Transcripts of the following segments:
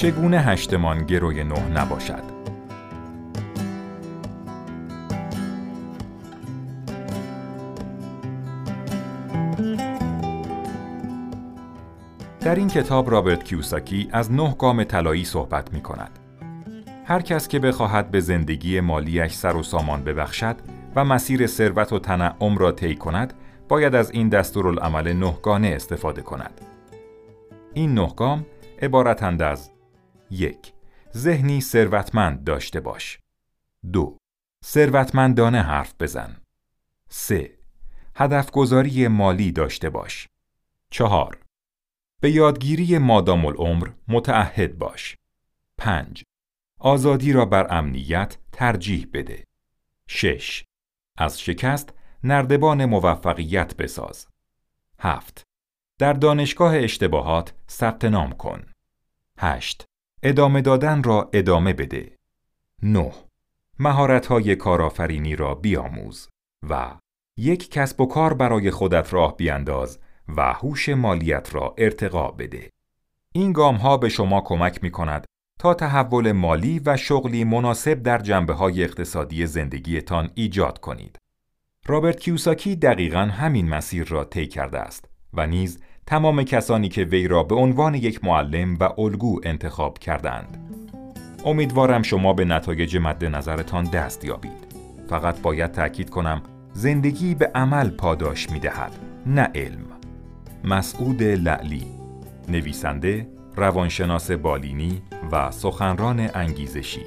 چگونه هشتمان گروی نه نباشد؟ در این کتاب رابرت کیوساکی از نه گام طلایی صحبت می کند. هر کس که بخواهد به زندگی مالیش سر و سامان ببخشد و مسیر ثروت و تنعم را طی کند، باید از این دستورالعمل نهگانه استفاده کند. این نه گام عبارتند از یک ذهنی ثروتمند داشته باش. دو ثروتمندانه حرف بزن. سه هدفگذاری مالی داشته باش. چهار به یادگیری مادام العمر متعهد باش. 5. آزادی را بر امنیت ترجیح بده. 6. از شکست نردبان موفقیت بساز. 7. در دانشگاه اشتباهات ثبت نام کن. 8. ادامه دادن را ادامه بده. 9. مهارت‌های کارآفرینی را بیاموز و یک کسب و کار برای خودت راه بیانداز و هوش مالیت را ارتقا بده. این گام ها به شما کمک می کند تا تحول مالی و شغلی مناسب در جنبه های اقتصادی زندگیتان ایجاد کنید. رابرت کیوساکی دقیقا همین مسیر را طی کرده است و نیز تمام کسانی که وی را به عنوان یک معلم و الگو انتخاب کردند. امیدوارم شما به نتایج مد نظرتان دست یابید. فقط باید تأکید کنم زندگی به عمل پاداش می دهد، نه علم. مسعود لعلی نویسنده، روانشناس بالینی و سخنران انگیزشی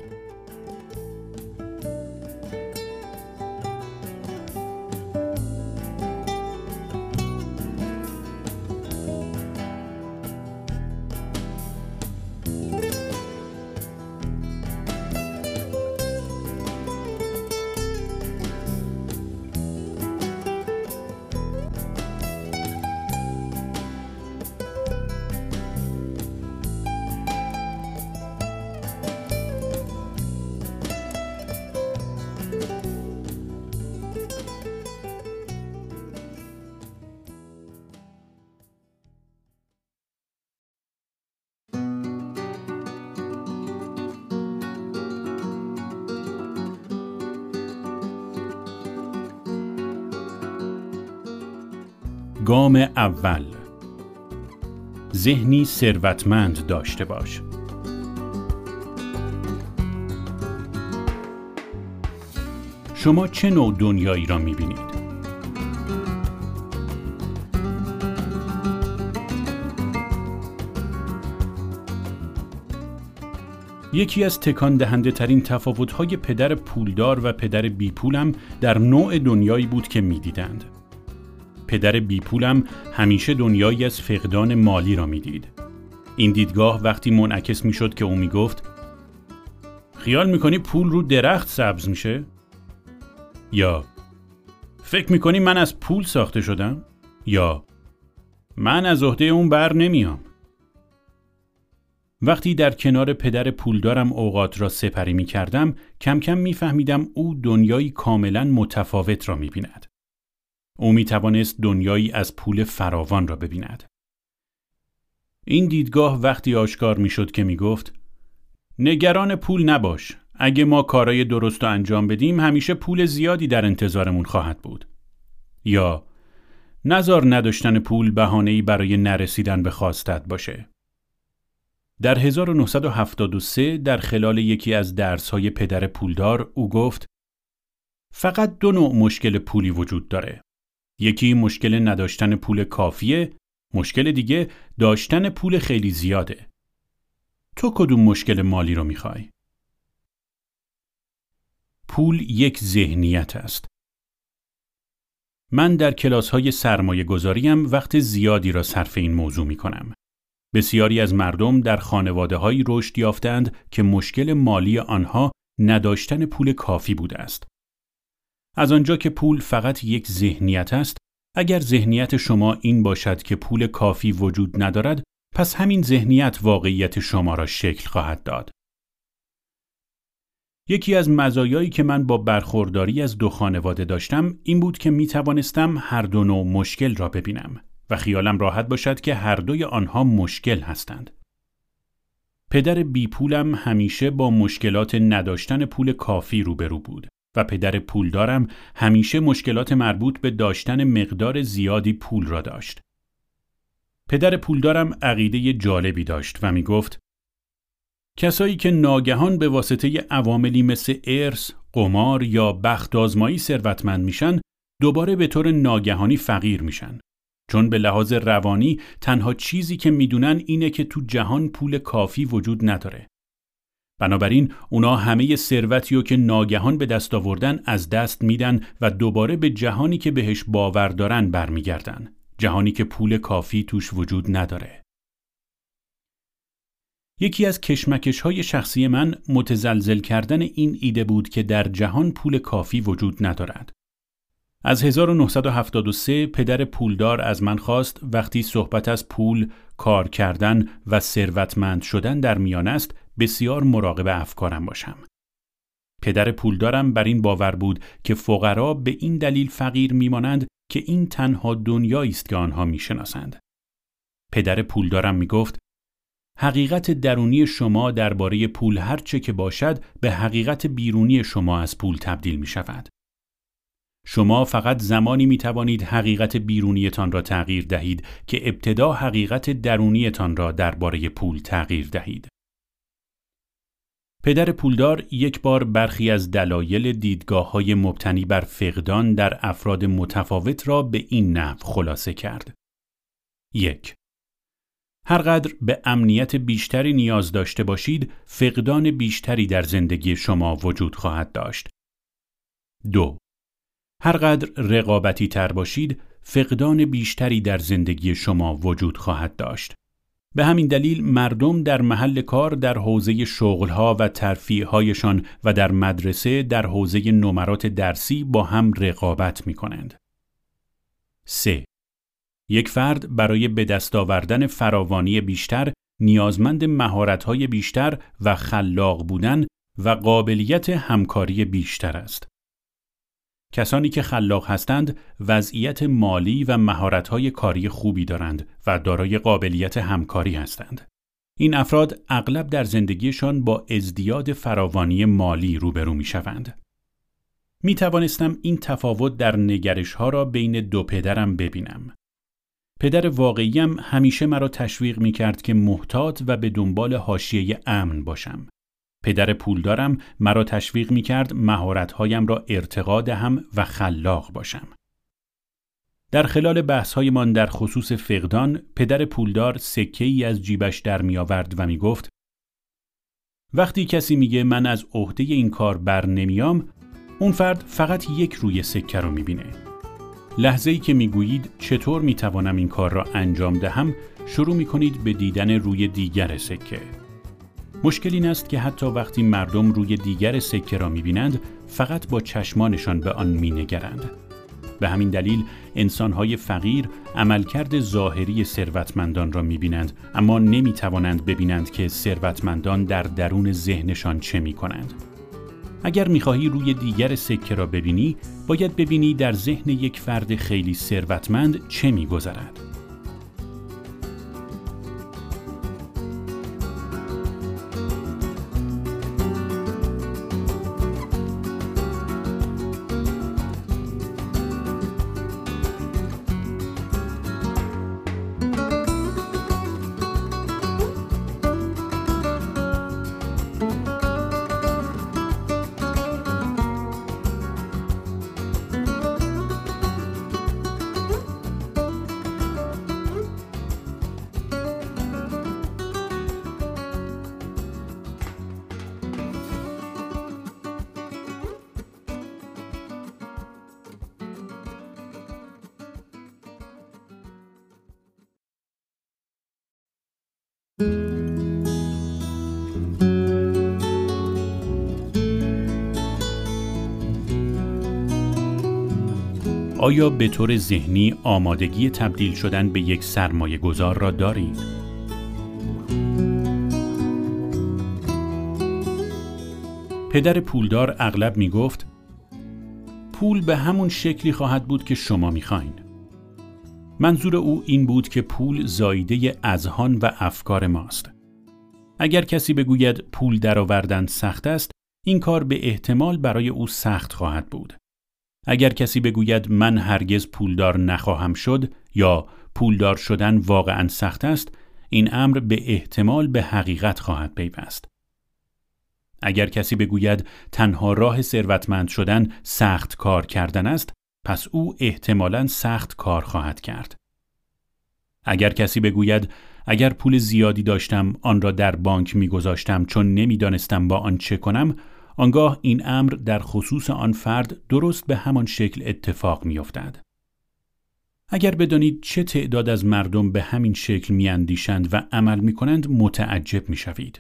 اول ذهنی ثروتمند داشته باش شما چه نوع دنیایی را می‌بینید؟ یکی از تکان دهنده ترین تفاوت پدر پولدار و پدر بیپولم در نوع دنیایی بود که می‌دیدند. پدر بیپولم همیشه دنیایی از فقدان مالی را می‌دید. این دیدگاه وقتی منعکس می‌شد که او می‌گفت خیال می‌کنی پول رو درخت سبز میشه؟ یا فکر می‌کنی من از پول ساخته شدم؟ یا من از عهده اون بر نمیام. وقتی در کنار پدر پولدارم اوقات را سپری می کردم کم کم می فهمیدم او دنیایی کاملا متفاوت را می بیند. او می توانست دنیایی از پول فراوان را ببیند. این دیدگاه وقتی آشکار می شد که می گفت نگران پول نباش. اگه ما کارای درست رو انجام بدیم همیشه پول زیادی در انتظارمون خواهد بود. یا نظر نداشتن پول بهانه‌ای برای نرسیدن به خواستت باشه. در 1973 در خلال یکی از درسهای پدر پولدار او گفت فقط دو نوع مشکل پولی وجود داره. یکی مشکل نداشتن پول کافیه، مشکل دیگه داشتن پول خیلی زیاده. تو کدوم مشکل مالی رو می‌خوای؟ پول یک ذهنیت است. من در کلاس های سرمایه گذاریم وقت زیادی را صرف این موضوع می کنم. بسیاری از مردم در خانواده هایی رشد یافتند که مشکل مالی آنها نداشتن پول کافی بوده است. از آنجا که پول فقط یک ذهنیت است، اگر ذهنیت شما این باشد که پول کافی وجود ندارد، پس همین ذهنیت واقعیت شما را شکل خواهد داد. یکی از مزایایی که من با برخورداری از دو خانواده داشتم این بود که می توانستم هر دو نوع مشکل را ببینم و خیالم راحت باشد که هر دوی آنها مشکل هستند. پدر بی پولم همیشه با مشکلات نداشتن پول کافی روبرو بود و پدر پولدارم همیشه مشکلات مربوط به داشتن مقدار زیادی پول را داشت. پدر پولدارم عقیده جالبی داشت و می گفت کسایی که ناگهان به واسطه عواملی مثل ارث، قمار یا بخت آزمایی ثروتمند میشن دوباره به طور ناگهانی فقیر میشن چون به لحاظ روانی تنها چیزی که می‌دونن اینه که تو جهان پول کافی وجود نداره. بنابراین اونا همه ثروتی رو که ناگهان به دست آوردن از دست میدن و دوباره به جهانی که بهش باور دارن برمیگردن. جهانی که پول کافی توش وجود نداره. یکی از کشمکش های شخصی من متزلزل کردن این ایده بود که در جهان پول کافی وجود ندارد. از 1973 پدر پولدار از من خواست وقتی صحبت از پول، کار کردن و ثروتمند شدن در میان است بسیار مراقب افکارم باشم. پدر پولدارم بر این باور بود که فقرا به این دلیل فقیر میمانند که این تنها دنیایی است که آنها می‌شناسند. پدر پولدارم می‌گفت حقیقت درونی شما درباره پول هرچه که باشد به حقیقت بیرونی شما از پول تبدیل می شود. شما فقط زمانی می توانید حقیقت بیرونیتان را تغییر دهید که ابتدا حقیقت درونیتان را درباره پول تغییر دهید. پدر پولدار یک بار برخی از دلایل دیدگاه های مبتنی بر فقدان در افراد متفاوت را به این نحو خلاصه کرد. یک هرقدر به امنیت بیشتری نیاز داشته باشید، فقدان بیشتری در زندگی شما وجود خواهد داشت. دو هرقدر رقابتی تر باشید، فقدان بیشتری در زندگی شما وجود خواهد داشت. به همین دلیل مردم در محل کار در حوزه شغلها و ترفیهایشان و در مدرسه در حوزه نمرات درسی با هم رقابت می کنند. 3. یک فرد برای به دست آوردن فراوانی بیشتر نیازمند مهارت‌های بیشتر و خلاق بودن و قابلیت همکاری بیشتر است. کسانی که خلاق هستند وضعیت مالی و مهارت‌های کاری خوبی دارند و دارای قابلیت همکاری هستند. این افراد اغلب در زندگیشان با ازدیاد فراوانی مالی روبرو می شوند. می توانستم این تفاوت در نگرش ها را بین دو پدرم ببینم. پدر واقعیم همیشه مرا تشویق می کرد که محتاط و به دنبال حاشیه امن باشم. پدر پولدارم مرا تشویق می کرد مهارتهایم را ارتقا دهم و خلاق باشم. در خلال بحثهایمان در خصوص فقدان، پدر پولدار سکه ای از جیبش در می آورد و می گفت وقتی کسی میگه من از عهده این کار بر نمیام، اون فرد فقط یک روی سکه رو می بینه. لحظه ای که می‌گویید چطور می توانم این کار را انجام دهم شروع می کنید به دیدن روی دیگر سکه. مشکل این است که حتی وقتی مردم روی دیگر سکه را می بینند فقط با چشمانشان به آن می نگرند. به همین دلیل انسانهای فقیر عملکرد ظاهری ثروتمندان را می بینند اما نمی توانند ببینند که ثروتمندان در درون ذهنشان چه می کنند. اگر می‌خواهی روی دیگر سکه را ببینی باید ببینی در ذهن یک فرد خیلی ثروتمند چه میگذرد آیا به طور ذهنی آمادگی تبدیل شدن به یک سرمایه گذار را دارید؟ پدر پولدار اغلب می گفت پول به همون شکلی خواهد بود که شما می خواین. منظور او این بود که پول زایده اذهان و افکار ماست. اگر کسی بگوید پول درآوردن سخت است این کار به احتمال برای او سخت خواهد بود اگر کسی بگوید من هرگز پولدار نخواهم شد یا پولدار شدن واقعا سخت است این امر به احتمال به حقیقت خواهد پیوست. اگر کسی بگوید تنها راه ثروتمند شدن سخت کار کردن است پس او احتمالا سخت کار خواهد کرد. اگر کسی بگوید اگر پول زیادی داشتم آن را در بانک میگذاشتم چون نمی‌دانستم با آن چه کنم آنگاه این امر در خصوص آن فرد درست به همان شکل اتفاق میافتد اگر بدانید چه تعداد از مردم به همین شکل میاندیشند و عمل می کنند متعجب می شوید.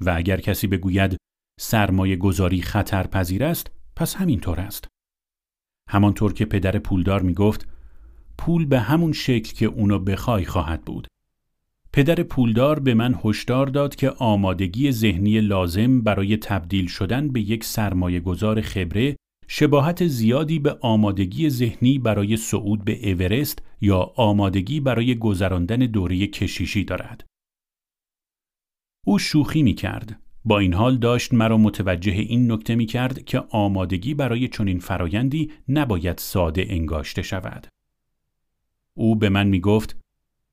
و اگر کسی بگوید سرمایه گذاری خطرپذیر است پس همینطور است. همانطور که پدر پولدار می گفت پول به همون شکل که اونو بخوای خواهد بود. پدر پولدار به من هشدار داد که آمادگی ذهنی لازم برای تبدیل شدن به یک سرمایه گذار خبره شباهت زیادی به آمادگی ذهنی برای صعود به اورست یا آمادگی برای گذراندن دوره کشیشی دارد. او شوخی می کرد. با این حال داشت مرا متوجه این نکته می کرد که آمادگی برای چنین فرایندی نباید ساده انگاشته شود. او به من می گفت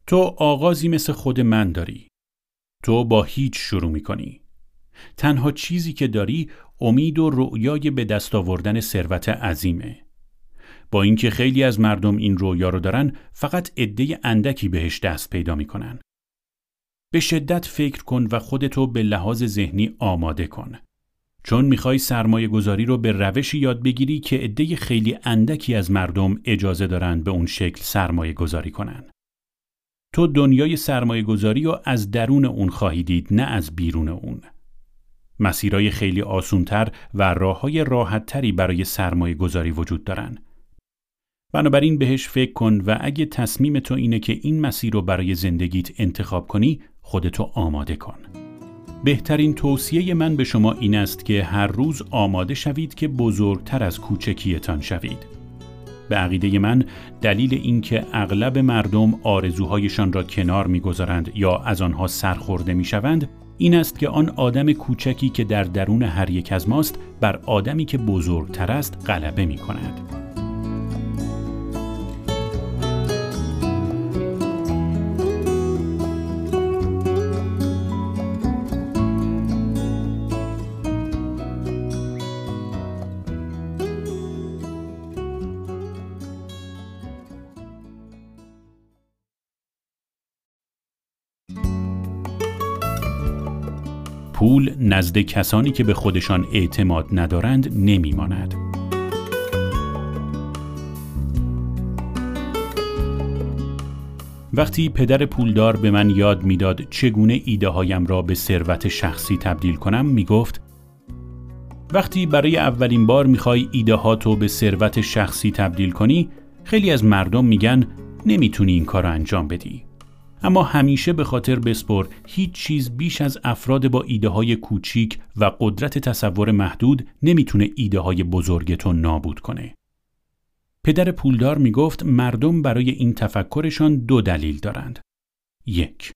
تو آغازی مثل خود من داری. تو با هیچ شروع می کنی. تنها چیزی که داری امید و رؤیای به دست آوردن ثروت عظیمه. با اینکه خیلی از مردم این رویا رو دارن فقط عده اندکی بهش دست پیدا می‌کنن. به شدت فکر کن و خودتو به لحاظ ذهنی آماده کن. چون می‌خوای سرمایه گذاری رو به روشی یاد بگیری که عده خیلی اندکی از مردم اجازه دارند به اون شکل سرمایه گذاری کنن. تو دنیای سرمایه گذاری رو از درون اون خواهی دید نه از بیرون اون. مسیرهای خیلی آسونتر و راه های راحتتری برای سرمایه گذاری وجود دارن. بنابراین بهش فکر کن و اگه تصمیم تو اینه که این مسیر رو برای زندگیت انتخاب کنی خودتو آماده کن. بهترین توصیه من به شما این است که هر روز آماده شوید که بزرگتر از کوچکیتان شوید. به عقیده من دلیل اینکه اغلب مردم آرزوهایشان را کنار می‌گذارند یا از آنها سرخورده می‌شوند این است که آن آدم کوچکی که در درون هر یک از ماست بر آدمی که بزرگتر است غلبه می کند. پول نزد کسانی که به خودشان اعتماد ندارند نمیماند. وقتی پدر پولدار به من یاد می‌داد چگونه ایده هایم را به ثروت شخصی تبدیل کنم می گفت وقتی برای اولین بار می‌خوای ایده تو به ثروت شخصی تبدیل کنی خیلی از مردم میگن نمی‌تونی این کار انجام بدی اما همیشه به خاطر بسپر هیچ چیز بیش از افراد با ایده های کوچیک و قدرت تصور محدود نمی‌تونه ایده های بزرگتون نابود کنه. پدر پولدار می‌گفت مردم برای این تفکرشان دو دلیل دارند. یک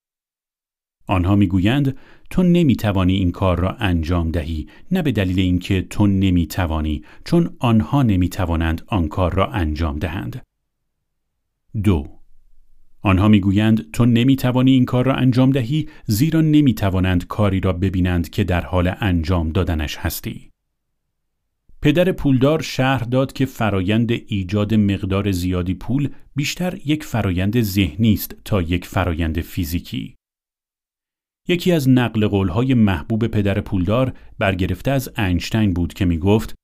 آنها می‌گویند تو نمی‌توانی این کار را انجام دهی نه به دلیل اینکه تو نمی‌توانی چون آنها نمی‌توانند آن کار را انجام دهند. دو آنها می‌گویند تو نمی‌توانی این کار را انجام دهی زیرا نمی‌توانند کاری را ببینند که در حال انجام دادنش هستی. پدر پولدار شهر داد که فرایند ایجاد مقدار زیادی پول بیشتر یک فرایند ذهنی است تا یک فرایند فیزیکی. یکی از نقل قولهای محبوب پدر پولدار برگرفته از اینشتین بود که می گفت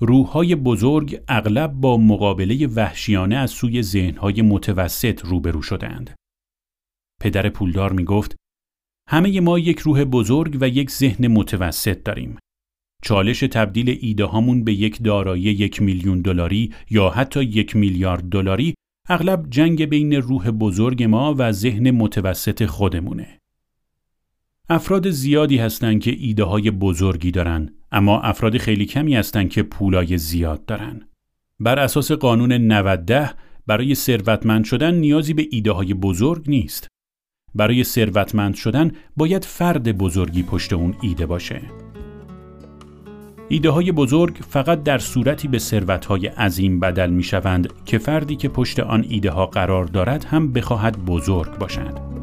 روحهای بزرگ اغلب با مقابله وحشیانه از سوی ذهنهای متوسط روبرو شدند. پدر پولدار می گفت همه ما یک روح بزرگ و یک ذهن متوسط داریم. چالش تبدیل ایده هامون به یک دارایی یک میلیون دلاری یا حتی یک میلیارد دلاری اغلب جنگ بین روح بزرگ ما و ذهن متوسط خودمونه. افراد زیادی هستند که ایده های بزرگی دارن اما افراد خیلی کمی هستند که پولای زیاد دارن. بر اساس قانون 90 برای ثروتمند شدن نیازی به ایده های بزرگ نیست. برای ثروتمند شدن باید فرد بزرگی پشت اون ایده باشه. ایده های بزرگ فقط در صورتی به ثروت های عظیم بدل می شوند که فردی که پشت آن ایده ها قرار دارد هم بخواهد بزرگ باشد.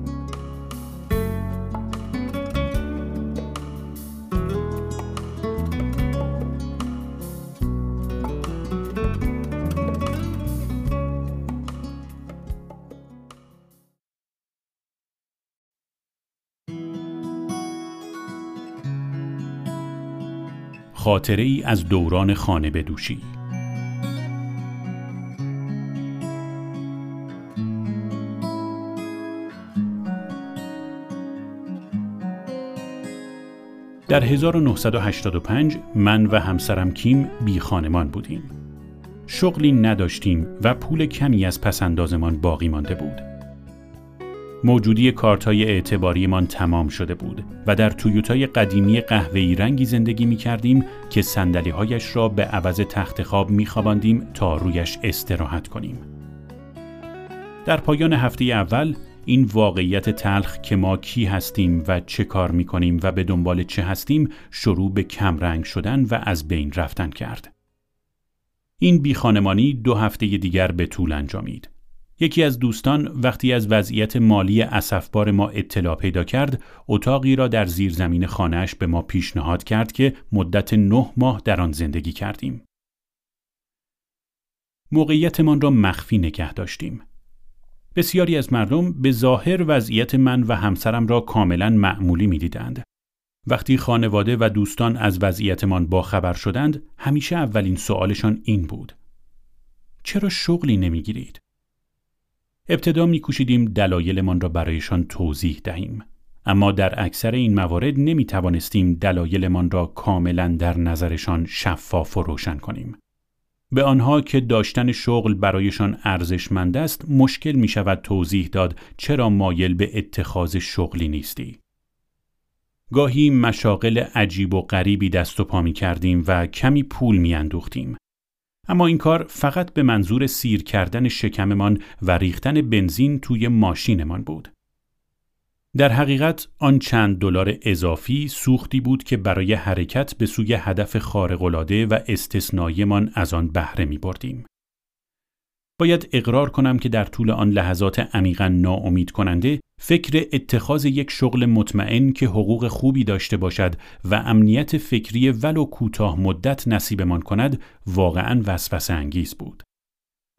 خاطره ای از دوران خانه بدوشی در 1985 من و همسرم کیم بی خانمان بودیم. شغلی نداشتیم و پول کمی از پسندازمان باقی مانده بود. موجودی کارتای اعتباریمان تمام شده بود و در تویوتای قدیمی قهوه‌ای رنگی زندگی می کردیم که هایش را به عوض تخت خواب می خواباندیم تا رویش استراحت کنیم. در پایان هفته اول این واقعیت تلخ که ما کی هستیم و چه کار می کنیم و به دنبال چه هستیم شروع به کمرنگ شدن و از بین رفتن کرد. این بیخانمانی دو هفته دیگر به طول انجامید. یکی از دوستان وقتی از وضعیت مالی اسفبار ما اطلاع پیدا کرد، اتاقی را در زیرزمین خانهش به ما پیشنهاد کرد که مدت نه ماه در آن زندگی کردیم. موقعیتمان را مخفی نگه داشتیم. بسیاری از مردم به ظاهر وضعیت من و همسرم را کاملا معمولی می‌دیدند. وقتی خانواده و دوستان از وضعیتمان باخبر شدند، همیشه اولین سوالشان این بود. چرا شغلی نمی‌گیرید؟ ابتدا میکوشیدیم دلایلمان را برایشان توضیح دهیم اما در اکثر این موارد نمی توانستیم دلایلمان را کاملا در نظرشان شفاف و روشن کنیم. به آنها که داشتن شغل برایشان ارزشمند است مشکل می شود توضیح داد چرا مایل به اتخاذ شغلی نیستی. گاهی مشاغل عجیب و غریبی دست و پا می کردیم و کمی پول می اندوختیم. اما این کار فقط به منظور سیر کردن شکممان و ریختن بنزین توی ماشینمان بود. در حقیقت آن چند دلار اضافی سوختی بود که برای حرکت به سوی هدف خارق‌العاده و استثناییمان از آن بهره می بردیم. باید اقرار کنم که در طول آن لحظات عمیقا ناامید کننده فکر اتخاذ یک شغل مطمئن که حقوق خوبی داشته باشد و امنیت فکری ولو کوتاه مدت نصیبمان کند واقعا وسوسه انگیز بود.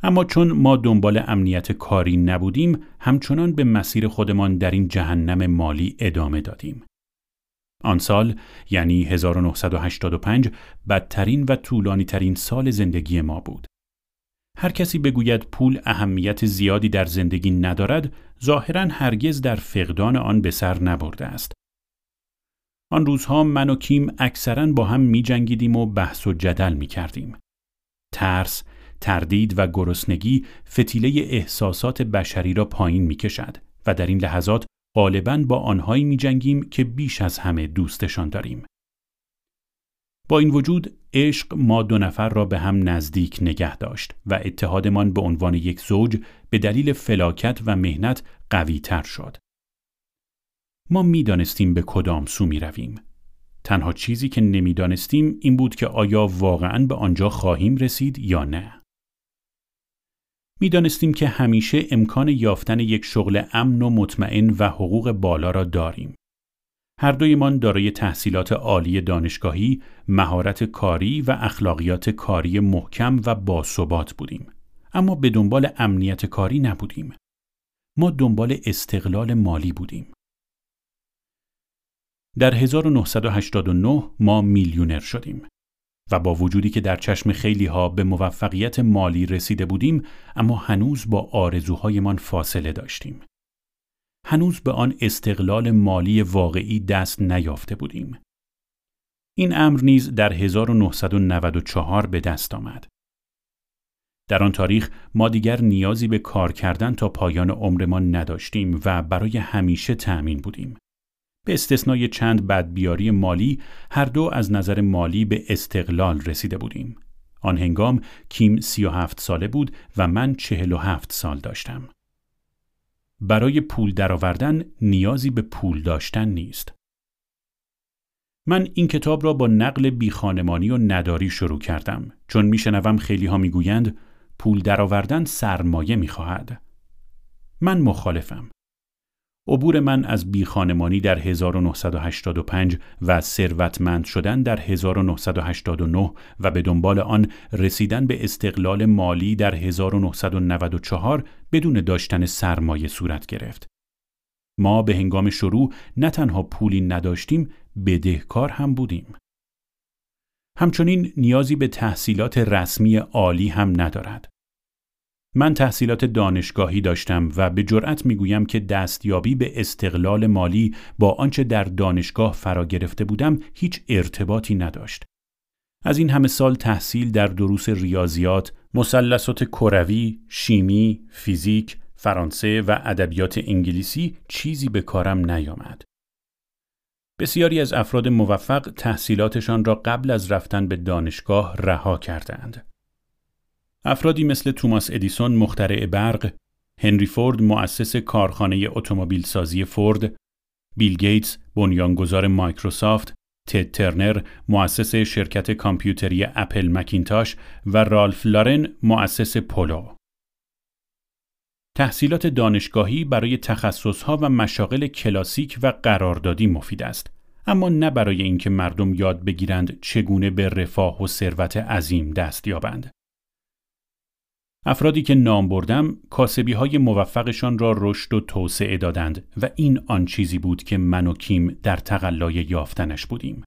اما چون ما دنبال امنیت کاری نبودیم همچنان به مسیر خودمان در این جهنم مالی ادامه دادیم. آن سال یعنی 1985 بدترین و طولانی ترین سال زندگی ما بود. هر کسی بگوید پول اهمیت زیادی در زندگی ندارد ظاهرا هرگز در فقدان آن به سر نبرده است آن روزها من و کیم اکثرا با هم می جنگیدیم و بحث و جدل می کردیم. ترس، تردید و گرسنگی فتیله احساسات بشری را پایین می کشد و در این لحظات غالبا با آنهایی می جنگیم که بیش از همه دوستشان داریم. با این وجود عشق ما دو نفر را به هم نزدیک نگه داشت و اتحادمان به عنوان یک زوج به دلیل فلاکت و مهنت قوی تر شد. ما می‌دانستیم به کدام سو می رویم. تنها چیزی که نمی‌دانستیم این بود که آیا واقعا به آنجا خواهیم رسید یا نه. می‌دانستیم که همیشه امکان یافتن یک شغل امن و مطمئن و حقوق بالا را داریم. هر دویمان دارای تحصیلات عالی دانشگاهی، مهارت کاری و اخلاقیات کاری محکم و باثبات بودیم. اما به دنبال امنیت کاری نبودیم. ما دنبال استقلال مالی بودیم. در 1989 ما میلیونر شدیم و با وجودی که در چشم خیلی ها به موفقیت مالی رسیده بودیم اما هنوز با آرزوهایمان فاصله داشتیم. هنوز به آن استقلال مالی واقعی دست نیافته بودیم. این امر نیز در 1994 به دست آمد. در آن تاریخ ما دیگر نیازی به کار کردن تا پایان عمرمان نداشتیم و برای همیشه تأمین بودیم. به استثنای چند بدبیاری مالی هر دو از نظر مالی به استقلال رسیده بودیم. آن هنگام کیم 37 ساله بود و من 47 سال داشتم. برای پول درآوردن نیازی به پول داشتن نیست. من این کتاب را با نقل بیخانمانی و نداری شروع کردم چون میشنوم خیلی ها می‌گویند پول درآوردن سرمایه می‌خواهد. من مخالفم. عبور من از بیخانمانی در 1985 و ثروتمند شدن در 1989 و به دنبال آن رسیدن به استقلال مالی در 1994 بدون داشتن سرمایه صورت گرفت. ما به هنگام شروع نه تنها پولی نداشتیم بدهکار هم بودیم. همچنین نیازی به تحصیلات رسمی عالی هم ندارد. من تحصیلات دانشگاهی داشتم و به جرأت می‌گویم که دستیابی به استقلال مالی با آنچه در دانشگاه فرا گرفته بودم هیچ ارتباطی نداشت. از این همه سال تحصیل در دروس ریاضیات، مثلثات کروی، شیمی، فیزیک، فرانسه و ادبیات انگلیسی چیزی به کارم نیامد. بسیاری از افراد موفق تحصیلاتشان را قبل از رفتن به دانشگاه رها کردند. افرادی مثل توماس ادیسون مخترع برق، هنری فورد مؤسس کارخانه اتومبیل سازی فورد، بیل گیتس بنیانگذار مایکروسافت، تد ترنر مؤسس شرکت کامپیوتری اپل مکینتاش و رالف لارن مؤسس پولو. تحصیلات دانشگاهی برای تخصصها و مشاغل کلاسیک و قراردادی مفید است اما نه برای اینکه مردم یاد بگیرند چگونه به رفاه و ثروت عظیم دست یابند افرادی که نام بردم کاسبی های موفقشان را رشد و توسعه دادند و این آن چیزی بود که من و کیم در تقلای یافتنش بودیم.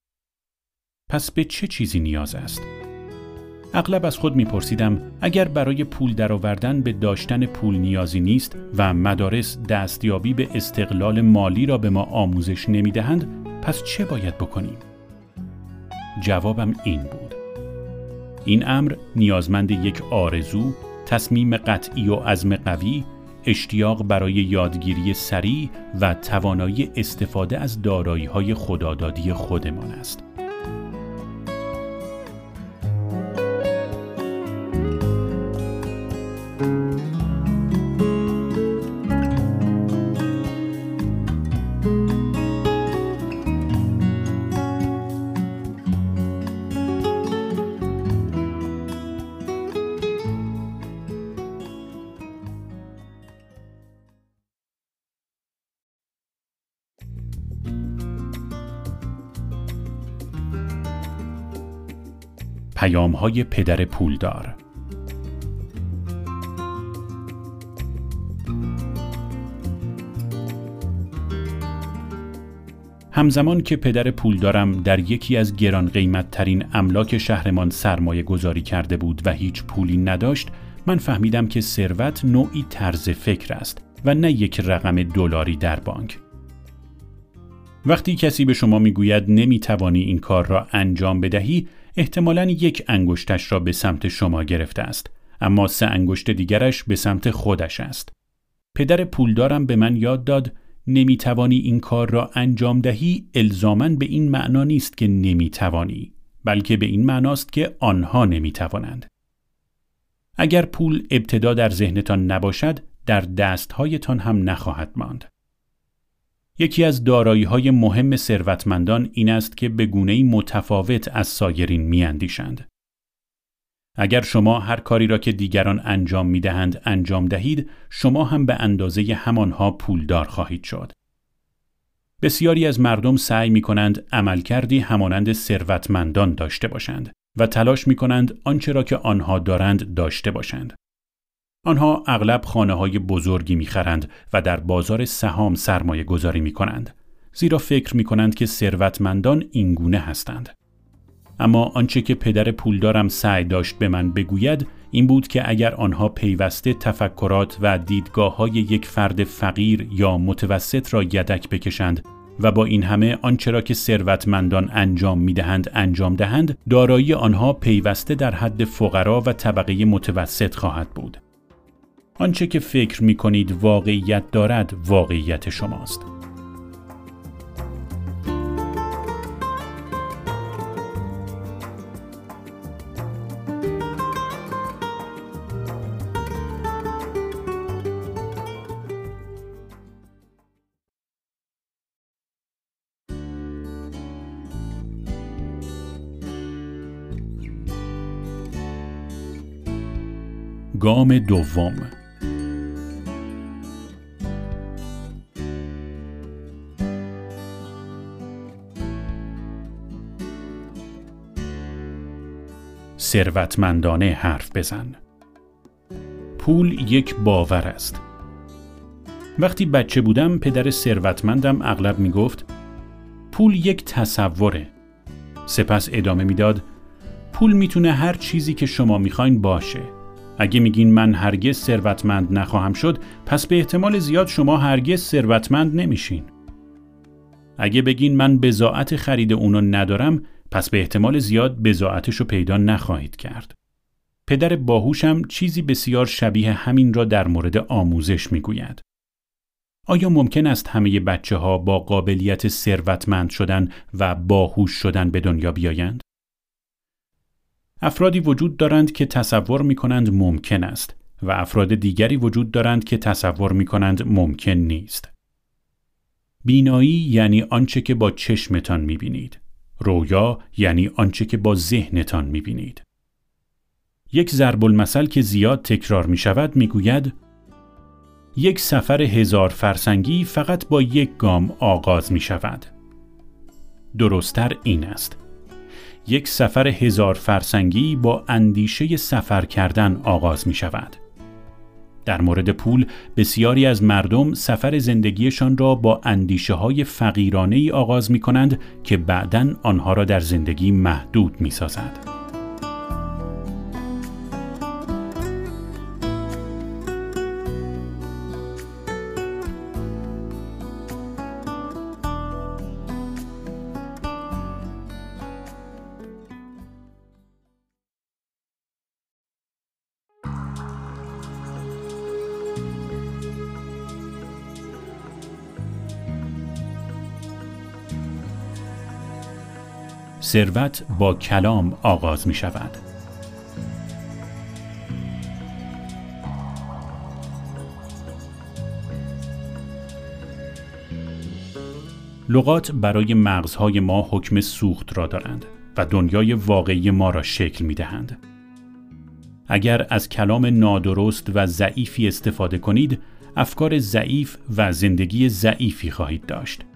پس به چه چیزی نیاز است؟ اغلب از خود میپرسیدم اگر برای پول درآوردن به داشتن پول نیازی نیست و مدارس دستیابی به استقلال مالی را به ما آموزش نمی‌دهند پس چه باید بکنیم؟ جوابم این بود. این امر نیازمند یک آرزو، تصمیم قطعی و عزم قوی، اشتیاق برای یادگیری سریع و توانایی استفاده از دارایی های خدادادی خودمان است. پیام های پدر پولدار. همزمان که پدر پولدارم در یکی از گران قیمت ترین املاک شهرمان سرمایه گذاری کرده بود و هیچ پولی نداشت من فهمیدم که ثروت نوعی طرز فکر است و نه یک رقم دلاری در بانک. وقتی کسی به شما می‌گوید نمی‌توانی این کار را انجام بدهی احتمالا یک انگشتش را به سمت شما گرفته است اما سه انگشت دیگرش به سمت خودش است. پدر پولدارم به من یاد داد نمی‌توانی این کار را انجام دهی الزامن به این معنا نیست که نمی‌توانی بلکه به این معناست که آنها نمی‌توانند. اگر پول ابتدا در ذهنتان نباشد در دستهایتان هم نخواهد ماند. یکی از دارایی های مهم ثروتمندان این است که به گونه متفاوت از سایرین میاندیشند. اگر شما هر کاری را که دیگران انجام می دهند انجام دهید، شما هم به اندازه همانها پولدار خواهید شد. بسیاری از مردم سعی می کنند عملکردی همانند ثروتمندان داشته باشند و تلاش می کنند آنچه را که آنها دارند داشته باشند. آنها اغلب خانه های بزرگی می‌خرند و در بازار سهام سرمایه گذاری می کنند. زیرا فکر می کنند که ثروتمندان اینگونه هستند. اما آنچه که پدر پولدارم سعی داشت به من بگوید این بود که اگر آنها پیوسته تفکرات و دیدگاه های یک فرد فقیر یا متوسط را یدک بکشند و با این همه آنچه را که ثروتمندان انجام می‌دهند انجام دهند دارایی آنها پیوسته در حد فقرا و طبقه متوسط خواهد بود آنچه که فکر می کنید واقعیت دارد واقعیت شماست. گام دوم ثروتمندانه حرف بزن. پول یک باور است. وقتی بچه بودم پدر ثروتمندم اغلب می گفت پول یک تصوره. سپس ادامه می‌داد پول می‌تونه هر چیزی که شما می‌خواین باشه. اگه میگین من هرگز ثروتمند نخواهم شد پس به احتمال زیاد شما هرگز ثروتمند نمیشین. اگه بگین من بزاعت خرید اونو ندارم پس به احتمال زیاد بزاعتش رو پیدا نخواهید کرد پدر باهوشم چیزی بسیار شبیه همین را در مورد آموزش می‌گوید آیا ممکن است همه بچه ها با قابلیت ثروتمند شدن و باهوش شدن به دنیا بیایند؟ افرادی وجود دارند که تصور می کنند ممکن است و افراد دیگری وجود دارند که تصور می کنند ممکن نیست. بینایی یعنی آنچه که با چشمتان می بینید. رویا یعنی آنچه که با ذهنتان می بینید. یک ضرب المثل که زیاد تکرار می شود می گوید یک سفر هزار فرسنگی فقط با یک گام آغاز می شود. درستتر این است. یک سفر هزار فرسنگی با اندیشه سفر کردن آغاز می شود. در مورد پول بسیاری از مردم سفر زندگیشان را با اندیشه های فقیرانه ای آغاز می کنند که بعدا آنها را در زندگی محدود می سازد. ثروت با کلام آغاز می شود. لغات برای مغزهای ما حکم سوخت را دارند و دنیای واقعی ما را شکل می دهند. اگر از کلام نادرست و ضعیفی استفاده کنید، افکار ضعیف و زندگی ضعیفی خواهید داشت.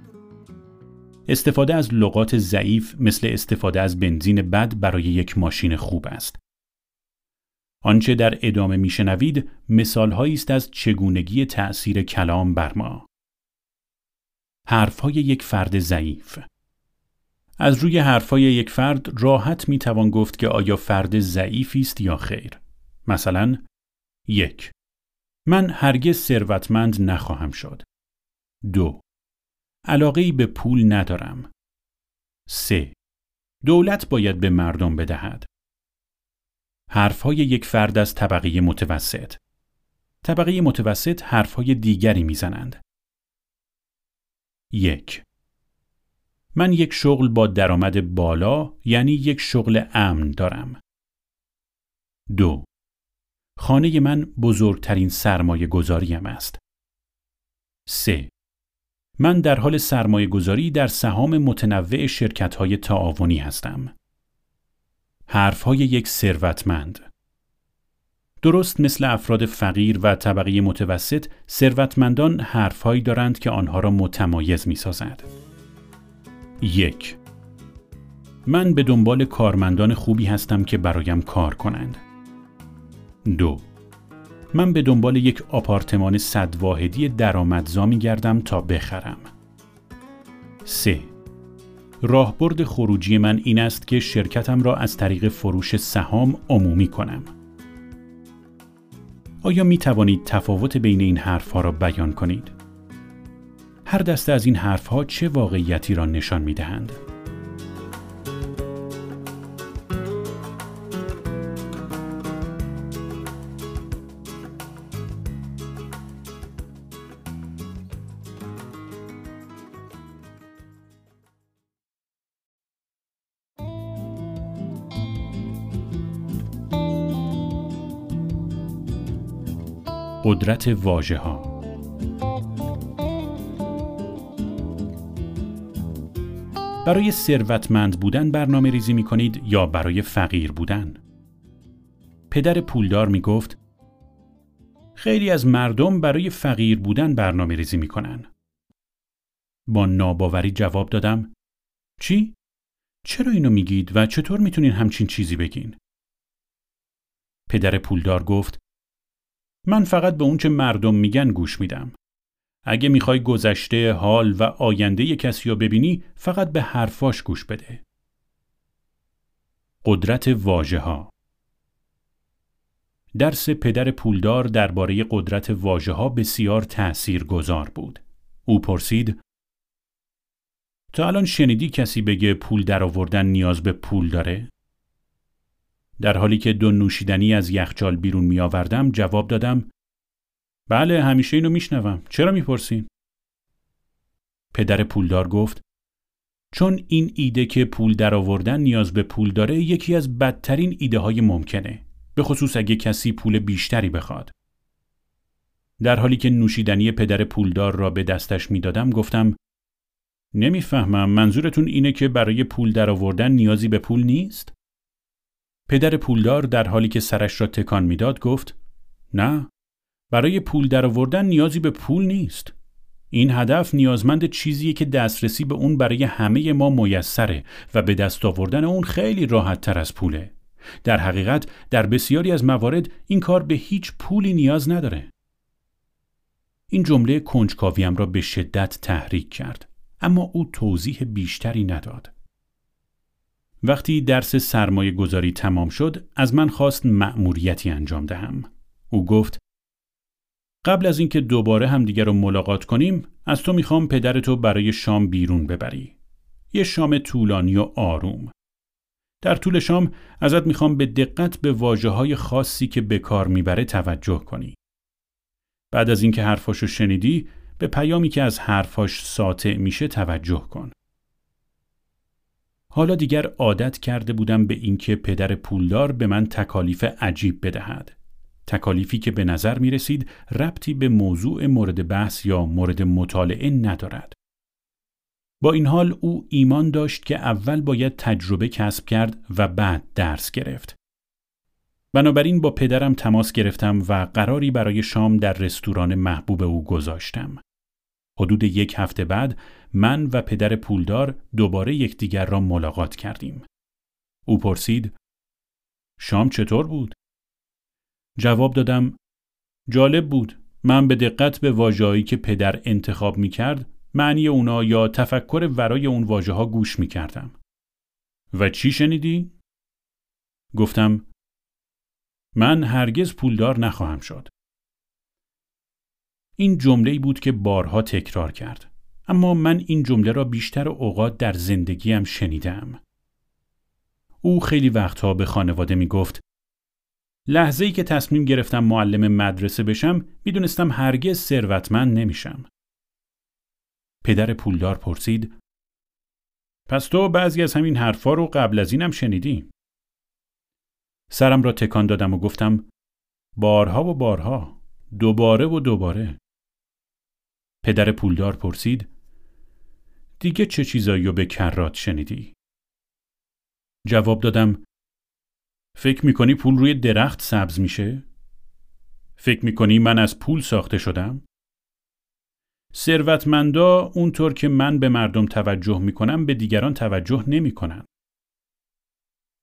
استفاده از لغات ضعیف مثل استفاده از بنزین بد برای یک ماشین خوب است. آنچه در ادامه میشنوید مثالهایی است از چگونگی تأثیر کلام بر ما. حرفهای یک فرد ضعیف از روی حرفهای یک فرد راحت می توان گفت که آیا فرد ضعیفی است یا خیر. مثلا یک من هرگز ثروتمند نخواهم شد. دو علاقه به پول ندارم. 3. دولت باید به مردم بدهد. حرفهای یک فرد از طبقه متوسط. طبقه متوسط حرفهای دیگری می‌زنند. یک من یک شغل با درآمد بالا یعنی یک شغل امن دارم. دو خانه من بزرگترین سرمایه گذاریم است. سه من در حال سرمایه گذاری در سهام متنوع شرکت های تعاونی هستم. حرف های یک ثروتمند درست مثل افراد فقیر و طبقه متوسط، ثروتمندان حرفهایی دارند که آنها را متمایز می سازد. یک من به دنبال کارمندان خوبی هستم که برایم کار کنند. دو من به دنبال یک آپارتمان صد واحدی درآمدزا می گردم تا بخرم. 3. راهبرد خروجی من این است که شرکتم را از طریق فروش سهام عمومی کنم. آیا می توانید تفاوت بین این حرفها را بیان کنید؟ هر دسته از این حرفها چه واقعیتی را نشان می دهند؟ قدرت واژه ها برای ثروتمند بودن برنامه ریزی می کنید یا برای فقیر بودن؟ پدر پولدار می گفت خیلی از مردم برای فقیر بودن برنامه ریزی می‌کنن. با ناباوری جواب دادم چی؟ چرا اینو میگید و چطور می‌تونین همچین چیزی بگین؟ پدر پولدار گفت من فقط به اونچه مردم میگن گوش میدم. اگه می‌خوای گذشته حال و آینده کسی رو ببینی فقط به حرفاش گوش بده. قدرت واژه ها درس پدر پولدار درباره قدرت واژه ها بسیار تأثیر گذار بود. او پرسید تا الان شنیدی کسی بگه پول درآوردن نیاز به پول داره؟ در حالی که دو نوشیدنی از یخچال بیرون می آوردم جواب دادم بله همیشه اینو میشنوم چرا می‌پرسین؟ پدر پولدار گفت چون این ایده که پول درآوردن نیاز به پول داره یکی از بدترین ایده های ممکنه به خصوص اگه کسی پول بیشتری بخواد در حالی که نوشیدنی پدر پولدار را به دستش می‌دادم گفتم نمی‌فهمم منظورتون اینه که برای پول درآوردن نیازی به پول نیست؟ پدر پولدار در حالی که سرش را تکان می‌داد گفت نه برای پول درآوردن نیازی به پول نیست. این هدف نیازمند چیزیه که دسترسی به اون برای همه ما میسره و به دست آوردن اون خیلی راحت تر از پوله. در حقیقت در بسیاری از موارد این کار به هیچ پولی نیاز نداره. این جمله کنجکاویم را به شدت تحریک کرد اما او توضیح بیشتری نداد. وقتی درس سرمایه گذاری تمام شد از من خواست مأموریتی انجام دهم. او گفت قبل از اینکه دوباره همدیگر رو ملاقات کنیم از تو می‌خوام پدرتو برای شام بیرون ببری. یه شام طولانی و آروم. در طول شام ازت می‌خوام به دقت به واجه های خاصی که به کار می‌بره توجه کنی. بعد از اینکه حرفاشو شنیدی به پیامی که از حرفاش ساطع میشه توجه کن. حالا دیگر عادت کرده بودم به اینکه پدر پولدار به من تکالیف عجیب بدهد تکالیفی که به نظر می رسید ربطی به موضوع مورد بحث یا مورد مطالعه ندارد. با این حال او ایمان داشت که اول باید تجربه کسب کرد و بعد درس گرفت. بنابراین با پدرم تماس گرفتم و قراری برای شام در رستوران محبوب او گذاشتم. حدود یک هفته بعد من و پدر پولدار دوباره یکدیگر را ملاقات کردیم. او پرسید: شام چطور بود؟ جواب دادم جالب بود من به دقت به واژه‌ای که پدر انتخاب می کرد معنی اونا یا تفکر ورای اون واژه ها گوش می کردم. و چی شنیدی؟ گفتم من هرگز پولدار نخواهم شد. این جمله بود که بارها تکرار کرد. اما من این جمله را بیشتر اوقات در زندگیم شنیدم. او خیلی وقتها به خانواده می گفت لحظه ای که تصمیم گرفتم معلم مدرسه بشم می‌دونستم هرگز ثروتمند نمیشم. پدر پولدار پرسید پس تو بعضی از همین حرفا رو قبل از اینم شنیدی؟ سرم را تکان دادم و گفتم بارها و بارها دوباره و دوباره پدر پولدار پرسید دیگه چه چیزایی رو به کرات شنیدی؟ جواب دادم فکر می‌کنی پول روی درخت سبز میشه؟ فکر می‌کنی من از پول ساخته شدم؟ ثروتمندا اونطور که من به مردم توجه می‌کنم به دیگران توجه نمی‌کنن.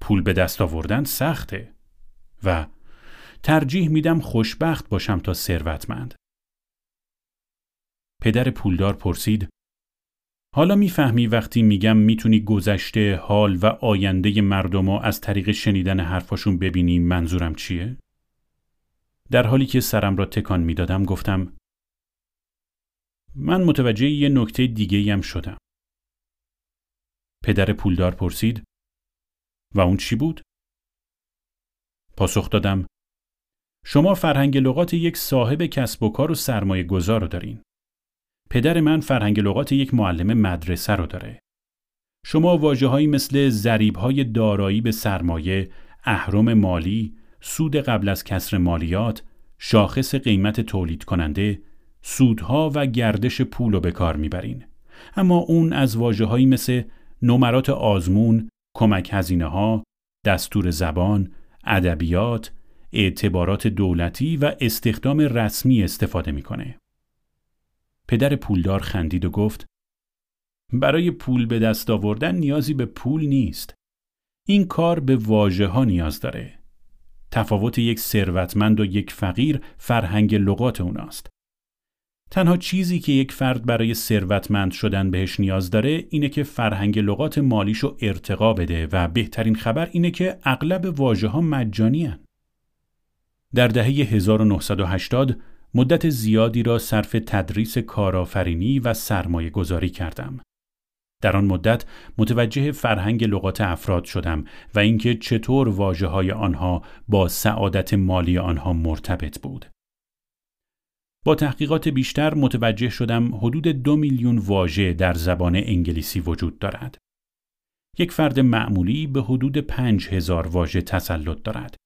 پول به دست آوردن سخته و ترجیح میدم خوشبخت باشم تا ثروتمند. پدر پولدار پرسید حالا می‌فهمی وقتی میگم می‌تونی گذشته حال و آینده مردم رو از طریق شنیدن حرفاشون ببینی منظورم چیه؟ در حالی که سرم را تکان می‌دادم گفتم من متوجه یه نکته دیگه هم شدم. پدر پولدار پرسید و اون چی بود؟ پاسخ دادم شما فرهنگ لغات یک صاحب کسب و کار و سرمایه گذار رو دارین. پدر من فرهنگ لغات یک معلم مدرسه رو داره. شما واجه مثل زریب های دارایی به سرمایه، اهرم مالی، سود قبل از کسر مالیات، شاخص قیمت تولید کننده، سودها و گردش پول رو به کار می‌برین. اما اون از واجه مثل نمرات آزمون، کمک هزینه ها، دستور زبان، ادبیات، اعتبارات دولتی و استخدام رسمی استفاده می‌کنه. پدر پولدار خندید و گفت برای پول به دست آوردن نیازی به پول نیست. این کار به واژه ها نیاز داره. تفاوت یک ثروتمند و یک فقیر فرهنگ لغات اوناست. تنها چیزی که یک فرد برای ثروتمند شدن بهش نیاز داره اینه که فرهنگ لغات مالیشو ارتقا بده و بهترین خبر اینه که اغلب واژه ها مجانی در دهه 1980 مدت زیادی را صرف تدریس کارآفرینی و سرمایه گذاری کردم. در آن مدت متوجه فرهنگ لغات افراد شدم و اینکه چطور واجه های آنها با سعادت مالی آنها مرتبط بود. با تحقیقات بیشتر متوجه شدم حدود دو میلیون واژه در زبان انگلیسی وجود دارد. یک فرد معمولی به حدود پنج هزار واژه تسلط دارد.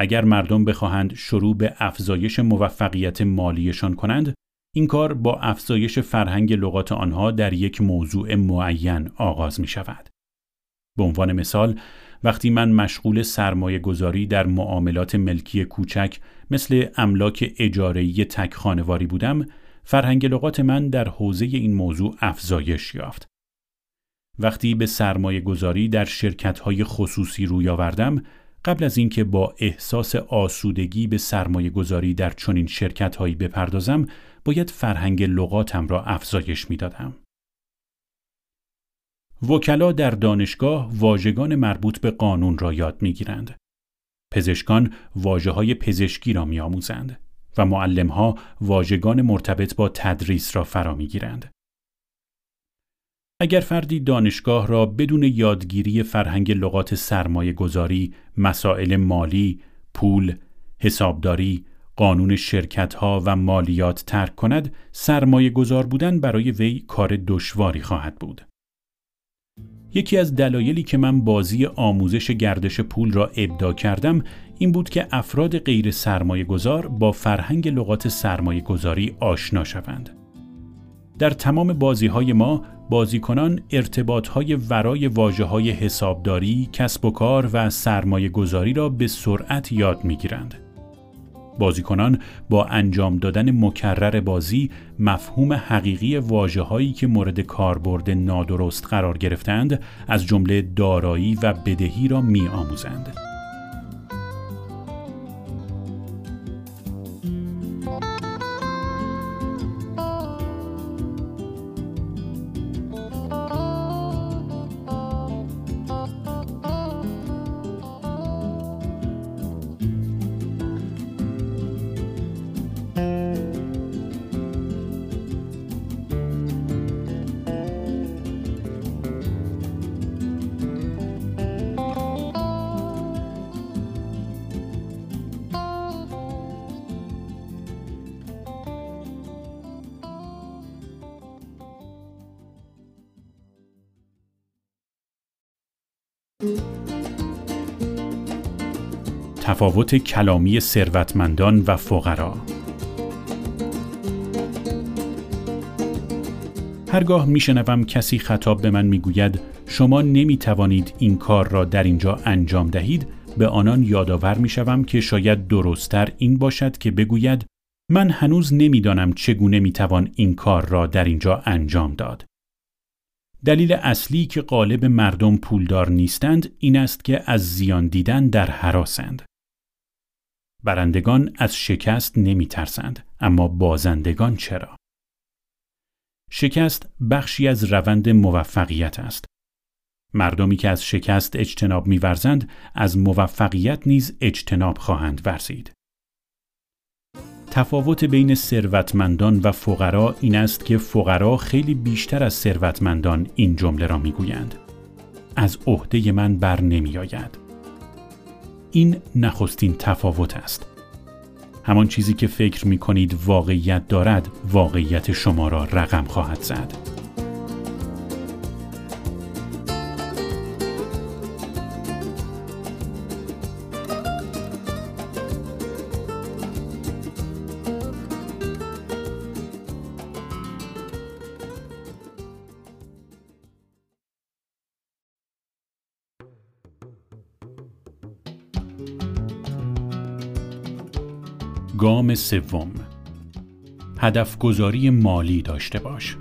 اگر مردم بخواهند شروع به افزایش موفقیت مالیشان کنند، این کار با افزایش فرهنگ لغات آنها در یک موضوع معین آغاز می شود. به عنوان مثال، وقتی من مشغول سرمایه گذاری در معاملات ملکی کوچک مثل املاک اجارهی تک خانواری بودم، فرهنگ لغات من در حوزه این موضوع افزایش یافت. وقتی به سرمایه گذاری در شرکت های خصوصی روی آوردم، قبل از اینکه با احساس آسودگی به سرمایه گذاری در چنین شرکت هایی بپردازم، باید فرهنگ لغاتم را افزایش می دادم. وکلا در دانشگاه واژگان مربوط به قانون را یاد می گیرند. پزشکان واجه های پزشکی را می آموزند و معلم ها واژگان مرتبط با تدریس را فرا می گیرند. اگر فردی دانشگاه را بدون یادگیری فرهنگ لغات سرمایه گذاری، مسائل مالی، پول، حسابداری، قانون شرکت ها و مالیات ترک کند، سرمایه گذار بودن برای وی کار دشواری خواهد بود. یکی از دلایلی که من بازی آموزش گردش پول را ابدا کردم این بود که افراد غیر سرمایه گذار با فرهنگ لغات سرمایه گذاری آشنا شوند. در تمام بازی های ما بازیکنان ارتباط های ورای واجه های حسابداری، کسب و کار و سرمایه گذاری را به سرعت یاد می گیرند. بازیکنان با انجام دادن مکرر بازی مفهوم حقیقی واجه هایی که مورد کاربرد نادرست قرار گرفتند از جمله دارایی و بدهی را می آموزند. تفاوت کلامی ثروتمندان و فقرا. هرگاه میشنوم کسی خطاب به من می‌گوید شما نمی توانید این کار را در اینجا انجام دهید. به آنان یادآور می‌شوم که شاید درستتر این باشد که بگوید من هنوز نمی‌دانم چگونه می‌توان این کار را در اینجا انجام داد. دلیل اصلی که قالب مردم پولدار نیستند این است که از زیان دیدن در حراسند. برندگان از شکست نمی ترسند، اما بازندگان چرا؟ شکست بخشی از روند موفقیت است. مردمی که از شکست اجتناب میورزند از موفقیت نیز اجتناب خواهند ورزید. تفاوت بین ثروتمندان و فقرا این است که فقرا خیلی بیشتر از ثروتمندان این جمله را می‌گویند از عهده من بر نمی آید. این نخستین تفاوت است. همان چیزی که فکر می کنید واقعیت دارد واقعیت شما را رقم خواهد زد. گام سوم هدف گذاری مالی داشته باش.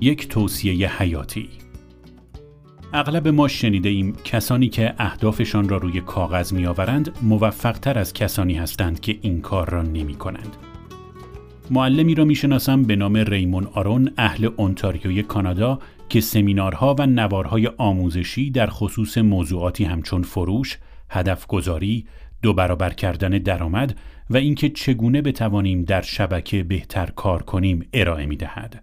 یک توصیه حیاتی اغلب ما شنیده ایم کسانی که اهدافشان را روی کاغذ می آورند موفقتر از کسانی هستند که این کار را نمی کنند. معلمی را می‌شناسم به نام ریمون آرون اهل اونتاریوی کانادا که سمینارها و نوارهای آموزشی در خصوص موضوعاتی همچون فروش، هدف گذاری، دو برابر کردن درآمد و اینکه چگونه بتوانیم در شبکه بهتر کار کنیم ارائه می دهد.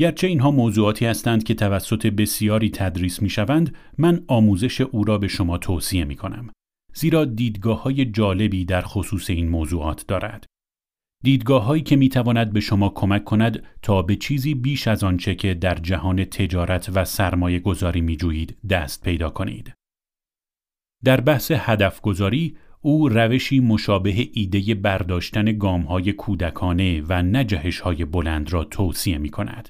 گرچه اینها موضوعاتی هستند که توسط بسیاری تدریس می شوند، من آموزش او را به شما توصیه می کنم. زیرا دیدگاه های جالبی در خصوص این موضوعات دارد. دیدگاه هایی که می تواند به شما کمک کند تا به چیزی بیش از آنچه که در جهان تجارت و سرمایه گذاری می دست پیدا کنید. در بحث هدف گذاری او روشی مشابه ایده برداشتن گام های کودکانه و نجهش های بلند را توصیه می کند.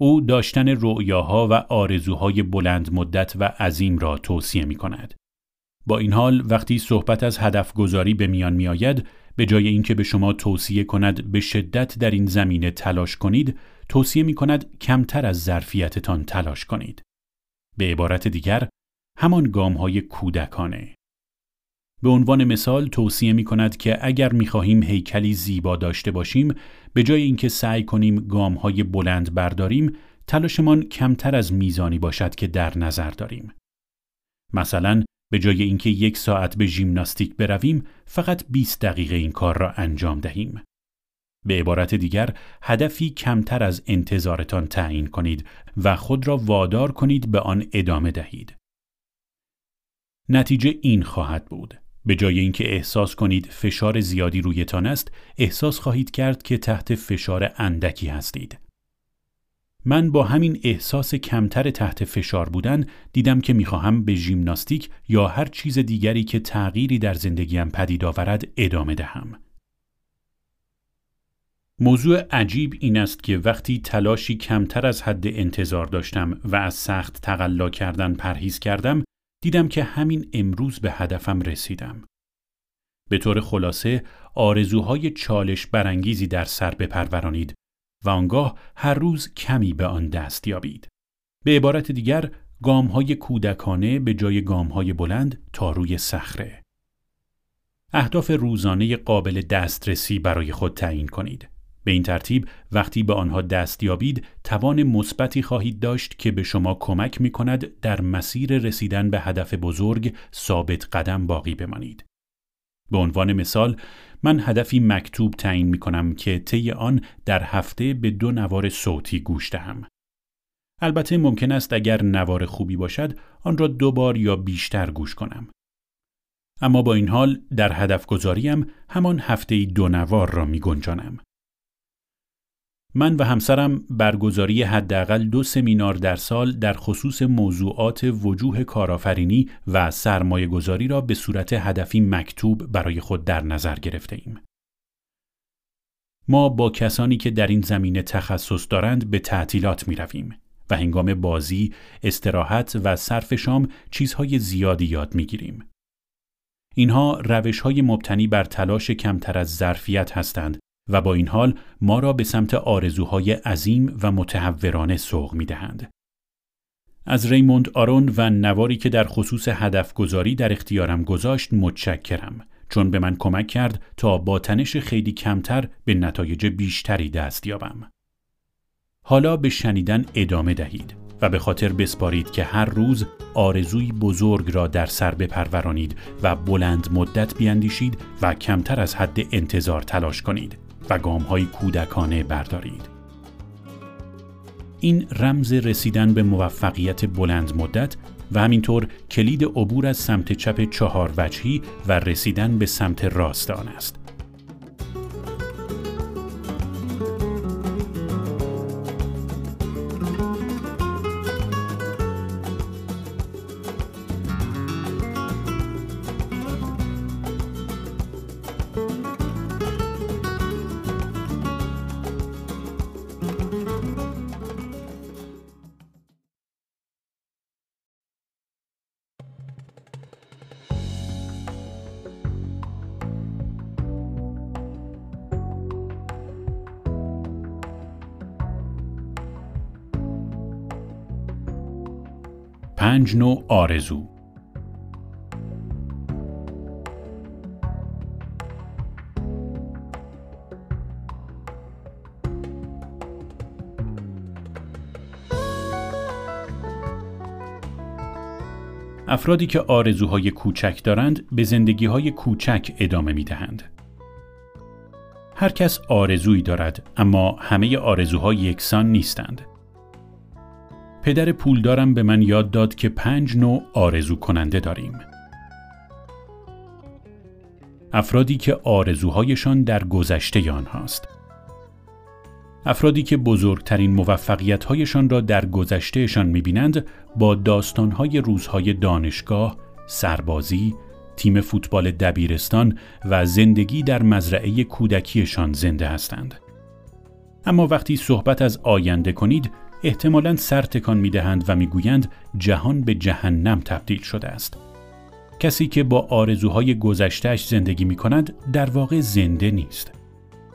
او داشتن رؤیاها و آرزوهای بلند مدت و عظیم را توصیه می کند. با این حال وقتی صحبت از هدف گذاری به میان می آید به جای اینکه به شما توصیه کند به شدت در این زمینه تلاش کنید توصیه می کند کمتر از ظرفیتتان تلاش کنید. به عبارت دیگر همان گام های کودکانه. به عنوان مثال توصیه می کند که اگر می خواهیم هیکلی زیبا داشته باشیم به جای اینکه سعی کنیم گام های بلند برداریم تلاشمان کمتر از میزانی باشد که در نظر داریم. مثلا به جای اینکه یک ساعت به ژیمناستیک برویم فقط 20 دقیقه این کار را انجام دهیم. به عبارت دیگر هدفی کمتر از انتظارتان تعیین کنید و خود را وادار کنید به آن ادامه دهید. نتیجه این خواهد بود. به جای اینکه احساس کنید فشار زیادی رویتان است، احساس خواهید کرد که تحت فشار اندکی هستید. من با همین احساس کمتر تحت فشار بودن دیدم که می‌خواهم به ژیمناستیک یا هر چیز دیگری که تغییری در زندگیم پدید آورد ادامه دهم. موضوع عجیب این است که وقتی تلاشی کمتر از حد انتظار داشتم و از سخت تقلا کردن پرهیز کردم دیدم که همین امروز به هدفم رسیدم. به طور خلاصه آرزوهای چالش برانگیزی در سر بپرورانید و آنگاه هر روز کمی به آن دست یابید. به عبارت دیگر گام های کودکانه به جای گام های بلند تا روی صخره. اهداف روزانه قابل دسترسی برای خود تعیین کنید. به این ترتیب وقتی به آنها دست یابید توان مثبتی خواهید داشت که به شما کمک می کند در مسیر رسیدن به هدف بزرگ ثابت قدم باقی بمانید. به عنوان مثال من هدفی مکتوب تعیین می کنم که طی آن در هفته به دو نوار صوتی گوش دهم. البته ممکن است اگر نوار خوبی باشد آن را دو بار یا بیشتر گوش کنم. اما با این حال در هدف گذاریم همان هفته دو نوار را می گنجانم. من و همسرم برگزاری حداقل دو سمینار در سال در خصوص موضوعات وجوه کارآفرینی و سرمایه گذاری را به صورت هدفی مکتوب برای خود در نظر گرفته ایم. ما با کسانی که در این زمینه تخصص دارند به تعطیلات می رویم و هنگام بازی، استراحت و صرف شام چیزهای زیادی یاد می گیریم. اینها روش های مبتنی بر تلاش کمتر از ظرفیت هستند و با این حال ما را به سمت آرزوهای عظیم و متحورانه سوق می دهند. از ریموند آرون و نواری که در خصوص هدف گذاری در اختیارم گذاشت متشکرم چون به من کمک کرد تا با تنش خیلی کمتر به نتایج بیشتری دست یابم. حالا به شنیدن ادامه دهید و به خاطر بسپارید که هر روز آرزوی بزرگ را در سر بپرورانید و بلند مدت بیاندیشید و کمتر از حد انتظار تلاش کنید. و گام های کودکانه بردارید. این رمز رسیدن به موفقیت بلند مدت و همینطور کلید عبور از سمت چپ چهار وجهی و رسیدن به سمت راست آن است. پنج نوع آرزو افرادی که آرزوهای کوچک دارند به زندگیهای کوچک ادامه می دهند. هر کس آرزویی دارد اما همه آرزوها یکسان نیستند. پدر پولدارم به من یاد داد که پنج نوع آرزو کننده داریم. افرادی که آرزوهایشان در گذشته آنهاست. افرادی که بزرگترین موفقیتهایشان را در گذشتهشان می‌بینند با داستانهای روزهای دانشگاه، سربازی، تیم فوتبال دبیرستان و زندگی در مزرعه کودکیشان زنده هستند. اما وقتی صحبت از آینده کنید احتمالا سر تکان می دهند و می‌گویند جهان به جهنم تبدیل شده است. کسی که با آرزوهای گذشتهش زندگی می کند در واقع زنده نیست.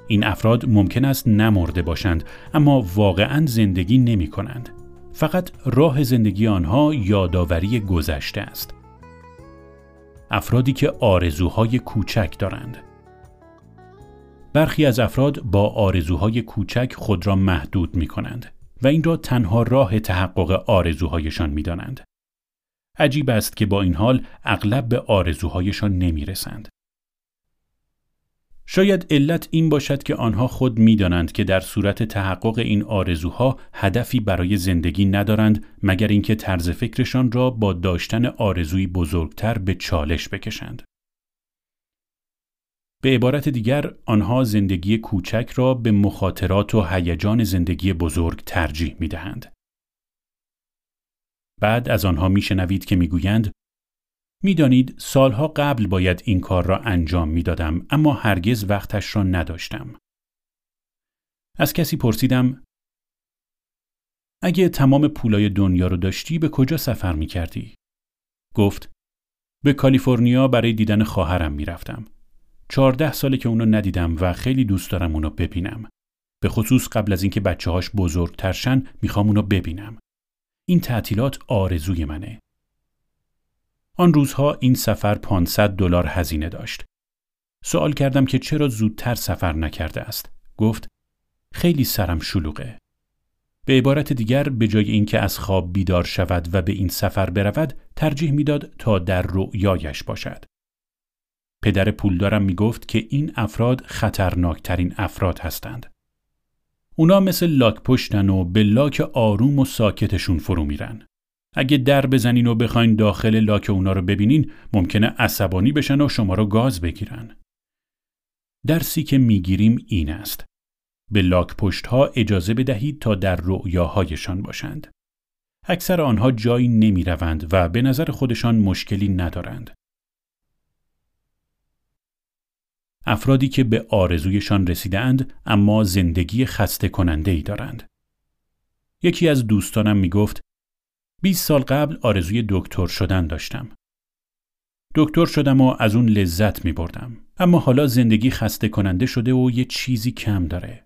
این افراد ممکن است نمرده باشند اما واقعا زندگی نمی کنند. فقط راه زندگی آنها یادآوری گذشته است. افرادی که آرزوهای کوچک دارند. برخی از افراد با آرزوهای کوچک خود را محدود می کنند و این را تنها راه تحقق آرزوهایشان می دانند. عجیب است که با این حال اغلب به آرزوهایشان نمی رسند. شاید علت این باشد که آنها خود می‌دانند که در صورت تحقق این آرزوها هدفی برای زندگی ندارند مگر اینکه طرز فکرشان را با داشتن آرزوی بزرگتر به چالش بکشند. به عبارت دیگر آنها زندگی کوچک را به مخاطرات و هیجان زندگی بزرگ ترجیح می دهند. بعد از آنها میشنوید که می‌گویند می‌دانید سالها قبل باید این کار را انجام می‌دادم اما هرگز وقتش را نداشتم. از کسی پرسیدم اگه تمام پولای دنیا رو داشتی به کجا سفر می کردی؟ گفت به کالیفرنیا برای دیدن خواهرم می‌رفتم. چهارده ساله که اونو ندیدم و خیلی دوست دارم اونو ببینم. به خصوص قبل از اینکه بچه هاش بزرگترشن می‌خوام اونو ببینم. این تعطیلات آرزوی منه. آن روزها این سفر 500 دلار هزینه داشت. سوال کردم که چرا زودتر سفر نکرده است. گفت خیلی سرم شلوغه. به عبارت دیگر به جای اینکه از خواب بیدار شود و به این سفر برود ترجیح می‌داد تا در رؤیایش باشد. پدر پولدارم می گفت که این افراد خطرناکترین افراد هستند. اونا مثل لاک پشتن و به لاک آروم و ساکتشون فرو میرن. اگه در بزنین و بخواین داخل لاک اونا رو ببینین ممکنه عصبانی بشن و شما رو گاز بگیرن. درسی که می‌گیریم این است. به لاک پشت ها اجازه بدهید تا در رؤیاهایشان باشند. اکثر آنها جایی نمی روند و به نظر خودشان مشکلی ندارند. افرادی که به آرزویشان رسیدند اما زندگی خسته کننده ای دارند. یکی از دوستانم می گفت 20 سال قبل آرزوی دکتر شدن داشتم. دکتر شدم و از اون لذت می بردم. اما حالا زندگی خسته کننده شده و یه چیزی کم داره.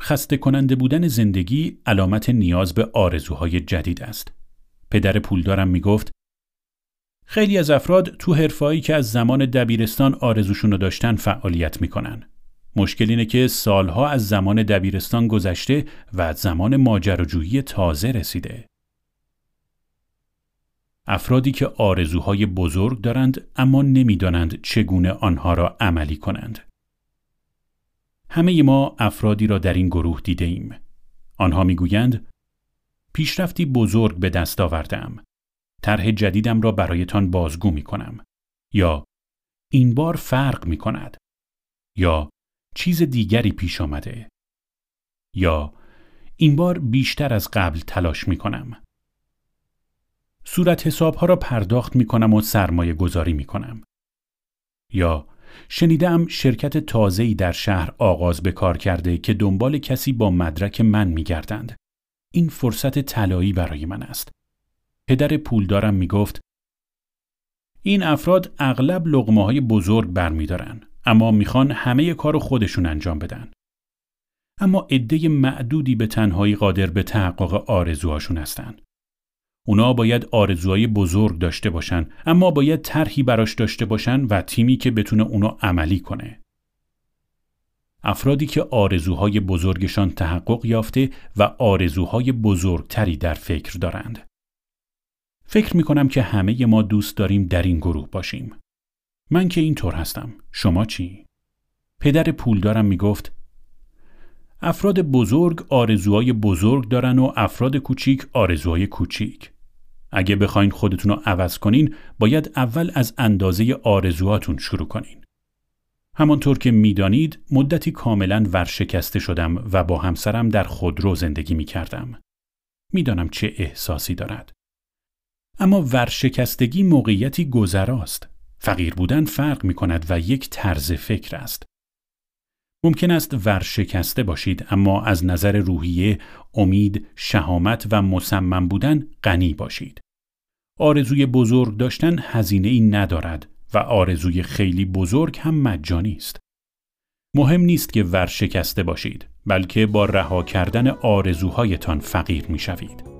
خسته کننده بودن زندگی علامت نیاز به آرزوهای جدید است. پدر پولدارم می گفت خیلی از افراد تو حرفایی که از زمان دبیرستان آرزوشون رو داشتن فعالیت می‌کنن. مشکل اینه که سالها از زمان دبیرستان گذشته و از زمان ماجراجویی تازه رسیده. افرادی که آرزوهای بزرگ دارند اما نمی‌دانند چگونه آنها را عملی کنند. همه ما افرادی را در این گروه دیده ایم. آنها می‌گویند پیشرفتی بزرگ به دست آوردم. طرح جدیدم را برایتان بازگو می کنم. یا این بار فرق می کند. یا چیز دیگری پیش آمده. یا این بار بیشتر از قبل تلاش می کنم. صورت حسابها را پرداخت می کنم و سرمایه گذاری می کنم. یا شنیدم شرکت تازه‌ای در شهر آغاز به کار کرده که دنبال کسی با مدرک من می گردند. این فرصت طلایی برای من است. پدر پولدارم می گفت این افراد اغلب لغمه های بزرگ برمیدارن اما می‌خوان همه کار خودشون انجام بدن. اما عده معدودی به تنهایی قادر به تحقق آرزوهاشون هستن. اونا باید آرزوهای بزرگ داشته باشن اما باید طرحی براش داشته باشن و تیمی که بتونه اونو عملی کنه. افرادی که آرزوهای بزرگشان تحقق یافته و آرزوهای بزرگتری در فکر دارند. فکر می کنم که همه ما دوست داریم در این گروه باشیم. من که اینطور هستم. شما چی؟ پدر پولدارم می گفت افراد بزرگ آرزوهای بزرگ دارن و افراد کوچیک آرزوهای کوچیک. اگه بخواین خودتون رو عوض کنین باید اول از اندازه آرزوهاتون شروع کنین. همانطور که می‌دانید مدتی کاملا ورشکسته شدم و با همسرم در خودرو زندگی می کردم. می‌دانم چه احساسی دارد. اما ورشکستگی موقعیتی گذراست. فقیر بودن فرق می کند و یک طرز فکر است. ممکن است ورشکسته باشید اما از نظر روحیه، امید، شهامت و مصمم بودن غنی باشید. آرزوی بزرگ داشتن هزینه ای ندارد و آرزوی خیلی بزرگ هم مجانی است. مهم نیست که ورشکسته باشید بلکه با رها کردن آرزوهایتان فقیر می شوید.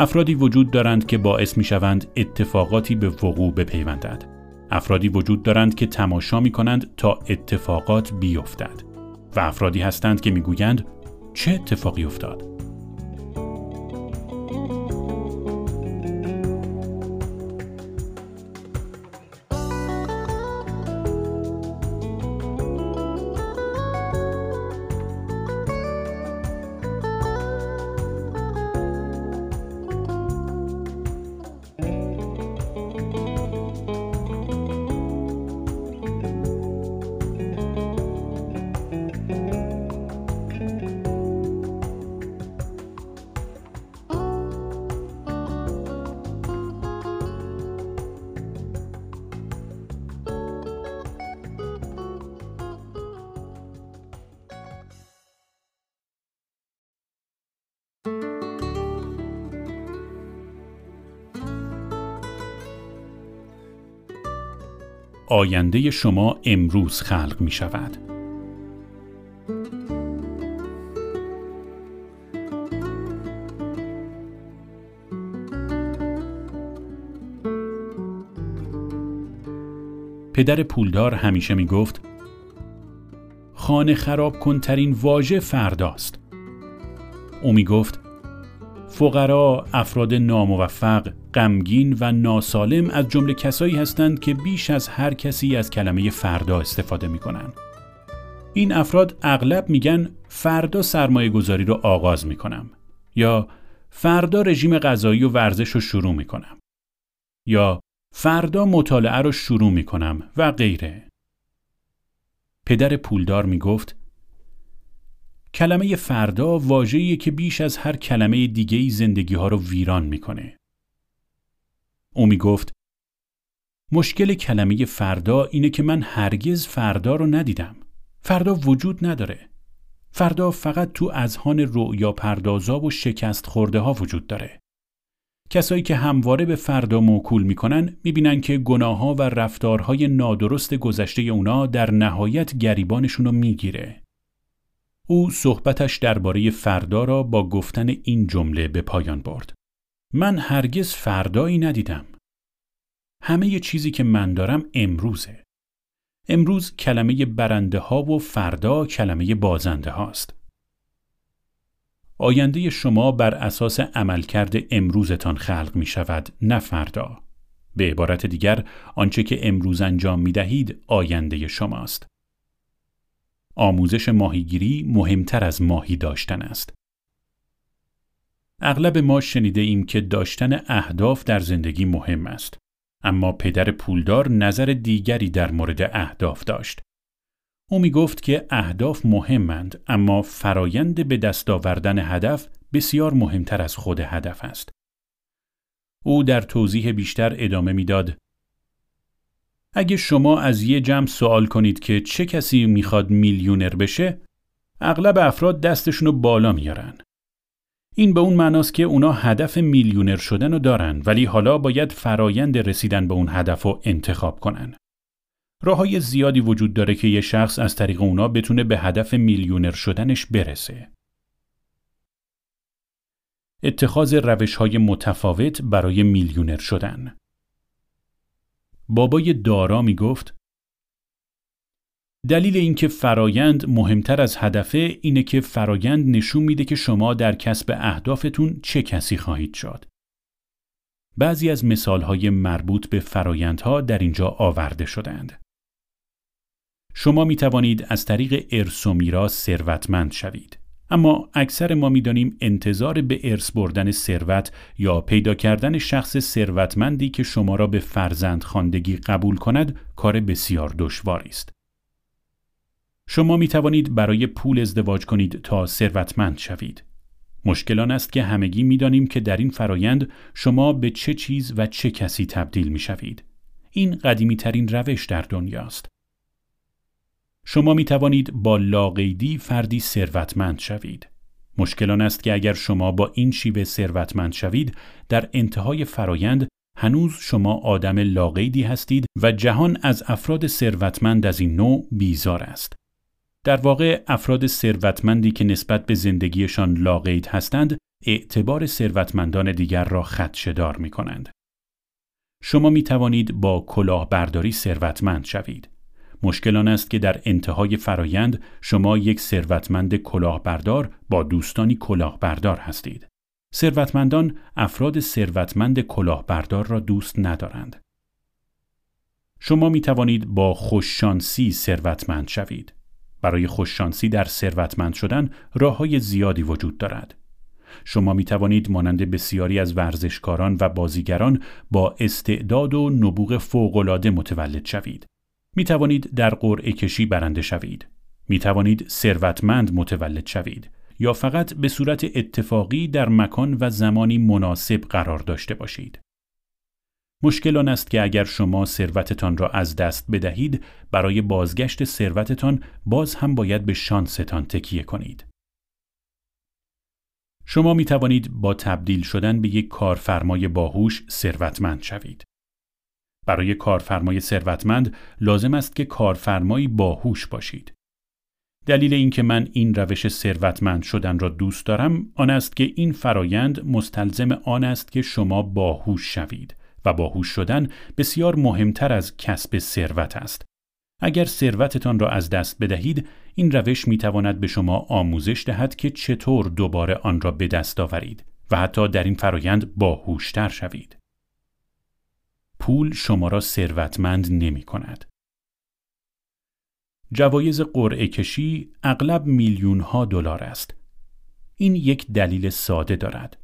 افرادی وجود دارند که باعث می شوند اتفاقاتی به وقوع بپیوندد. افرادی وجود دارند که تماشا می کنند تا اتفاقات بیفتد و افرادی هستند که می گویند چه اتفاقی افتاد؟ آینده شما امروز خلق می شود. پدر پولدار همیشه می گفت خانه خراب کنترین واژه فرداست. او می گفت فقرا افراد ناموفق غمگین و ناسالم از جمله کسایی هستند که بیش از هر کسی از کلمه فردا استفاده می کنن. این افراد اغلب میگن فردا سرمایه گذاری رو آغاز می کنم یا فردا رژیم غذایی و ورزش رو شروع می کنم یا فردا مطالعه رو شروع می کنم و غیره. پدر پولدار می گفت کلمه فردا واجهیه که بیش از هر کلمه دیگهی زندگی ها رو ویران می‌کنه. او می گفت مشکل کلمه فردا اینه که من هرگز فردا رو ندیدم. فردا وجود نداره. فردا فقط تو اذهان رؤیا پردازا و شکست خورده ها وجود داره. کسایی که همواره به فردا موکول می‌کنن می‌بینن که گناه ها و رفتارهای نادرست گذشته اونا در نهایت گریبانشون رو می‌گیره. او صحبتش درباره فردا را با گفتن این جمله به پایان برد. من هرگز فردایی ندیدم. همه چیزی که من دارم امروزه. امروز کلمه برنده ها و فردا کلمه بازنده هاست. آینده شما بر اساس عملکرد امروزتان خلق می شود نه فردا. به عبارت دیگر آنچه که امروز انجام می دهید آینده شماست. آموزش ماهیگیری مهمتر از ماهی داشتن است. اغلب ما شنیده ایم که داشتن اهداف در زندگی مهم است. اما پدر پولدار نظر دیگری در مورد اهداف داشت. او می گفت که اهداف مهمند اما فرایند به دست آوردن هدف بسیار مهمتر از خود هدف است. او در توضیح بیشتر ادامه می‌داد اگه شما از یه جمع سوال کنید که چه کسی می‌خواد میلیونر بشه اغلب افراد دستشونو بالا میارن. این به اون معناست که اونا هدف میلیونر شدن رو دارن ولی حالا باید فرایند رسیدن به اون هدف رو انتخاب کنن. راه های زیادی وجود داره که یه شخص از طریق اونا بتونه به هدف میلیونر شدنش برسه. اتخاذ روش های متفاوت برای میلیونر شدن بابای دارا می گفت دلیل اینکه فرایند مهمتر از هدفه اینه که فرایند نشون میده که شما در کسب اهدافتون چه کسی خواهید شد. بعضی از مثالهای مربوط به فرایندها در اینجا آورده شدند. شما می توانید از طریق ارث و میراث ثروتمند شوید. اما اکثر ما می‌دانیم انتظار به ارث بردن ثروت یا پیدا کردن شخص ثروتمندی که شما را به فرزند خاندگی قبول کند کار بسیار دشواری است. شما می توانید برای پول ازدواج کنید تا ثروتمند شوید. مشکل آن است که همگی می دانیم که در این فرایند شما به چه چیز و چه کسی تبدیل می شوید. این قدیمی ترین روش در دنیاست. شما می توانید با لاقیدی فردی ثروتمند شوید. مشکل آن است که اگر شما با این شیوه ثروتمند شوید در انتهای فرایند هنوز شما آدم لاقیدی هستید و جهان از افراد ثروتمند از این نوع بیزار است. در واقع افراد ثروتمندی که نسبت به زندگیشان لاقید هستند اعتبار ثروتمندان دیگر را خدشدار می کنند. شما می توانید با کلاهبرداری ثروتمند شوید. مشکل آن است که در انتهای فرایند شما یک ثروتمند کلاهبردار با دوستانی کلاهبردار هستید. ثروتمندان افراد ثروتمند کلاهبردار را دوست ندارند. شما می توانید با خوششانسی ثروتمند شوید. برای خوششانسی در ثروتمند شدن راه های زیادی وجود دارد. شما می توانید مانند بسیاری از ورزشکاران و بازیگران با استعداد و نبوغ فوقالعاده متولد شوید. می توانید در قرعه کشی برنده شوید. می توانید ثروتمند متولد شوید یا فقط به صورت اتفاقی در مکان و زمانی مناسب قرار داشته باشید. مشکل آن است که اگر شما ثروتتان را از دست بدهید برای بازگشت ثروتتان باز هم باید به شانستان تکیه کنید. شما می توانید با تبدیل شدن به یک کارفرمای باهوش ثروتمند شوید. برای کارفرمای ثروتمند لازم است که کارفرمایی باهوش باشید. دلیل اینکه من این روش ثروتمند شدن را دوست دارم آن است که این فرایند مستلزم آن است که شما باهوش شوید. و باهوش شدن بسیار مهمتر از کسب ثروت است. اگر ثروتتان را از دست بدهید، این روش می تواند به شما آموزش دهد که چطور دوباره آن را به دست آورید و حتی در این فرایند باهوشتر شوید. پول شما را ثروتمند نمی کند. جوایز قرعه کشی اغلب میلیون ها دلار است. این یک دلیل ساده دارد.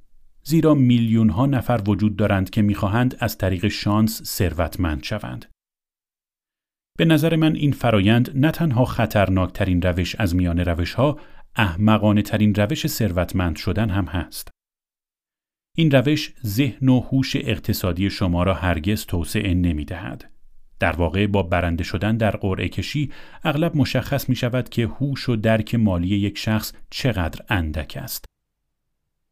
زیرا میلیون ها نفر وجود دارند که می‌خواهند از طریق شانس ثروتمند شوند. به نظر من این فرایند نه تنها خطرناکترین روش از میان روش ها، احمقانه ترین روش ثروتمند شدن هم هست. این روش ذهن و هوش اقتصادی شما را هرگز توسعه نمی دهد. در واقع با برنده شدن در قرعه کشی اغلب مشخص می شود که هوش و درک مالی یک شخص چقدر اندک است.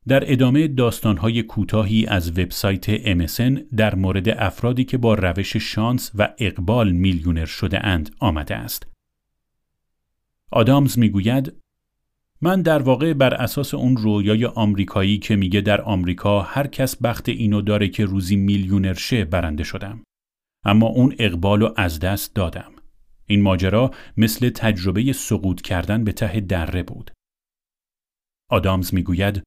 در ادامه داستانهای کوتاهی از وبسایت MSN در مورد افرادی که با روش شانس و اقبال میلیونر شده اند آمده است. آدامز می‌گوید من در واقع بر اساس اون رویای آمریکایی که میگه در آمریکا هر کس بخت اینو داره که روزی میلیونر شه برنده شدم. اما اون اقبال رو از دست دادم. این ماجرا مثل تجربه سقوط کردن به ته دره بود. آدامز می‌گوید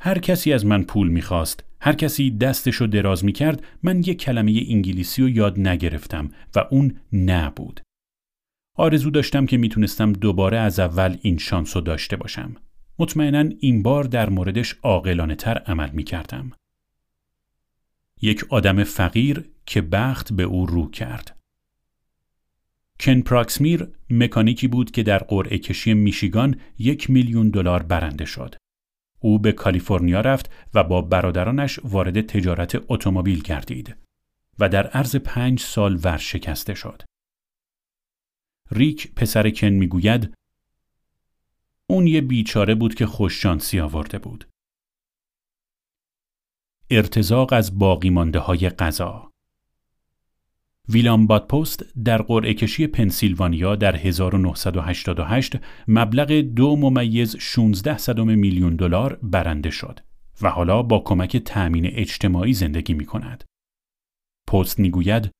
هر کسی از من پول می‌خواست هر کسی دستشو دراز می‌کرد من یک کلمه انگلیسی رو یاد نگرفتم و اون نه بود آرزو داشتم که می‌تونستم دوباره از اول این شانس رو داشته باشم. مطمئنا این بار در موردش عاقلانه تر عمل می‌کردم. یک آدم فقیر که بخت به او رو کرد. کن پراکسمیر مکانیکی بود که در قرعه کشی میشیگان یک میلیون دلار برنده شد. او به کالیفرنیا رفت و با برادرانش وارد تجارت اتومبیل گردید و در عرض پنج سال ورشکسته شد. ریک پسر کن می‌گوید اون یه بیچاره بود که خوششانسی آورده بود. ارتزاق از باقی مانده های غذا ویلام بادپست در قرعه کشی پنسیلوانیا در 1988 مبلغ دو ممیز 16 صدم میلیون دلار برنده شد. و حالا با کمک تأمین اجتماعی زندگی می کند. پست می گوید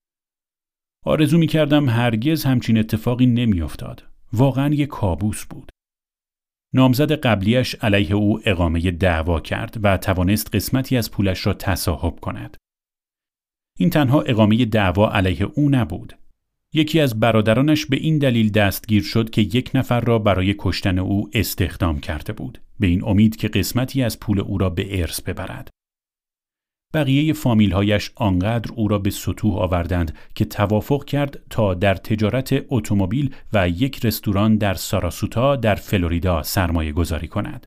آرزو می کردم هرگز همچین اتفاقی نمی افتاد. واقعا یک کابوس بود. نامزد قبلیش علیه او اقامه دعوا کرد و توانست قسمتی از پولش را تصاحب کند. این تنها اقامه دعوا علیه او نبود. یکی از برادرانش به این دلیل دستگیر شد که یک نفر را برای کشتن او استخدام کرده بود. به این امید که قسمتی از پول او را به ارث ببرد. بقیه فامیلهایش آنقدر او را به سطوح آوردند که توافق کرد تا در تجارت اتومبیل و یک رستوران در ساراسوتا در فلوریدا سرمایه گذاری کند.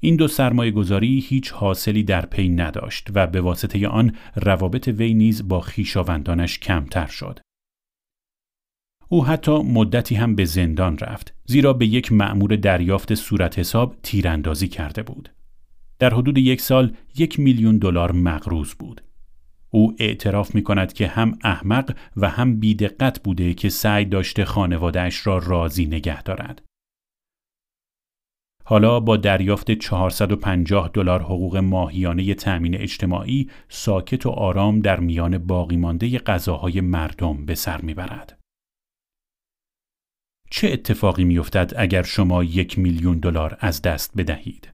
این دو سرمایه گذاری هیچ حاصلی در پی نداشت و به واسطه آن روابط وی نیز با خیشاوندانش کمتر شد. او حتی مدتی هم به زندان رفت زیرا به یک مأمور دریافت صورت حساب تیراندازی کرده بود. در حدود یک سال یک میلیون دلار مقروض بود. او اعتراف می کند که هم احمق و هم بیدقت بوده که سعی داشته خانوادهش را راضی نگه دارد. حالا با دریافت 450 دلار حقوق ماهیانه تأمین اجتماعی ساکت و آرام در میان باقی مانده غذاهای مردم به سر می‌برد. چه اتفاقی میافتد اگر شما یک میلیون دلار از دست بدهید؟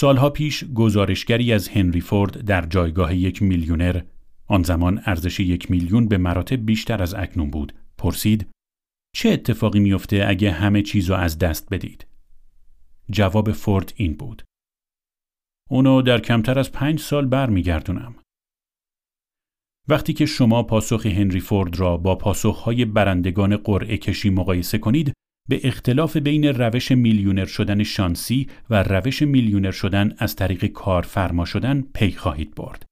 سالها پیش گزارشگری از هنری فورد در جایگاه یک میلیونر آن زمان ارزش یک میلیون به مراتب بیشتر از اکنون بود پرسید چه اتفاقی میافته اگه همه چیزو از دست بدید؟ جواب فورد این بود. اونو در کمتر از پنج سال برمیگردونم. وقتی که شما پاسخ هنری فورد را با پاسخهای برندگان قرعه کشی مقایسه کنید، به اختلاف بین روش میلیونر شدن شانسی و روش میلیونر شدن از طریق کارفرما شدن پی خواهید برد.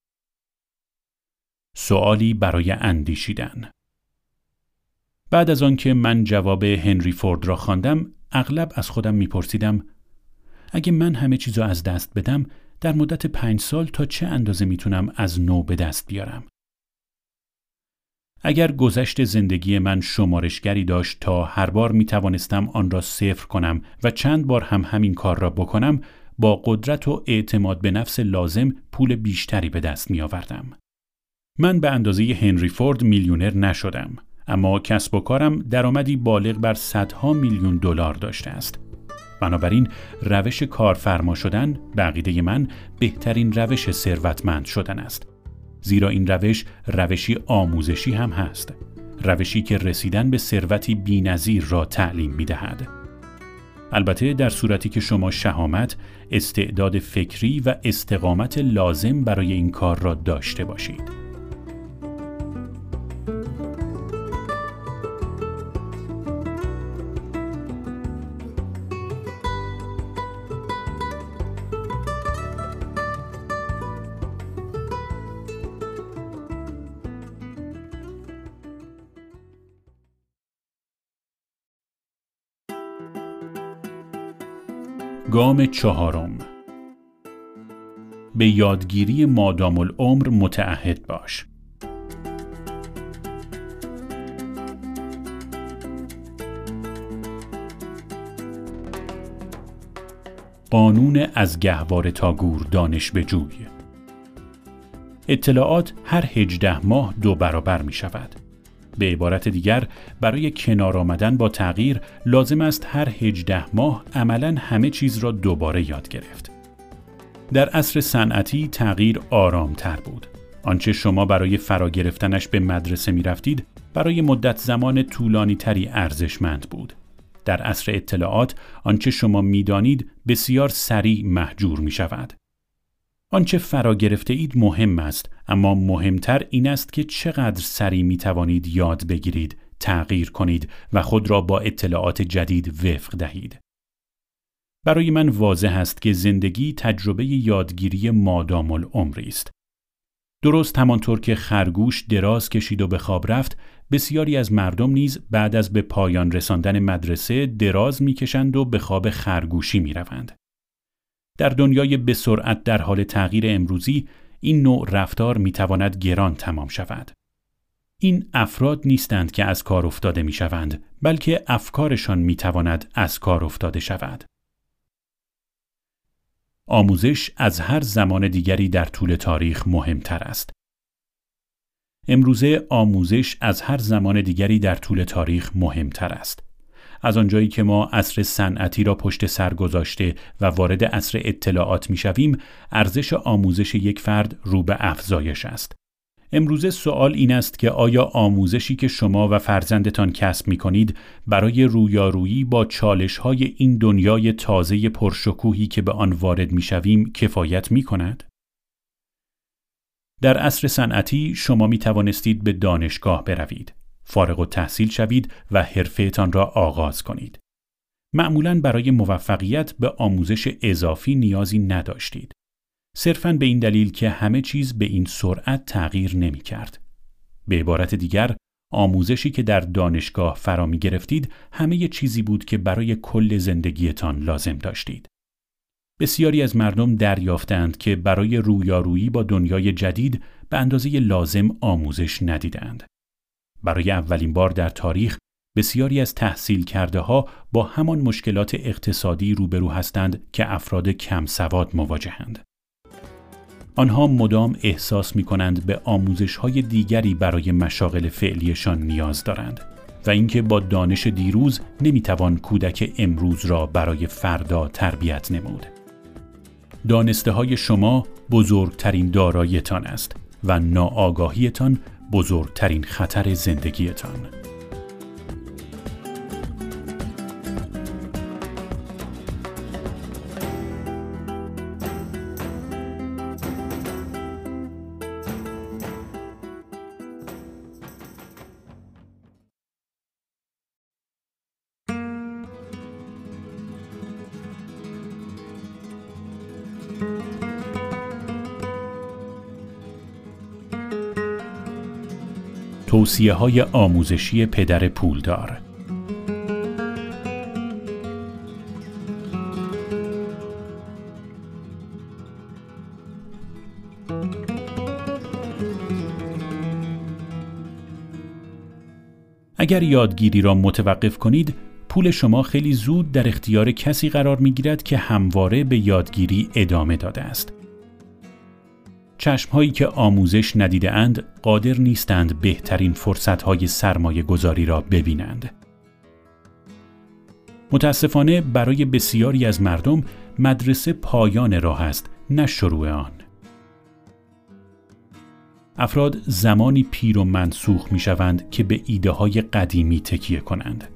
سوالی برای اندیشیدن بعد از آنکه من جواب هنری فورد را خواندم اغلب از خودم میپرسیدم اگه من همه چیزو از دست بدم در مدت پنج سال تا چه اندازه می‌تونم از نو به دست بیارم اگر گذشت زندگی من شمارشگری داشت تا هر بار می توانستم آن را صفر کنم و چند بار هم همین کار را بکنم با قدرت و اعتماد به نفس لازم پول بیشتری به دست می آوردم. من به اندازه هنری فورد میلیونر نشدم اما کسب و کارم درآمدی بالغ بر صدها میلیون دلار داشته است. بنابراین روش کارفرما شدن بقیده من بهترین روش ثروتمند شدن است. زیرا این روش روشی آموزشی هم هست. روشی که رسیدن به ثروتی بینظیر را تعلیم می‌دهد. البته در صورتی که شما شهامت، استعداد فکری و استقامت لازم برای این کار را داشته باشید. گام چهارم. به یادگیری مادام العمر متعهد باش. قانون از گهواره تا گور دانش به جوی. اطلاعات هر هجده ماه دو برابر می شود. به عبارت دیگر برای کنار آمدن با تغییر لازم است هر هجده ماه عملا همه چیز را دوباره یاد گرفت. در عصر صنعتی تغییر آرامتر بود. آنچه شما برای فرا گرفتنش به مدرسه می رفتید برای مدت زمان طولانی تری ارزشمند بود. در عصر اطلاعات آنچه شما می‌دانید بسیار سریع محجور می شود. آنچه فرا گرفته اید مهم است اما مهمتر این است که چقدر سریع می توانید یاد بگیرید تغییر کنید و خود را با اطلاعات جدید وفق دهید. برای من واضح است که زندگی تجربه یادگیری مادام العمری است. درست همانطور که خرگوش دراز کشید و به خواب رفت بسیاری از مردم نیز بعد از به پایان رساندن مدرسه دراز می‌کشند و به خواب خرگوشی می‌روند. در دنیای به سرعت در حال تغییر امروزی این نوع رفتار می‌تواند گران تمام شود. این افراد نیستند که از کار افتاده می شوند بلکه افکارشان می تواند از کار افتاده شود. آموزش از هر زمان دیگری در طول تاریخ مهمتر است. امروزه آموزش از هر زمان دیگری در طول تاریخ مهمتر است. از آنجایی که ما عصر صنعتی را پشت سر گذاشته و وارد عصر اطلاعات می‌شویم، ارزش آموزش یک فرد رو به افزایش است. امروزه سوال این است که آیا آموزشی که شما و فرزندتان کسب می کنید برای رویارویی با چالش های این دنیای تازه پرشکوهی که به آن وارد می شویم کفایت می کند؟ در عصر صنعتی شما می توانستید به دانشگاه بروید، فارغ و تحصیل شوید و حرفهتان را آغاز کنید. معمولا برای موفقیت به آموزش اضافی نیازی نداشتید. صرفاً به این دلیل که همه چیز به این سرعت تغییر نمی کرد. به عبارت دیگر، آموزشی که در دانشگاه فرا می گرفتید همه چیزی بود که برای کل زندگیتان لازم داشتید. بسیاری از مردم دریافتند که برای رویارویی با دنیای جدید به اندازه لازم آموزش ندیدند. برای اولین بار در تاریخ بسیاری از تحصیل کرده ها با همان مشکلات اقتصادی روبرو هستند که افراد کم سواد مواجهند. آنها مدام احساس می کنند به آموزش های دیگری برای مشاغل فعلیشان نیاز دارند و اینکه با دانش دیروز نمی توان کودک امروز را برای فردا تربیت نمود. دانسته های شما بزرگترین دارایتان است و ناآگاهیتان بزرگترین خطر زندگیتان. توصیه های آموزشی پدر پولدار اگر یادگیری را متوقف کنید پول شما خیلی زود در اختیار کسی قرار می گیرد که همواره به یادگیری ادامه داده است. چشمهایی که آموزش ندیده اند قادر نیستند بهترین فرصتهای سرمایه گذاری را ببینند. متاسفانه برای بسیاری از مردم مدرسه پایان راه است نه شروع آن. افراد زمانی پیر و منسوخ می شوند که به ایده های قدیمی تکیه کنند.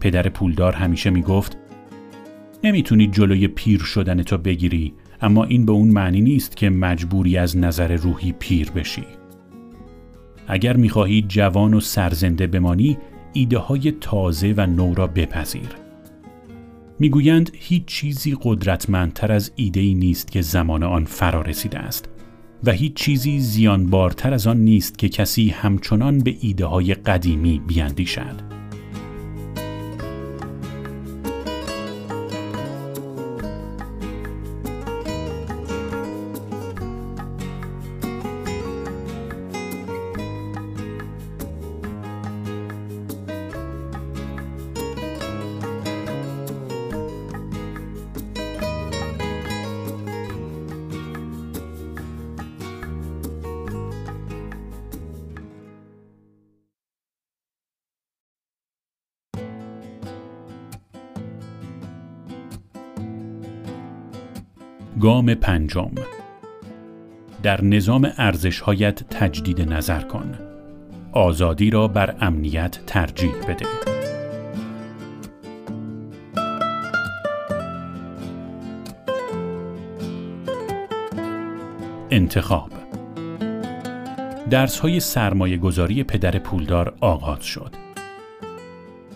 پدر پولدار همیشه می گفت نمی‌تونی جلوی پیر شدن تو بگیری اما این به اون معنی نیست که مجبوری از نظر روحی پیر بشی. اگر می‌خواهی جوان و سرزنده بمانی ایده های تازه و نو را بپذیر. می‌گویند هیچ چیزی قدرتمندتر از ایده ای نیست که زمان آن فرا رسیده است و هیچ چیزی زیانبارتر از آن نیست که کسی همچنان به ایده های قدیمی بیاندیشد. گام پنجم. در نظام ارزشهایت تجدید نظر کن. آزادی را بر امنیت ترجیح بده. انتخاب. درس های سرمایه گذاری پدر پولدار آغاز شد.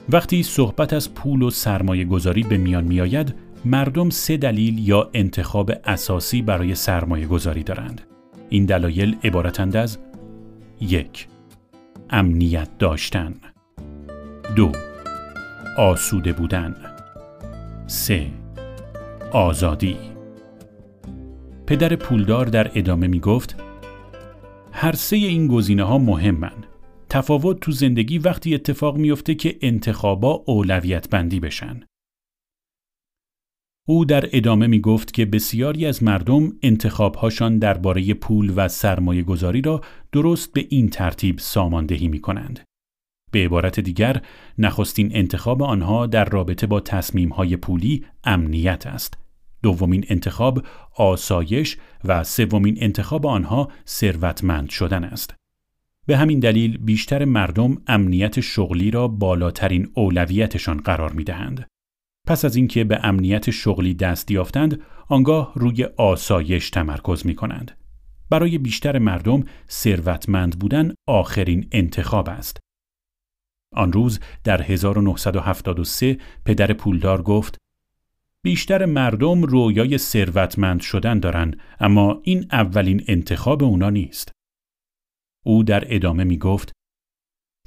وقتی صحبت از پول و سرمایه گذاری به میان می آید، مردم سه دلیل یا انتخاب اساسی برای سرمایه گذاری دارند. این دلایل عبارتند از یک امنیت داشتن. دو آسوده بودن. سه آزادی. پدر پولدار در ادامه می گفت هر سه این گزینه ها مهمن. تفاوت تو زندگی وقتی اتفاق میفته که انتخابا اولویت بندی بشن. او در ادامه می گفت که بسیاری از مردم انتخابهاشان درباره پول و سرمایه گذاری را درست به این ترتیب ساماندهی می کنند. به عبارت دیگر نخستین انتخاب آنها در رابطه با تصمیمهای پولی امنیت است. دومین انتخاب آسایش و سومین انتخاب آنها ثروتمند شدن است. به همین دلیل بیشتر مردم امنیت شغلی را بالاترین اولویتشان قرار می دهند. پس از اینکه به امنیت شغلی دست یافتند، آنگاه روی آسایش تمرکز می کنند. برای بیشتر مردم ثروتمند بودن آخرین انتخاب است. آن روز در 1973 پدر پولدار گفت بیشتر مردم رویای ثروتمند شدن دارن اما این اولین انتخاب اونا نیست. او در ادامه می گفت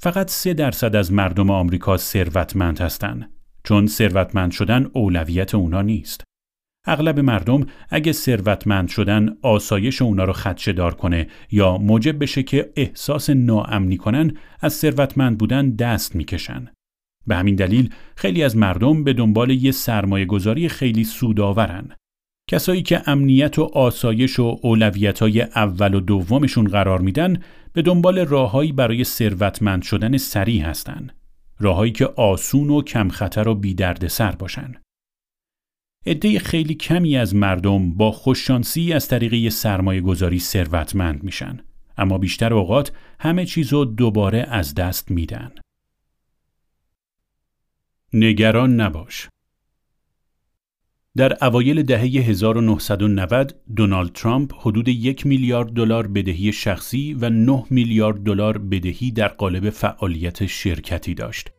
فقط سه درصد از مردم آمریکا ثروتمند هستند چون ثروتمند شدن اولویت اونا نیست. اغلب مردم اگه ثروتمند شدن آسایش اونا رو خدشه دار کنه یا موجب بشه که احساس ناامنی کنن از ثروتمند بودن دست می‌کشن. به همین دلیل خیلی از مردم به دنبال یه سرمایه گذاری خیلی سودآورن. کسایی که امنیت و آسایش و اولویت های اول و دومشون قرار میدن به دنبال راههایی برای ثروتمند شدن سریع هستن. راههایی که آسون و کم خطر و بی سر باشن. عده خیلی کمی از مردم با خوششانسی از طریق یه سرمایه گذاری ثروتمند میشن اما بیشتر اوقات همه چیز رو دوباره از دست میدن. نگران نباش. در اوایل دهه 1990 دونالد ترامپ حدود یک میلیارد دلار بدهی شخصی و 9 میلیارد دلار بدهی در قالب فعالیت شرکتی داشت.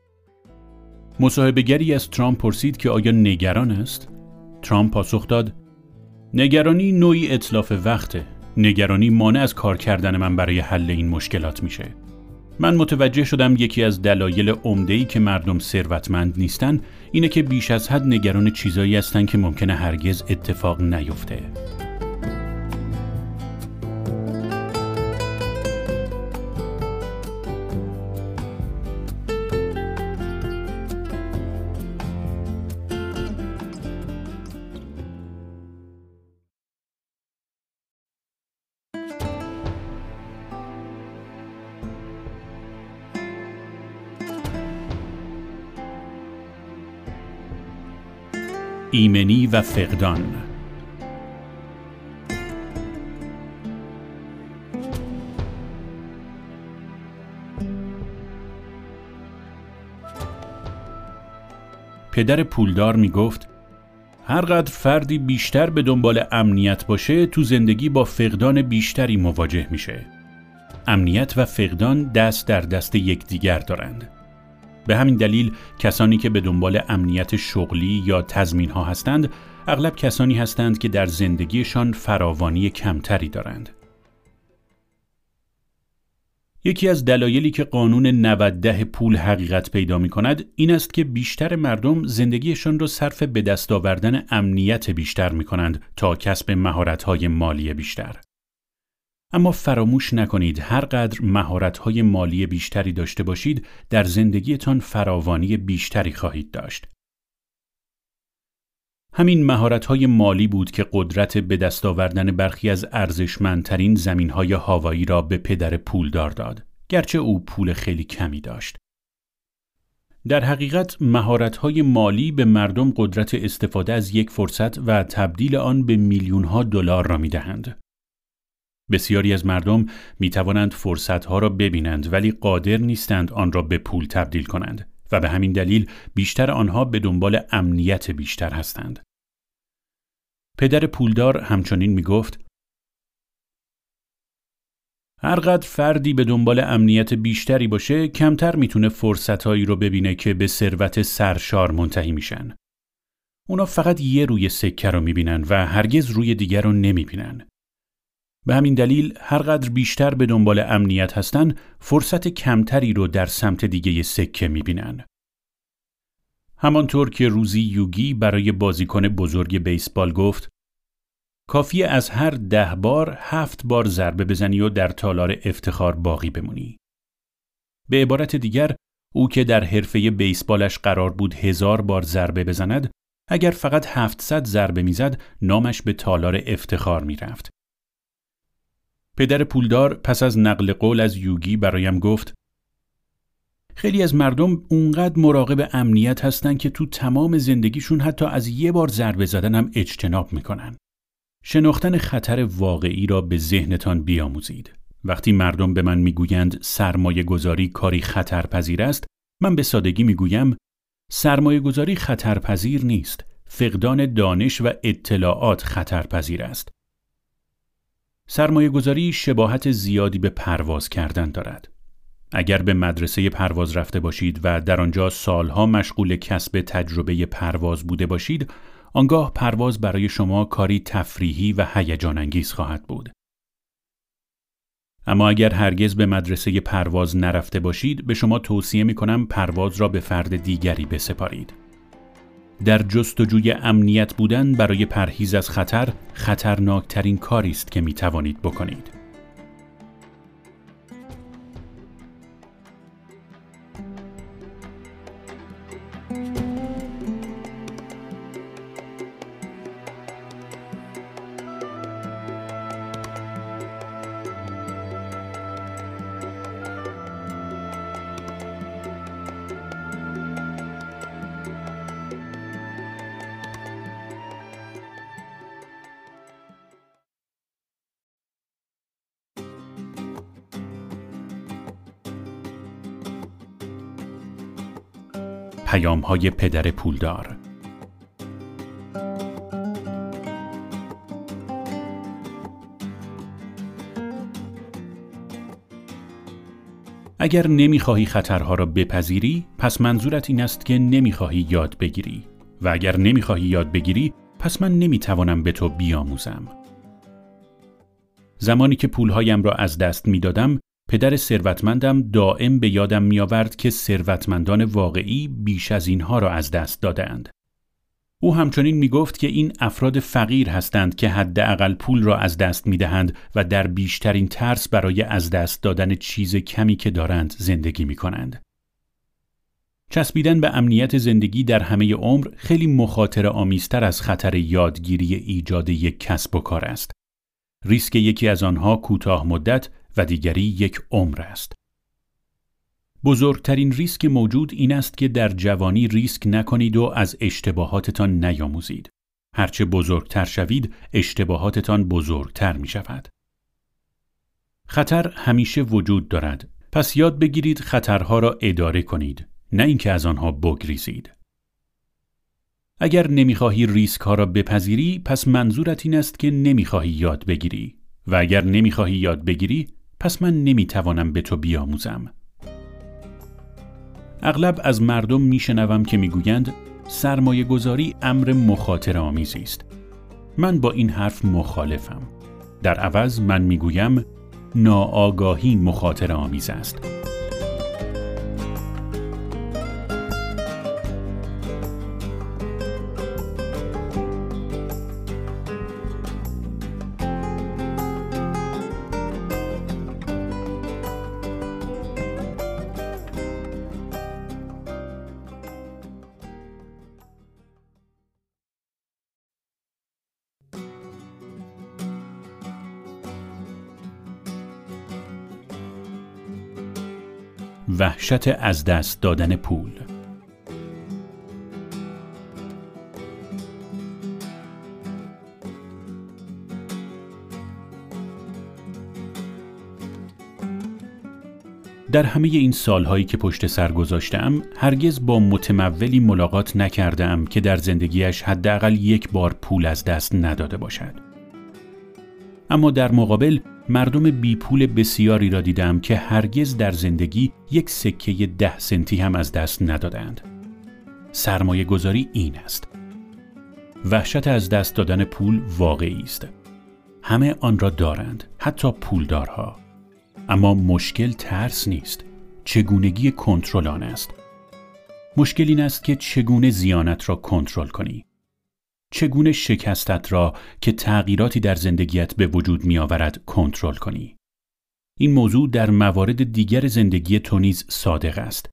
مصاحبهگری از ترامپ پرسید که آیا نگران است؟ ترامپ پاسخ داد: نگرانی نوعی اطلاف وقته. نگرانی مانع از کار کردن من برای حل این مشکلات میشه. من متوجه شدم یکی از دلایل عمده‌ای که مردم ثروتمند نیستن اینه که بیش از حد نگران چیزایی هستن که ممکنه هرگز اتفاق نیفته. ایمنی و فقدان پدر پولدار می گفت هرقدر فردی بیشتر به دنبال امنیت باشه تو زندگی با فقدان بیشتری مواجه میشه. امنیت و فقدان دست در دست یکدیگر دارند. به همین دلیل کسانی که به دنبال امنیت شغلی یا تضمین ها هستند اغلب کسانی هستند که در زندگیشان فراوانی کمتری دارند. یکی از دلایلی که قانون 90 پول حقیقت پیدا می کند این است که بیشتر مردم زندگیشان را صرف به دست آوردن امنیت بیشتر می کنند تا کسب مهارت‌های مالی بیشتر. اما فراموش نکنید هر قدر مهارت‌های مالی بیشتری داشته باشید در زندگیتان فراوانی بیشتری خواهید داشت. همین مهارت‌های مالی بود که قدرت به دست آوردن برخی از ارزشمندترین زمین‌های هاوایی را به پدر پولدار داد، گرچه او پول خیلی کمی داشت. در حقیقت مهارت‌های مالی به مردم قدرت استفاده از یک فرصت و تبدیل آن به میلیون‌ها دلار را می‌دهند. بسیاری از مردم می توانند فرصتها را ببینند ولی قادر نیستند آن را به پول تبدیل کنند و به همین دلیل بیشتر آنها به دنبال امنیت بیشتر هستند. پدر پولدار همچنین می گفت هرقدر فردی به دنبال امنیت بیشتری باشه کمتر می‌تونه فرصتهایی رو ببینه که به ثروت سرشار منتهی میشن. اونا فقط یه روی سکه رو می‌بینن و هرگز روی دیگر رو نمی‌بینن. به همین دلیل هرقدر بیشتر به دنبال امنیت هستن فرصت کمتری رو در سمت دیگه سکه می‌بینن. همانطور که روزی یوگی برای بازیکن بزرگ بیسبال گفت کافی از هر ده بار هفت بار ضربه بزنی و در تالار افتخار باقی بمونی. به عبارت دیگر او که در حرفه بیسبالش قرار بود هزار بار ضربه بزند اگر فقط 700 ضربه می‌زد نامش به تالار افتخار می‌رفت. پدر پولدار پس از نقل قول از یوگی برایم گفت خیلی از مردم اونقدر مراقب امنیت هستن که تو تمام زندگیشون حتی از یه بار ضربه زدن هم اجتناب می‌کنن. شناختن خطر واقعی را به ذهنتان بیاموزید. وقتی مردم به من می‌گویند سرمایه گذاری کاری خطرپذیر است، من به سادگی می‌گویم سرمایه گذاری خطرپذیر نیست. فقدان دانش و اطلاعات خطرپذیر است. سرمایه گذاری شباهت زیادی به پرواز کردن دارد. اگر به مدرسه پرواز رفته باشید و در آنجا سالها مشغول کسب تجربه پرواز بوده باشید، آنگاه پرواز برای شما کاری تفریحی و هیجان انگیز خواهد بود. اما اگر هرگز به مدرسه پرواز نرفته باشید، به شما توصیه می کنم پرواز را به فرد دیگری بسپارید. در جستجوی امنیت بودن برای پرهیز از خطر خطرناکترین کاری است که می توانید بکنید. پیام های پدر پولدار. اگر نمی‌خواهی خطرها را بپذیری پس منظورت این است که نمی‌خواهی یاد بگیری. و اگر نمی‌خواهی یاد بگیری پس من نمی‌توانم به تو بیاموزم. زمانی که پولهایم را از دست می‌دادم پدر ثروتمندم دائم به یادم میآورد که ثروتمندان واقعی بیش از اینها را از دست دادند. او همچنین می گفت که این افراد فقیر هستند که حداقل پول را از دست می دهند و در بیشترین ترس برای از دست دادن چیز کمی که دارند زندگی می کنند. چسبیدن به امنیت زندگی در همه عمر خیلی مخاطر آمیزتر از خطر یادگیری ایجاد یک کسب و کار است. ریسک یکی از آنها کوتاه مدت و دیگری یک عمر است. بزرگترین ریسک موجود این است که در جوانی ریسک نکنید و از اشتباهاتتان نیاموزید. هرچه بزرگتر شوید، اشتباهاتتان بزرگتر می شود. خطر همیشه وجود دارد. پس یاد بگیرید خطرها را اداره کنید، نه اینکه از آنها بگریزید. اگر نمی‌خواهی ریسک ها را بپذیری، پس منظورت این است که نمی‌خواهی یاد بگیری و اگر نمی‌خواهی یاد بگیری، پس من نمی‌توانم به تو بیاموزم. اغلب از مردم میشنوم که می‌گویند سرمایه گذاری امر مخاطر آمیزی است. من با این حرف مخالفم. در عوض من می‌گویم ناآگاهی مخاطر آمیز است. وحشت از دست دادن پول در همه این سالهایی که پشت سر گذاشتم هرگز با متمولی ملاقات نکردم که در زندگیش حداقل یک بار پول از دست نداده باشد. اما در مقابل مردم بی پول بسیاری را دیدم که هرگز در زندگی یک سکه ده سنتی هم از دست ندادند. سرمایه گذاری این است. وحشت از دست دادن پول واقعی است. همه آن را دارند، حتی پولدارها. اما مشکل ترس نیست. چگونگی کنترل آن است. مشکل این است که چگونه زیانت را کنترل کنی. چگونه شکستت را که تغییراتی در زندگیت به وجود می آورد کنترل کنی. این موضوع در موارد دیگر زندگی تو نیز صادق است.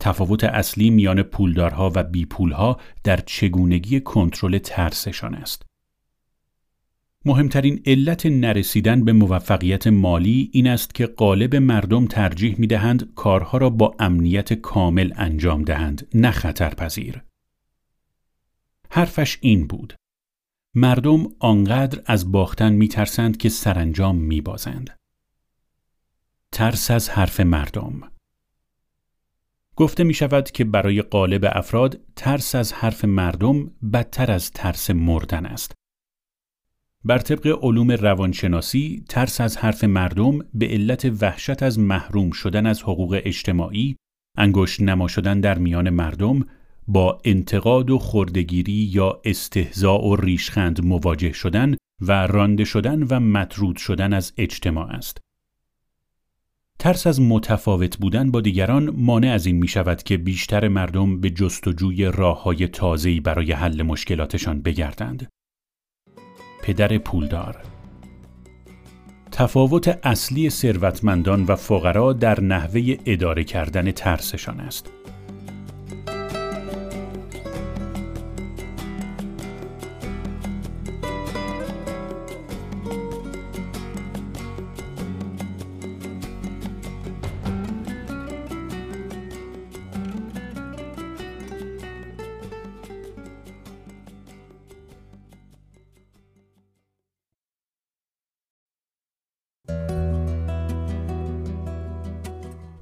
تفاوت اصلی میان پولدارها و بیپولها در چگونگی کنترل ترسشان است. مهمترین علت نرسیدن به موفقیت مالی این است که قالب مردم ترجیح می دهند کارها را با امنیت کامل انجام دهند نه خطرپذیر. حرفش این بود. مردم آنقدر از باختن می ترسند که سرانجام می بازند. ترس از حرف مردم گفته می شود که برای قالب افراد ترس از حرف مردم بدتر از ترس مردن است. بر طبق علوم روانشناسی ترس از حرف مردم به علت وحشت از محروم شدن از حقوق اجتماعی، انگشت نما شدن در میان مردم، با انتقاد و خردگیری یا استهزاء و ریشخند مواجه شدن و رانده شدن و مطرود شدن از اجتماع است. ترس از متفاوت بودن با دیگران مانع از این می شود که بیشتر مردم به جستجوی راه های تازه‌ای برای حل مشکلاتشان بگردند. پدر پولدار تفاوت اصلی ثروتمندان و فقرا در نحوه اداره کردن ترسشان است.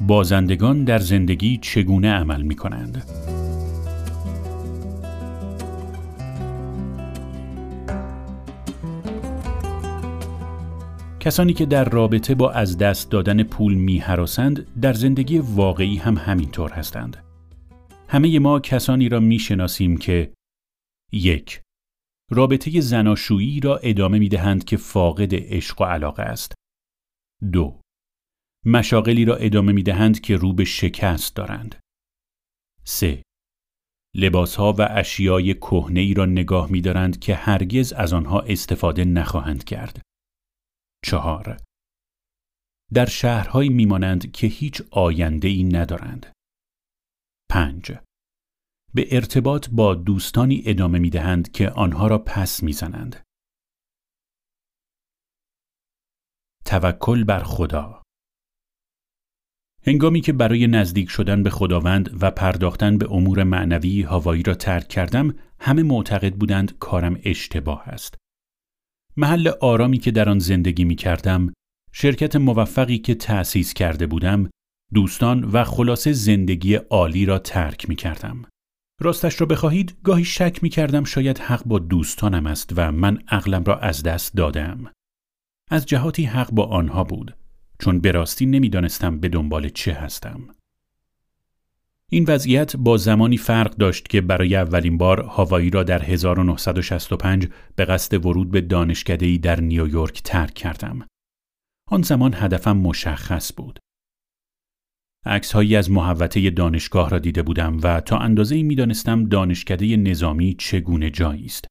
بازندگان در زندگی چگونه عمل می کنند؟ کسانی که در رابطه با از دست دادن پول می حراسند در زندگی واقعی هم همینطور هستند. همه ما کسانی را می شناسیم که یک رابطه زناشویی را ادامه می دهند که فاقد عشق و علاقه است. دو مشاغلی را ادامه می دهند که رو به شکست دارند. 3. لباسها و اشیای کهنه ای را نگاه می دارند که هرگز از آنها استفاده نخواهند کرد. 4. در شهرهایی میمانند که هیچ آینده ای ندارند. 5. به ارتباط با دوستانی ادامه می دهند که آنها را پس می‌زنند. توکل بر خدا هنگامی که برای نزدیک شدن به خداوند و پرداختن به امور معنوی هوایی را ترک کردم همه معتقد بودند کارم اشتباه است. محل آرامی که در آن زندگی می کردم، شرکت موفقی که تأسیس کرده بودم، دوستان و خلاصه زندگی عالی را ترک می کردم. راستش را بخواهید گاهی شک می کردم شاید حق با دوستانم است و من عقلم را از دست دادم. از جهاتی حق با آنها بود چون به راستی نمی‌دانستم به دنبال چه هستم. این وضعیت با زمانی فرق داشت که برای اولین بار هاوایی را در 1965 به قصد ورود به دانشکده‌ای در نیویورک ترک کردم. آن زمان هدفم مشخص بود. عکسهایی از محوطه دانشگاه را دیده بودم و تا اندازه‌ای می‌دانستم دانشکده نظامی چگونه جایی است.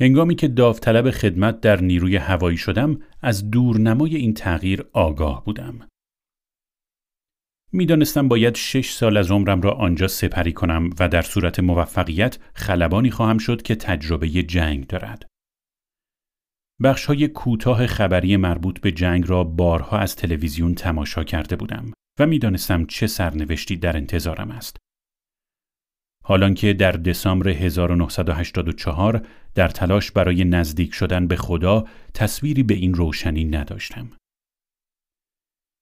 هنگامی که داوطلب خدمت در نیروی هوایی شدم از دورنمای این تغییر آگاه بودم. می‌دانستم باید شش سال از عمرم را آنجا سپری کنم و در صورت موفقیت خلبانی خواهم شد که تجربه جنگ دارد. بخش های کوتاه خبری مربوط به جنگ را بارها از تلویزیون تماشا کرده بودم و می‌دانستم چه سرنوشتی در انتظارم است. حالان که در دسامبر 1984 در تلاش برای نزدیک شدن به خدا تصویری به این روشنی نداشتم.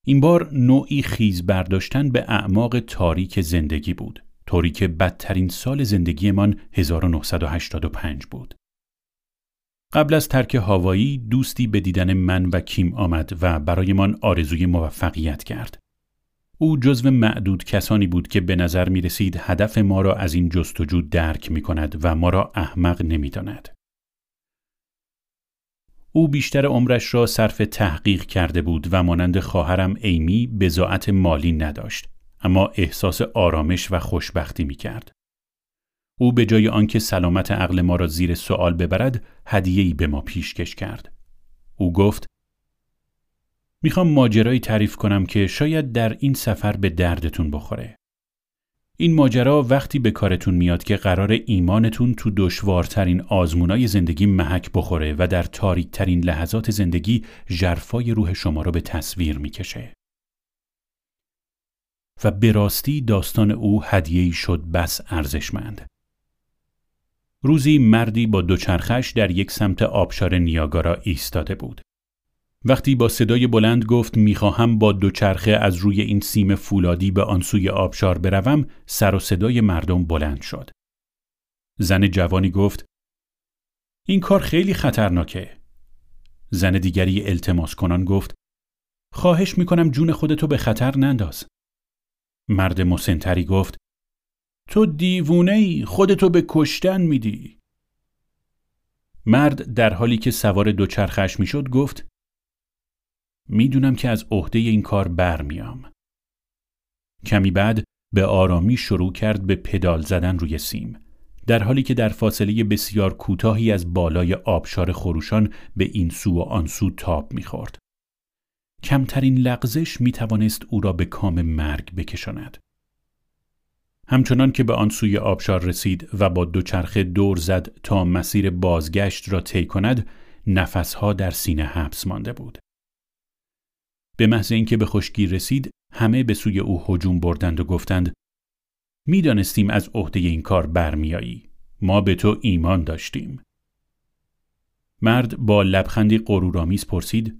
این بار نوعی خیز برداشتن به اعماق تاریک زندگی بود، طوری که بدترین سال زندگیمان 1985 بود. قبل از ترک هاوایی دوستی به دیدن من و کیم آمد و برایمان آرزوی موفقیت کرد. او جزو معدود کسانی بود که به نظر می رسید هدف ما را از این جستجو درک می کند و ما را احمق نمی داند. او بیشتر عمرش را صرف تحقیق کرده بود و مانند خواهرم ایمی بزاعت مالی نداشت اما احساس آرامش و خوشبختی می کرد. او به جای آنکه سلامت عقل ما را زیر سوال ببرد هدیه‌ای به ما پیشکش کرد. او گفت می‌خوام ماجرایی تعریف کنم که شاید در این سفر به دردتون بخوره. این ماجرا وقتی به کارتون میاد که قرار ایمانتون تو دشوارترین آزمونای زندگی محک بخوره و در تاریکترین لحظات زندگی جرفای روح شما رو به تصویر می‌کشه. و به راستی داستان او هدیه‌ای شد بس ارزشمند. روزی مردی با دوچرخش در یک سمت آبشار نیاگارا ایستاده بود. وقتی با صدای بلند گفت می‌خواهم با دوچرخه از روی این سیم فولادی به آن سوی آبشار بروم سر و صدای مردم بلند شد. زن جوانی گفت این کار خیلی خطرناکه. زن دیگری التماس کنان گفت خواهش می‌کنم جون خودتو به خطر ننداز. مرد مسنتری گفت تو دیوونه ای خودتو به کشتن میدی. مرد در حالی که سوار دوچرخش می‌شد گفت می‌دونم که از عهده این کار برمیام. کمی بعد به آرامی شروع کرد به پدال زدن روی سیم. در حالی که در فاصله بسیار کوتاهی از بالای آبشار خروشان به این سو و آن سو تاب می‌خورد. کمترین لغزش می توانست او را به کام مرگ بکشاند. همچنان که به آن سوی آبشار رسید و با دوچرخه دور زد تا مسیر بازگشت را طی کند، نفسها در سینه حبس مانده بود. به محض اینکه به خشکی رسید، همه به سوی او هجوم بردند و گفتند: می‌دانستیم از عهده این کار برمیایی. ما به تو ایمان داشتیم. مرد با لبخندی غرورآمیز پرسید: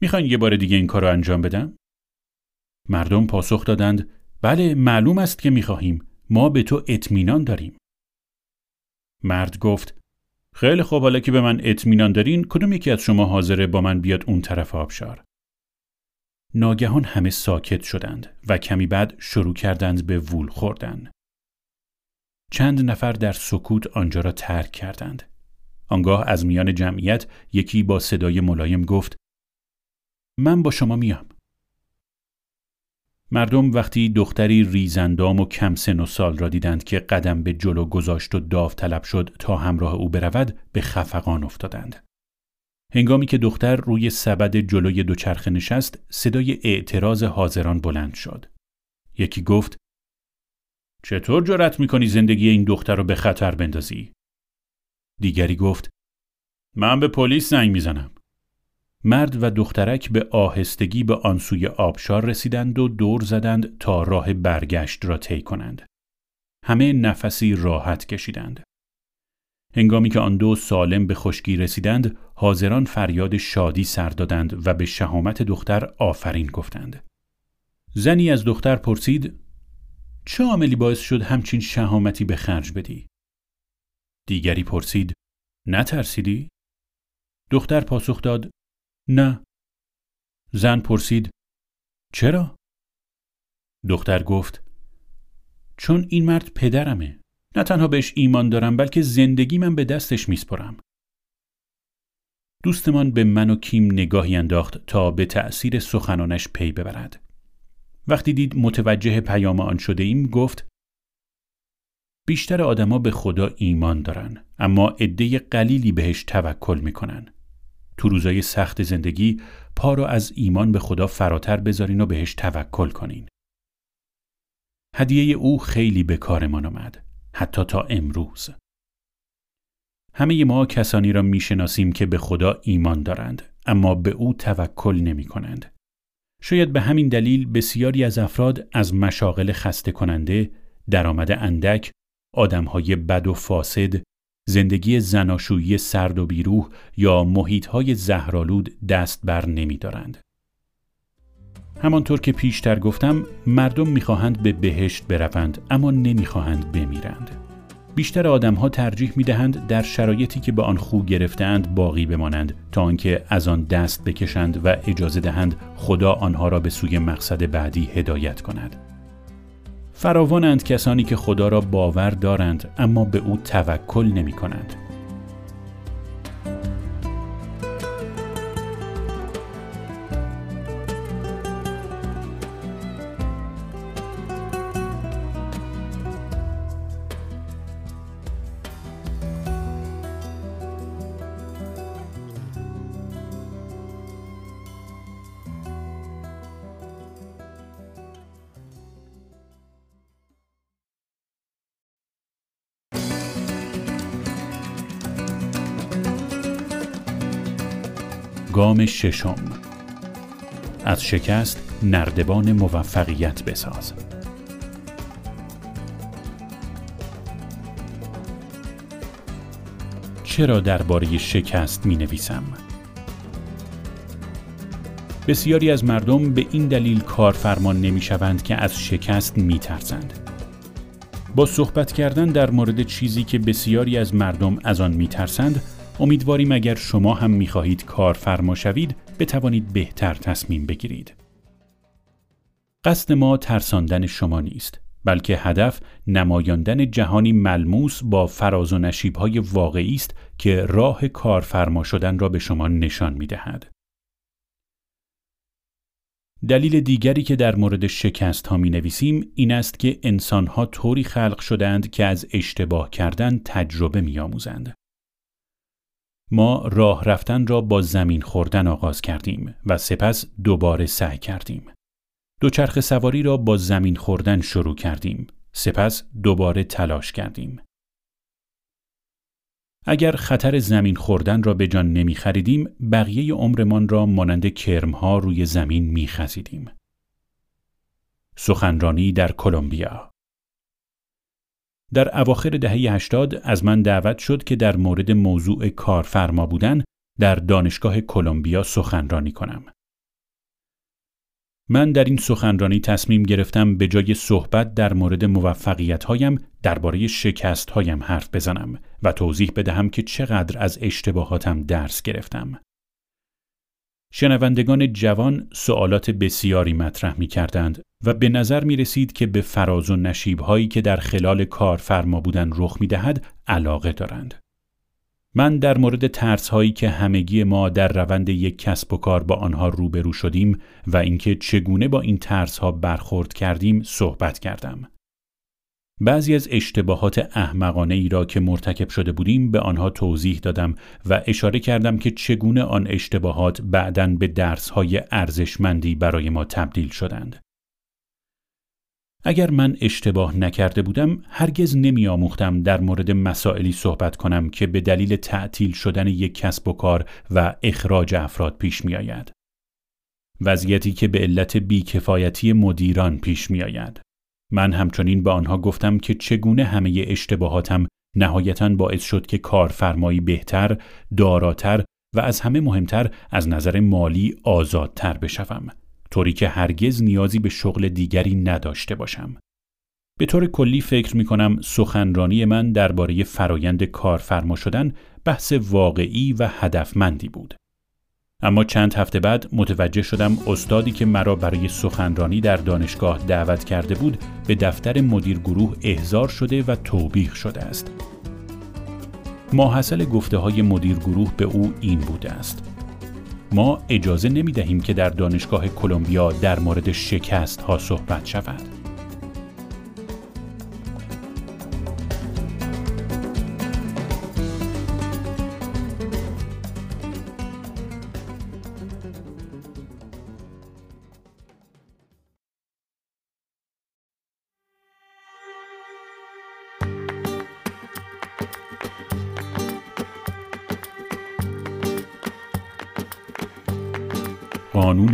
می‌خواین یه بار دیگه این کار رو انجام بدم؟ مردم پاسخ دادند بله معلوم است که می‌خواهیم ما به تو اطمینان داریم. مرد گفت خیلی خوب حالا که به من اطمینان دارین کدوم یکی از شما حاضره با من بیاد اون طرف آبشار؟ ناگهان همه ساکت شدند و کمی بعد شروع کردند به وول خوردن. چند نفر در سکوت آنجا را ترک کردند. آنگاه از میان جمعیت یکی با صدای ملایم گفت من با شما میام. مردم وقتی دختری ریزندام و کم سن و سال را دیدند که قدم به جلو گذاشت و داوطلب شد تا همراه او برود به خفقان افتادند. هنگامی که دختر روی سبد جلوی دوچرخه نشست صدای اعتراض حاضران بلند شد. یکی گفت چطور جرأت می‌کنی زندگی این دختر رو به خطر بندازی؟ دیگری گفت من به پلیس زنگ می‌زنم. مرد و دخترک به آهستگی به آن سوی آبشار رسیدند و دور زدند تا راه برگشت را طی کنند. همه نفسی راحت کشیدند. هنگامی که آن دو سالم به خشکی رسیدند، حاضران فریاد شادی سر دادند و به شهامت دختر آفرین گفتند. زنی از دختر پرسید: چه عاملی باعث شد همچین شهامتی به خرج بدی؟ دیگری پرسید: نترسیدی؟ دختر پاسخ داد: نه. زن پرسید: چرا؟ دختر گفت: چون این مرد پدرمه. نه تنها بهش ایمان دارم بلکه زندگی من به دستش میسپرم. دوستمان به من و کیم نگاهی انداخت تا به تأثیر سخنانش پی ببرد. وقتی دید متوجه پیام آن شده ایم گفت بیشتر آدما به خدا ایمان دارن اما عده قلیلی بهش توکل می‌کنن. تو روزای سخت زندگی پا رو از ایمان به خدا فراتر بذارین و بهش توکل کنین. هدیه او خیلی به کارمان آمد. حتی تا امروز. همه ما کسانی را می‌شناسیم که به خدا ایمان دارند اما به او توکل نمی کنند. شاید به همین دلیل بسیاری از افراد از مشاغل خسته کننده، درآمد اندک، آدمهای بد و فاسد، زندگی زناشویی سرد و بیروح یا محیطهای زهرالود دست بر نمی دارند. همانطور که پیشتر گفتم مردم می‌خواهند به بهشت بروند اما نمی‌خواهند بمیرند. بیشتر آدمها ترجیح می‌دهند در شرایطی که به آن خو گرفتهاند باقی بمانند تا آنکه از آن دست بکشند و اجازه دهند خدا آنها را به سوی مقصد بعدی هدایت کند. فراوانند کسانی که خدا را باور دارند اما به او توکل نمی کنند. گام ششم از شکست نردبان موفقیت بساز چرا درباره شکست می نویسم؟ بسیاری از مردم به این دلیل کارفرمان نمی شوند که از شکست می ترسند. با صحبت کردن در مورد چیزی که بسیاری از مردم از آن می ترسند، امیدواریم اگر شما هم می خواهید کارفرما شوید بتوانید بهتر تصمیم بگیرید. قصد ما ترساندن شما نیست. بلکه هدف نمایاندن جهانی ملموس با فراز و نشیبهای واقعی است که راه کارفرما شدن را به شما نشان می دهد. دلیل دیگری که در مورد شکست ها می نویسیم این است که انسان ها طوری خلق شدند که از اشتباه کردن تجربه می آموزند. ما راه رفتن را با زمین خوردن آغاز کردیم و سپس دوباره سعی کردیم. دوچرخ سواری را با زمین خوردن شروع کردیم. سپس دوباره تلاش کردیم. اگر خطر زمین خوردن را به جان نمی خریدیم، بقیه عمرمان را مانند کرمها روی زمین می خزیدیم. سخنرانی در کلمبیا در اواخر دهه 80 از من دعوت شد که در مورد موضوع کارفرما بودن در دانشگاه کلمبیا سخنرانی کنم. من در این سخنرانی تصمیم گرفتم به جای صحبت در مورد موفقیت هایم درباره شکست هایم حرف بزنم و توضیح بدهم که چقدر از اشتباهاتم درس گرفتم. شنوندگان جوان سوالات بسیاری مطرح می کردند و به نظر می رسید که به فراز و نشیب هایی که در خلال کار فرما بودن رخ می دهد علاقه دارند. من در مورد ترس هایی که همگی ما در روند یک کسب و کار با آنها روبرو شدیم و اینکه چگونه با این ترس ها برخورد کردیم صحبت کردم. بعضی از اشتباهات احمقانه ای را که مرتکب شده بودیم به آنها توضیح دادم و اشاره کردم که چگونه آن اشتباهات بعداً به درس های ارزشمندی برای ما تبدیل شدند. اگر من اشتباه نکرده بودم هرگز نمی آموختم در مورد مسائلی صحبت کنم که به دلیل تعطیل شدن یک کسب و کار و اخراج افراد پیش می آید. وضعیتی که به علت بیکفایتی مدیران پیش می آید. من همچنین به آنها گفتم که چگونه همه اشتباهاتم نهایتا باعث شد که کارفرمایی بهتر، داراتر و از همه مهمتر از نظر مالی آزادتر بشوم. طوری که هرگز نیازی به شغل دیگری نداشته باشم. به طور کلی فکر می کنم سخنرانی من درباره فرایند کارفرما شدن بحث واقعی و هدفمندی بود. اما چند هفته بعد متوجه شدم استادی که مرا برای سخنرانی در دانشگاه دعوت کرده بود به دفتر مدیر گروه احضار شده و توبیخ شده است. ماحصل گفته های مدیر گروه به او این بوده است. ما اجازه نمی دهیم که در دانشگاه کلمبیا در مورد شکست ها صحبت شود.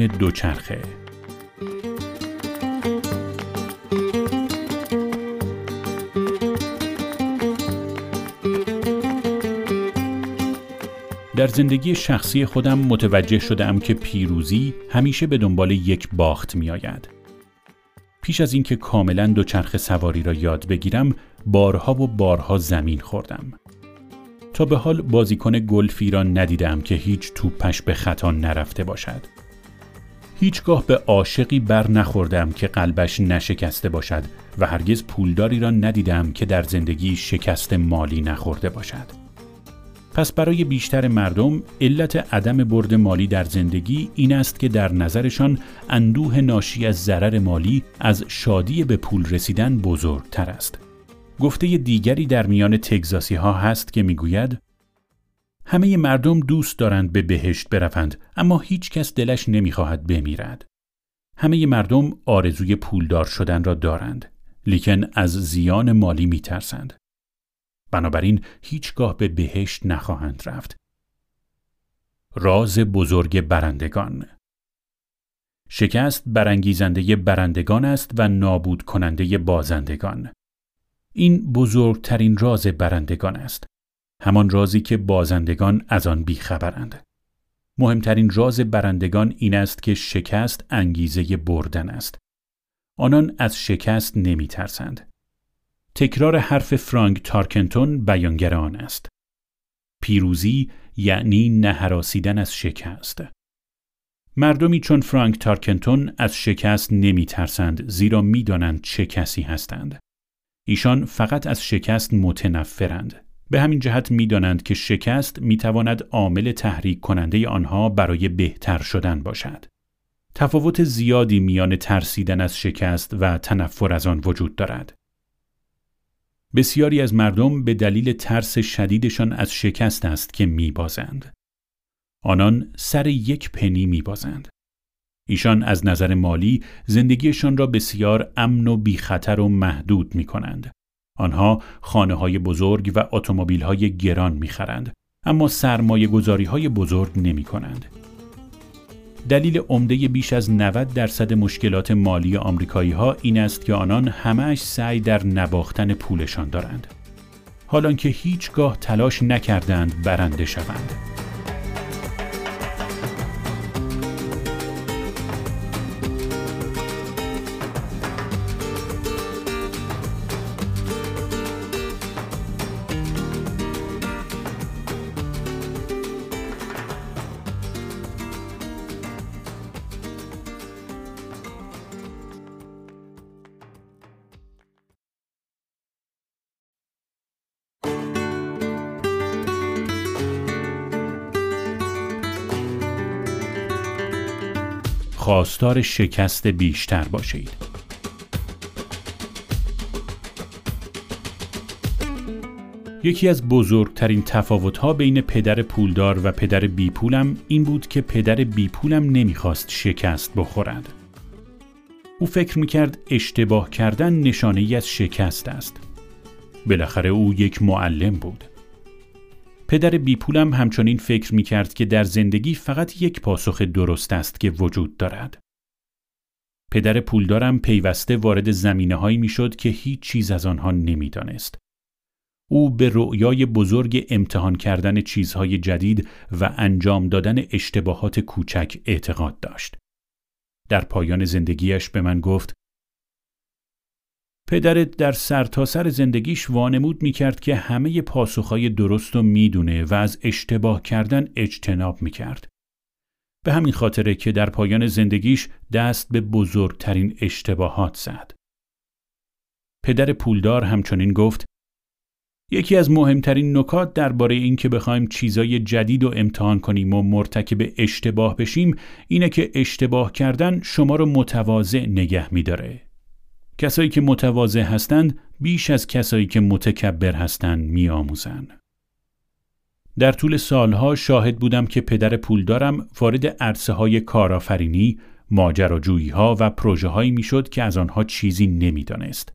دوچرخه در زندگی شخصی خودم متوجه شدم که پیروزی همیشه به دنبال یک باخت می آید. پیش از اینکه کاملا دوچرخه سواری را یاد بگیرم بارها و بارها زمین خوردم. تا به حال بازیکن گلفی را ندیدم که هیچ توپش به خطا نرفته باشد. هیچگاه به عاشقی بر نخوردم که قلبش نشکسته باشد و هرگز پولداری را ندیدم که در زندگی شکست مالی نخورده باشد. پس برای بیشتر مردم علت عدم برد مالی در زندگی این است که در نظرشان اندوه ناشی از ضرر مالی از شادی به پول رسیدن بزرگتر است. گفته دیگری در میان تگزاسی ها هست که می‌گوید همه مردم دوست دارند به بهشت بروند اما هیچ کس دلش نمی‌خواهد بمیرد. همه مردم آرزوی پولدار شدن را دارند لیکن از زیان مالی میترسند. بنابراین هیچگاه به بهشت نخواهند رفت. راز بزرگ برندگان شکست برانگیزنده برندگان است و نابود کننده بازندگان. این بزرگترین راز برندگان است. همان رازی که بازندگان از آن بیخبرند. مهمترین راز برندگان این است که شکست انگیزه بردن است. آنان از شکست نمی ترسند. تکرار حرف فرانک تارکنتون بیانگر آن است. پیروزی یعنی نهراسیدن از شکست. مردمی چون فرانک تارکنتون از شکست نمی ترسند زیرا می دانند چه کسی هستند. ایشان فقط از شکست متنفرند. به همین جهت می دانند که شکست می تواند عامل تحریک کننده آنها برای بهتر شدن باشد. تفاوت زیادی میان ترسیدن از شکست و تنفر از آن وجود دارد. بسیاری از مردم به دلیل ترس شدیدشان از شکست است که می بازند. آنان سر یک پنی می بازند. ایشان از نظر مالی زندگیشان را بسیار امن و بی خطر و محدود می کنند. آنها خانه های بزرگ و اتومبیل های گران می خرند. اما سرمایه گذاری های بزرگ نمی کنند. دلیل عمده بیش از 90 درصد مشکلات مالی آمریکایی ها این است که آنان همهش سعی در نباختن پولشان دارند. حالان که هیچگاه تلاش نکردند برنده شوند. خواستار شکست بیشتر باشید. یکی از بزرگترین تفاوتها بین پدر پولدار و پدر بیپولم این بود که پدر بیپولم نمی‌خواست شکست بخورد. او فکر می‌کرد اشتباه کردن نشانه ای از شکست است. بالاخره او یک معلم بود. پدر بیپولم همچنین فکر می کرد که در زندگی فقط یک پاسخ درست است که وجود دارد. پدر پولدارم پیوسته وارد زمینه هایی می شد که هیچ چیز از آنها نمی‌دانست. او به رؤیای بزرگ امتحان کردن چیزهای جدید و انجام دادن اشتباهات کوچک اعتقاد داشت. در پایان زندگیش به من گفت پدرت در سرتاسر سر زندگیش وانمود می کرد که همه پاسخهای درست رو می‌دونه و از اشتباه کردن اجتناب می کرد. به همین خاطره که در پایان زندگیش دست به بزرگترین اشتباهات زد. پدر پولدار همچنین گفت یکی از مهمترین نکات درباره این که بخوایم چیزای جدید و امتحان کنیم و مرتکب اشتباه بشیم اینه که اشتباه کردن شما رو متواضع نگه میداره. کسایی که متواضع هستند بیش از کسایی که متکبر هستند میآموزند. در طول سالها شاهد بودم که پدر پولدارم وارد عرصه های کارآفرینی، ماجراجویی ها و پروژه هایی می‌شد که از آنها چیزی نمی‌دانست.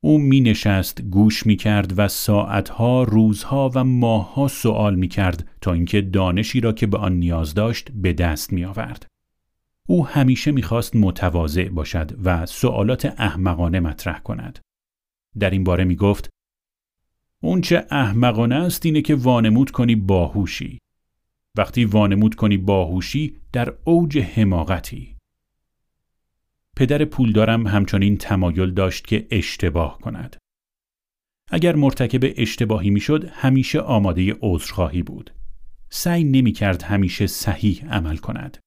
او می نشست، گوش می کرد و ساعتها، روزها و ماهها سوال می کرد تا اینکه دانشی را که به آن نیاز داشت به دست می آورد. او همیشه می‌خواست متواضع باشد و سوالات احمقانه مطرح کند. در این باره می گفت اون چه احمقانه است اینه که وانمود کنی باهوشی. وقتی وانمود کنی باهوشی در اوج حماقتی. پدر پولدارم همچنین تمایل داشت که اشتباه کند. اگر مرتکب اشتباهی می‌شد همیشه آماده عذرخواهی بود. سعی نمی کرد همیشه صحیح عمل کند.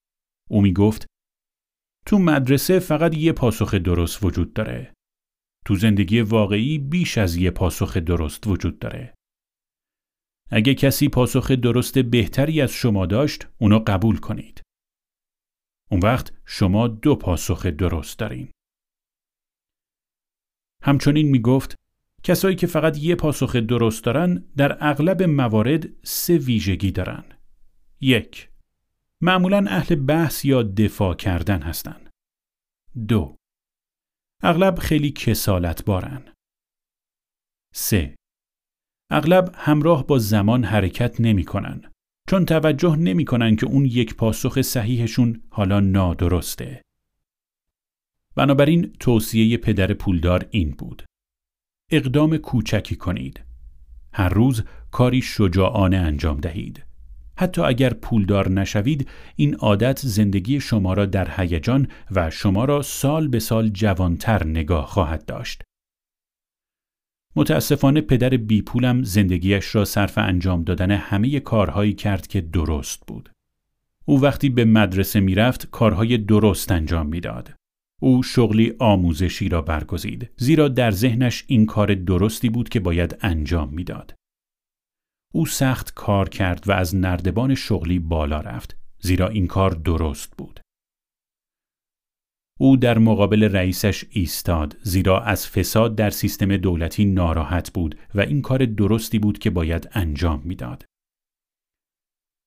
او می گفت تو مدرسه فقط یه پاسخ درست وجود داره. تو زندگی واقعی بیش از یه پاسخ درست وجود داره. اگه کسی پاسخ درست بهتری از شما داشت، اونو قبول کنید. اون وقت شما دو پاسخ درست دارین. همچنین می گفت کسایی که فقط یه پاسخ درست دارن در اغلب موارد سه ویژگی دارن. یک معمولا اهل بحث یا دفاع کردن هستند. دو اغلب خیلی کسالت بارن. سه اغلب همراه با زمان حرکت نمی کنن چون توجه نمی کنن که اون یک پاسخ صحیحشون حالا نادرسته. بنابراین توصیه پدر پولدار این بود. اقدام کوچکی کنید. هر روز کاری شجاعانه انجام دهید. حتی اگر پولدار نشوید این عادت زندگی شما را در هیجان و شما را سال به سال جوانتر نگاه خواهد داشت. متاسفانه پدر بیپولم زندگیش را صرف انجام دادن همه کارهایی کرد که درست بود. او وقتی به مدرسه می‌رفت کارهای درست انجام می‌داد. او شغلی آموزشی را برگزید زیرا در ذهنش این کار درستی بود که باید انجام می‌داد. او سخت کار کرد و از نردبان شغلی بالا رفت زیرا این کار درست بود. او در مقابل رئیسش ایستاد زیرا از فساد در سیستم دولتی ناراحت بود و این کار درستی بود که باید انجام می‌داد.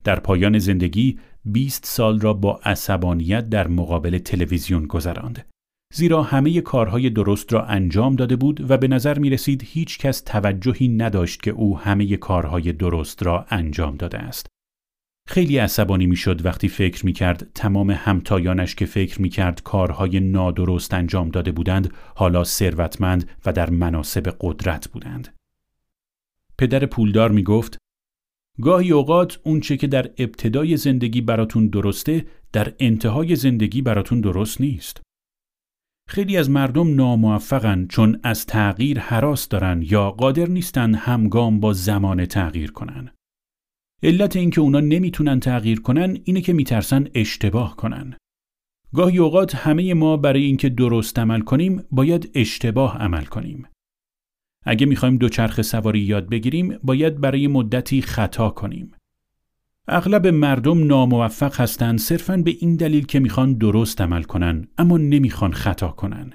در پایان زندگی 20 سال را با عصبانیت در مقابل تلویزیون گذراند. زیرا همه کارهای درست را انجام داده بود و به نظر می رسید هیچ کس توجهی نداشت که او همه کارهای درست را انجام داده است. خیلی عصبانی می شد وقتی فکر می کرد تمام همتایانش که فکر می کرد کارهای نادرست انجام داده بودند حالا ثروتمند و در مناسب قدرت بودند. پدر پولدار می گفت گاهی اوقات اون چه که در ابتدای زندگی براتون درسته در انتهای زندگی براتون درست نیست. خیلی از مردم ناموفقن چون از تغییر حراس دارن یا قادر نیستن همگام با زمان تغییر کنن. علت اینکه اونا نمی‌تونن تغییر کنن اینه که میترسن اشتباه کنن. گاهی اوقات همه ما برای اینکه درست عمل کنیم باید اشتباه عمل کنیم. اگه می‌خوایم دوچرخه سواری یاد بگیریم باید برای مدتی خطا کنیم. اغلب مردم ناموفق هستند صرفاً به این دلیل که می‌خوان درست عمل کنن اما نمی‌خوان خطا کنن.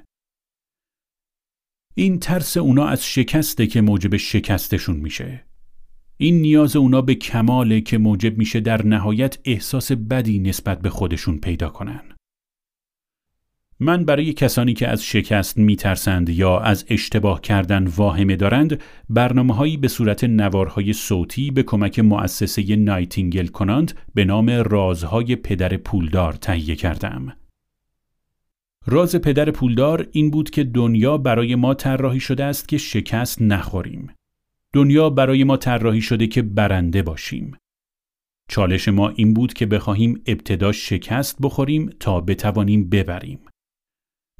این ترس اونا از شکسته که موجب شکستشون میشه. این نیاز اونا به کماله که موجب میشه در نهایت احساس بدی نسبت به خودشون پیدا کنن. من برای کسانی که از شکست میترسند یا از اشتباه کردن واهمه دارند برنامه هایی به صورت نوارهای صوتی به کمک مؤسسه نایتینگل کناند به نام رازهای پدر پولدار تهیه کردم. راز پدر پولدار این بود که دنیا برای ما طراحی شده است که شکست نخوریم. دنیا برای ما طراحی شده که برنده باشیم. چالش ما این بود که بخواهیم ابتدا شکست بخوریم تا بتوانیم ببریم.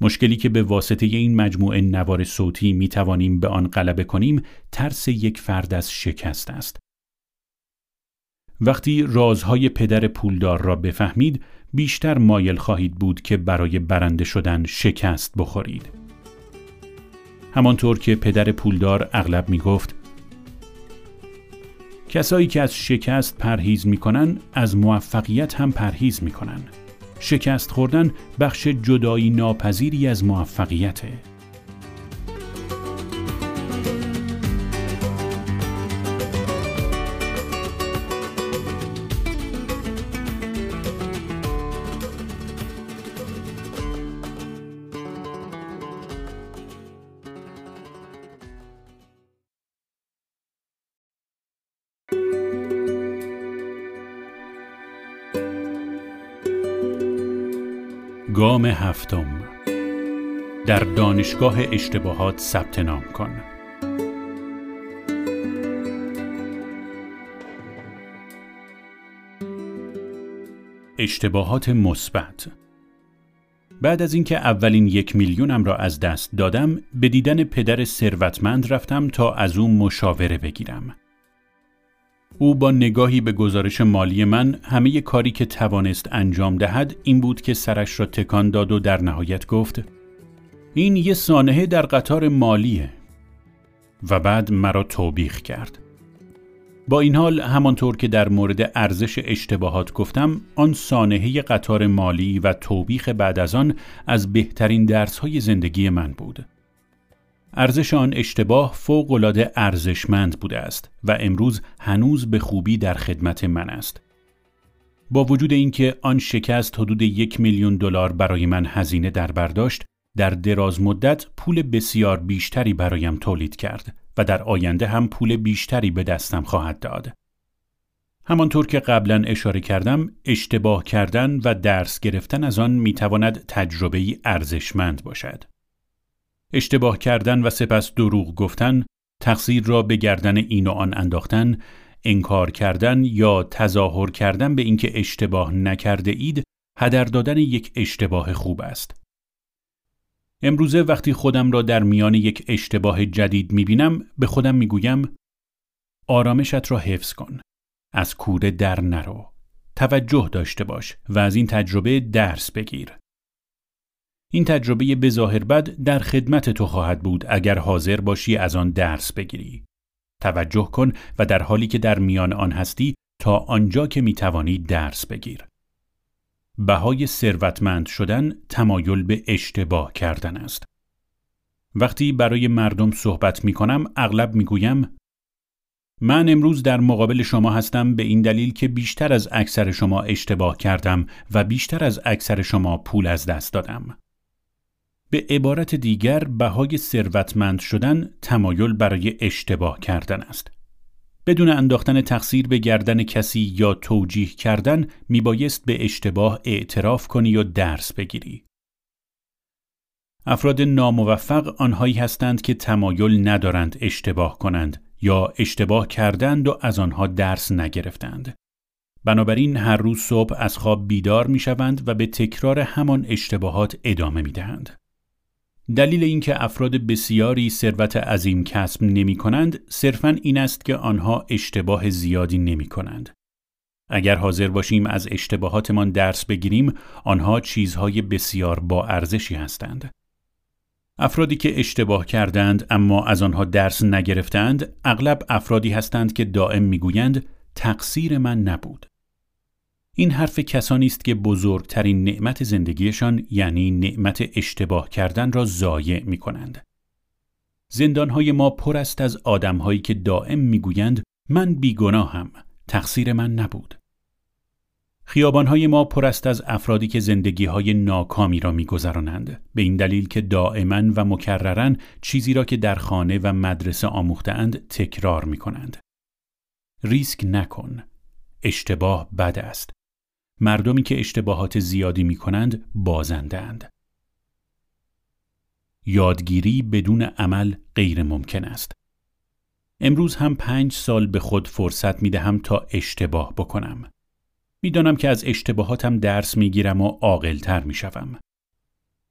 مشکلی که به واسطه این مجموعه نوار صوتی می توانیم به آن غلبه کنیم ترس یک فرد از شکست است. وقتی رازهای پدر پولدار را بفهمید بیشتر مایل خواهید بود که برای برنده شدن شکست بخورید. همانطور که پدر پولدار اغلب می گفت کسایی که از شکست پرهیز می کنن از موفقیت هم پرهیز می کنن. شکست خوردن بخش جدایی ناپذیری از موفقیته. گام هفتم. در دانشگاه اشتباهات ثبت نام کن. اشتباهات مثبت. بعد از اینکه اولین یک میلیونم را از دست دادم به دیدن پدر ثروتمند رفتم تا از او مشاوره بگیرم. او با نگاهی به گزارش مالی من همه کاری که توانست انجام دهد این بود که سرش را تکان داد و در نهایت گفت این یه سانحه در قطار مالیه. و بعد مرا توبیخ کرد. با این حال همانطور که در مورد ارزش اشتباهات گفتم آن سانحه قطار مالی و توبیخ بعد از آن از بهترین درسهای زندگی من بود. ارزش آن اشتباه فوقالعاده ارزشمند بوده است و امروز هنوز به خوبی در خدمت من است. با وجود اینکه آن شکست حدود یک میلیون دلار برای من هزینه در برداشت، در دراز مدت پول بسیار بیشتری برایم تولید کرد و در آینده هم پول بیشتری به دستم خواهد داد. همانطور که قبلا اشاره کردم اشتباه کردن و درس گرفتن از آن می‌تواند تجربه ارزشمند باشد. اشتباه کردن و سپس دروغ گفتن، تقصیر را به گردن این و آن انداختن، انکار کردن یا تظاهر کردن به اینکه اشتباه نکرده اید، هدر دادن یک اشتباه خوب است. امروزه وقتی خودم را در میان یک اشتباه جدید می‌بینم به خودم می‌گویم آرامشت را حفظ کن. از کوره در نرو. توجه داشته باش و از این تجربه درس بگیر. این تجربه به ظاهر بد در خدمت تو خواهد بود اگر حاضر باشی از آن درس بگیری. توجه کن و در حالی که در میان آن هستی تا آنجا که می توانی درس بگیر. بهای ثروتمند شدن تمایل به اشتباه کردن است. وقتی برای مردم صحبت می کنم اغلب می گویم من امروز در مقابل شما هستم به این دلیل که بیشتر از اکثر شما اشتباه کردم و بیشتر از اکثر شما پول از دست دادم. به عبارت دیگر بهای ثروتمند شدن تمایل برای اشتباه کردن است. بدون انداختن تقصیر به گردن کسی یا توجیه کردن میبایست به اشتباه اعتراف کنی و درس بگیری. افراد ناموفق آنهایی هستند که تمایل ندارند اشتباه کنند یا اشتباه کردند و از آنها درس نگرفتند. بنابراین هر روز صبح از خواب بیدار می شوند و به تکرار همان اشتباهات ادامه می دهند. دلیل اینکه افراد بسیاری ثروت عظیم کسب نمی کنند صرفاً این است که آنها اشتباه زیادی نمی کنند. اگر حاضر باشیم از اشتباهاتمان درس بگیریم آنها چیزهای بسیار با ارزشی هستند. افرادی که اشتباه کردند اما از آنها درس نگرفتند اغلب افرادی هستند که دائم می‌گویند تقصیر من نبود. این حرف کسانی است که بزرگترین نعمت زندگیشان یعنی نعمت اشتباه کردن را ضایع می کنند. زندانهای ما پر است از آدمهایی که دائم می‌گویند من بیگناهم تقصیر من نبود. خیابانهای ما پر است از افرادی که زندگی های ناکامی را میگذرانند به این دلیل که دائما و مکررن چیزی را که در خانه و مدرسه آموختهاند تکرار می کنند. ریسک نکن. اشتباه بد است. مردمی که اشتباهات زیادی می کنند بازندند. یادگیری بدون عمل غیر ممکن است. امروز هم پنج سال به خود فرصت می دهم تا اشتباه بکنم. می‌دانم که از اشتباهاتم درس می‌گیرم و عاقلتر می‌شوم.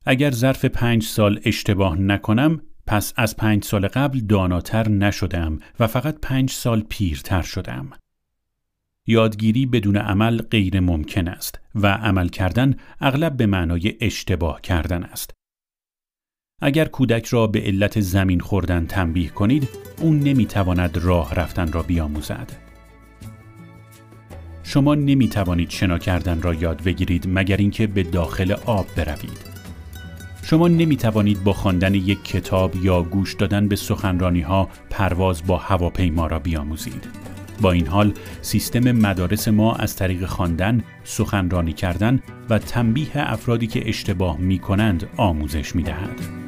اگر ظرف پنج سال اشتباه نکنم پس از پنج سال قبل داناتر نشدم و فقط پنج سال پیرتر شدم. یادگیری بدون عمل غیر ممکن است و عمل کردن اغلب به معنای اشتباه کردن است. اگر کودک را به علت زمین خوردن تنبیه کنید، اون نمی‌تواند راه رفتن را بیاموزد. شما نمی توانید شنا کردن را یاد بگیرید مگر اینکه به داخل آب بروید. شما نمی توانید با خواندن یک کتاب یا گوش دادن به سخنرانی ها پرواز با هواپیما را بیاموزید. با این حال سیستم مدارس ما از طریق خواندن، سخنرانی کردن و تنبیه افرادی که اشتباه می کنند آموزش می دهد.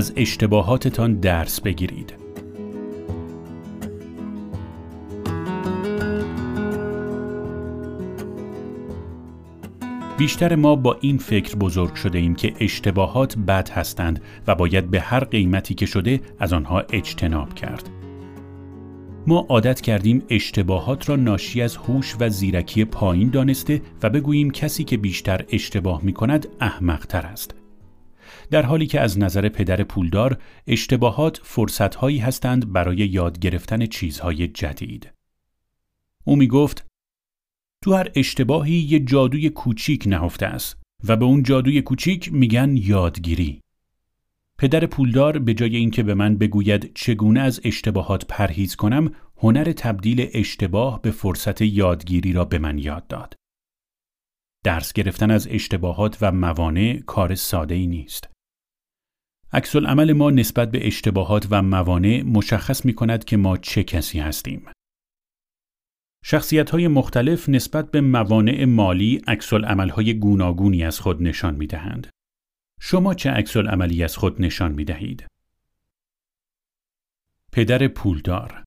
از اشتباهاتتان درس بگیرید. بیشتر ما با این فکر بزرگ شده ایم که اشتباهات بد هستند و باید به هر قیمتی که شده از آنها اجتناب کرد. ما عادت کردیم اشتباهات را ناشی از هوش و زیرکی پایین دانسته و بگوییم کسی که بیشتر اشتباه می کند احمقتر است. در حالی که از نظر پدر پولدار اشتباهات فرصتهایی هستند برای یاد گرفتن چیزهای جدید. او می گفت تو هر اشتباهی یه جادوی کوچیک نهفته است و به اون جادوی کوچیک میگن یادگیری. پدر پولدار به جای اینکه به من بگوید چگونه از اشتباهات پرهیز کنم، هنر تبدیل اشتباه به فرصت یادگیری را به من یاد داد. درس گرفتن از اشتباهات و موانع کار ساده ای نیست. عکس عمل ما نسبت به اشتباهات و موانع مشخص می کند که ما چه کسی هستیم. شخصیت های مختلف نسبت به موانع مالی عکس های گوناگونی از خود نشان می دهند. شما چه عکس عملی از خود نشان می دهید؟ پدر پولدار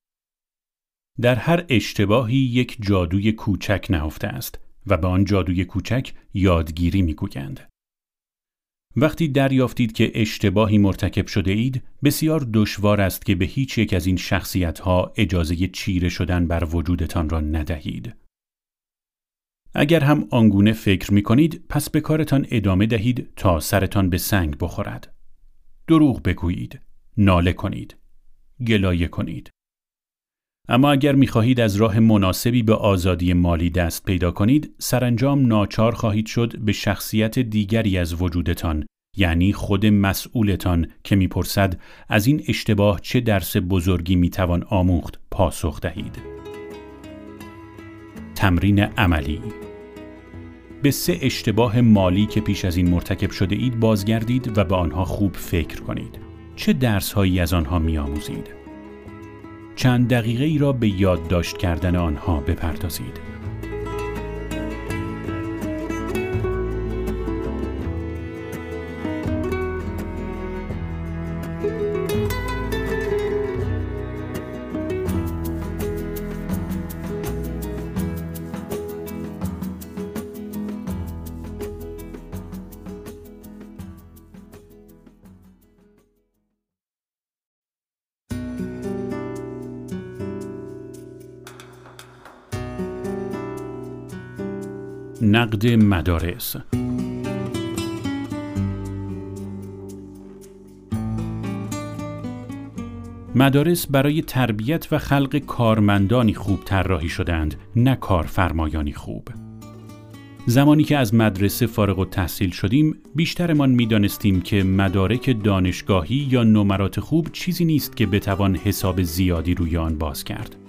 در هر اشتباهی یک جادوی کوچک نهفته است و به آن جادوی کوچک یادگیری می‌گویند. وقتی دریافتید که اشتباهی مرتکب شده اید، بسیار دشوار است که به هیچ یک از این شخصیت ها اجازه چیره شدن بر وجودتان را ندهید. اگر هم آنگونه فکر می کنید، پس به کارتان ادامه دهید تا سرتان به سنگ بخورد. دروغ بگویید، ناله کنید، گلایه کنید. اما اگر می‌خواهید از راه مناسبی به آزادی مالی دست پیدا کنید، سرانجام ناچار خواهید شد به شخصیت دیگری از وجودتان، یعنی خود مسئولتان که می‌پرسد از این اشتباه چه درس بزرگی می‌توان آموخت پاسخ دهید. تمرین عملی به سه اشتباه مالی که پیش از این مرتکب شده اید بازگردید و به آنها خوب فکر کنید. چه درس هایی از آنها میآموزید؟ چند دقیقه ای را به یادداشت کردن آنها بپردازید. نقد مدارس. مدارس برای تربیت و خلق کارمندانی خوب طراحی شدند نه کارفرمایانی خوب. زمانی که از مدرسه فارغ و تحصیل شدیم بیشترمان می‌دانستیم که مدارک دانشگاهی یا نمرات خوب چیزی نیست که بتوان حساب زیادی روی آن باز کرد.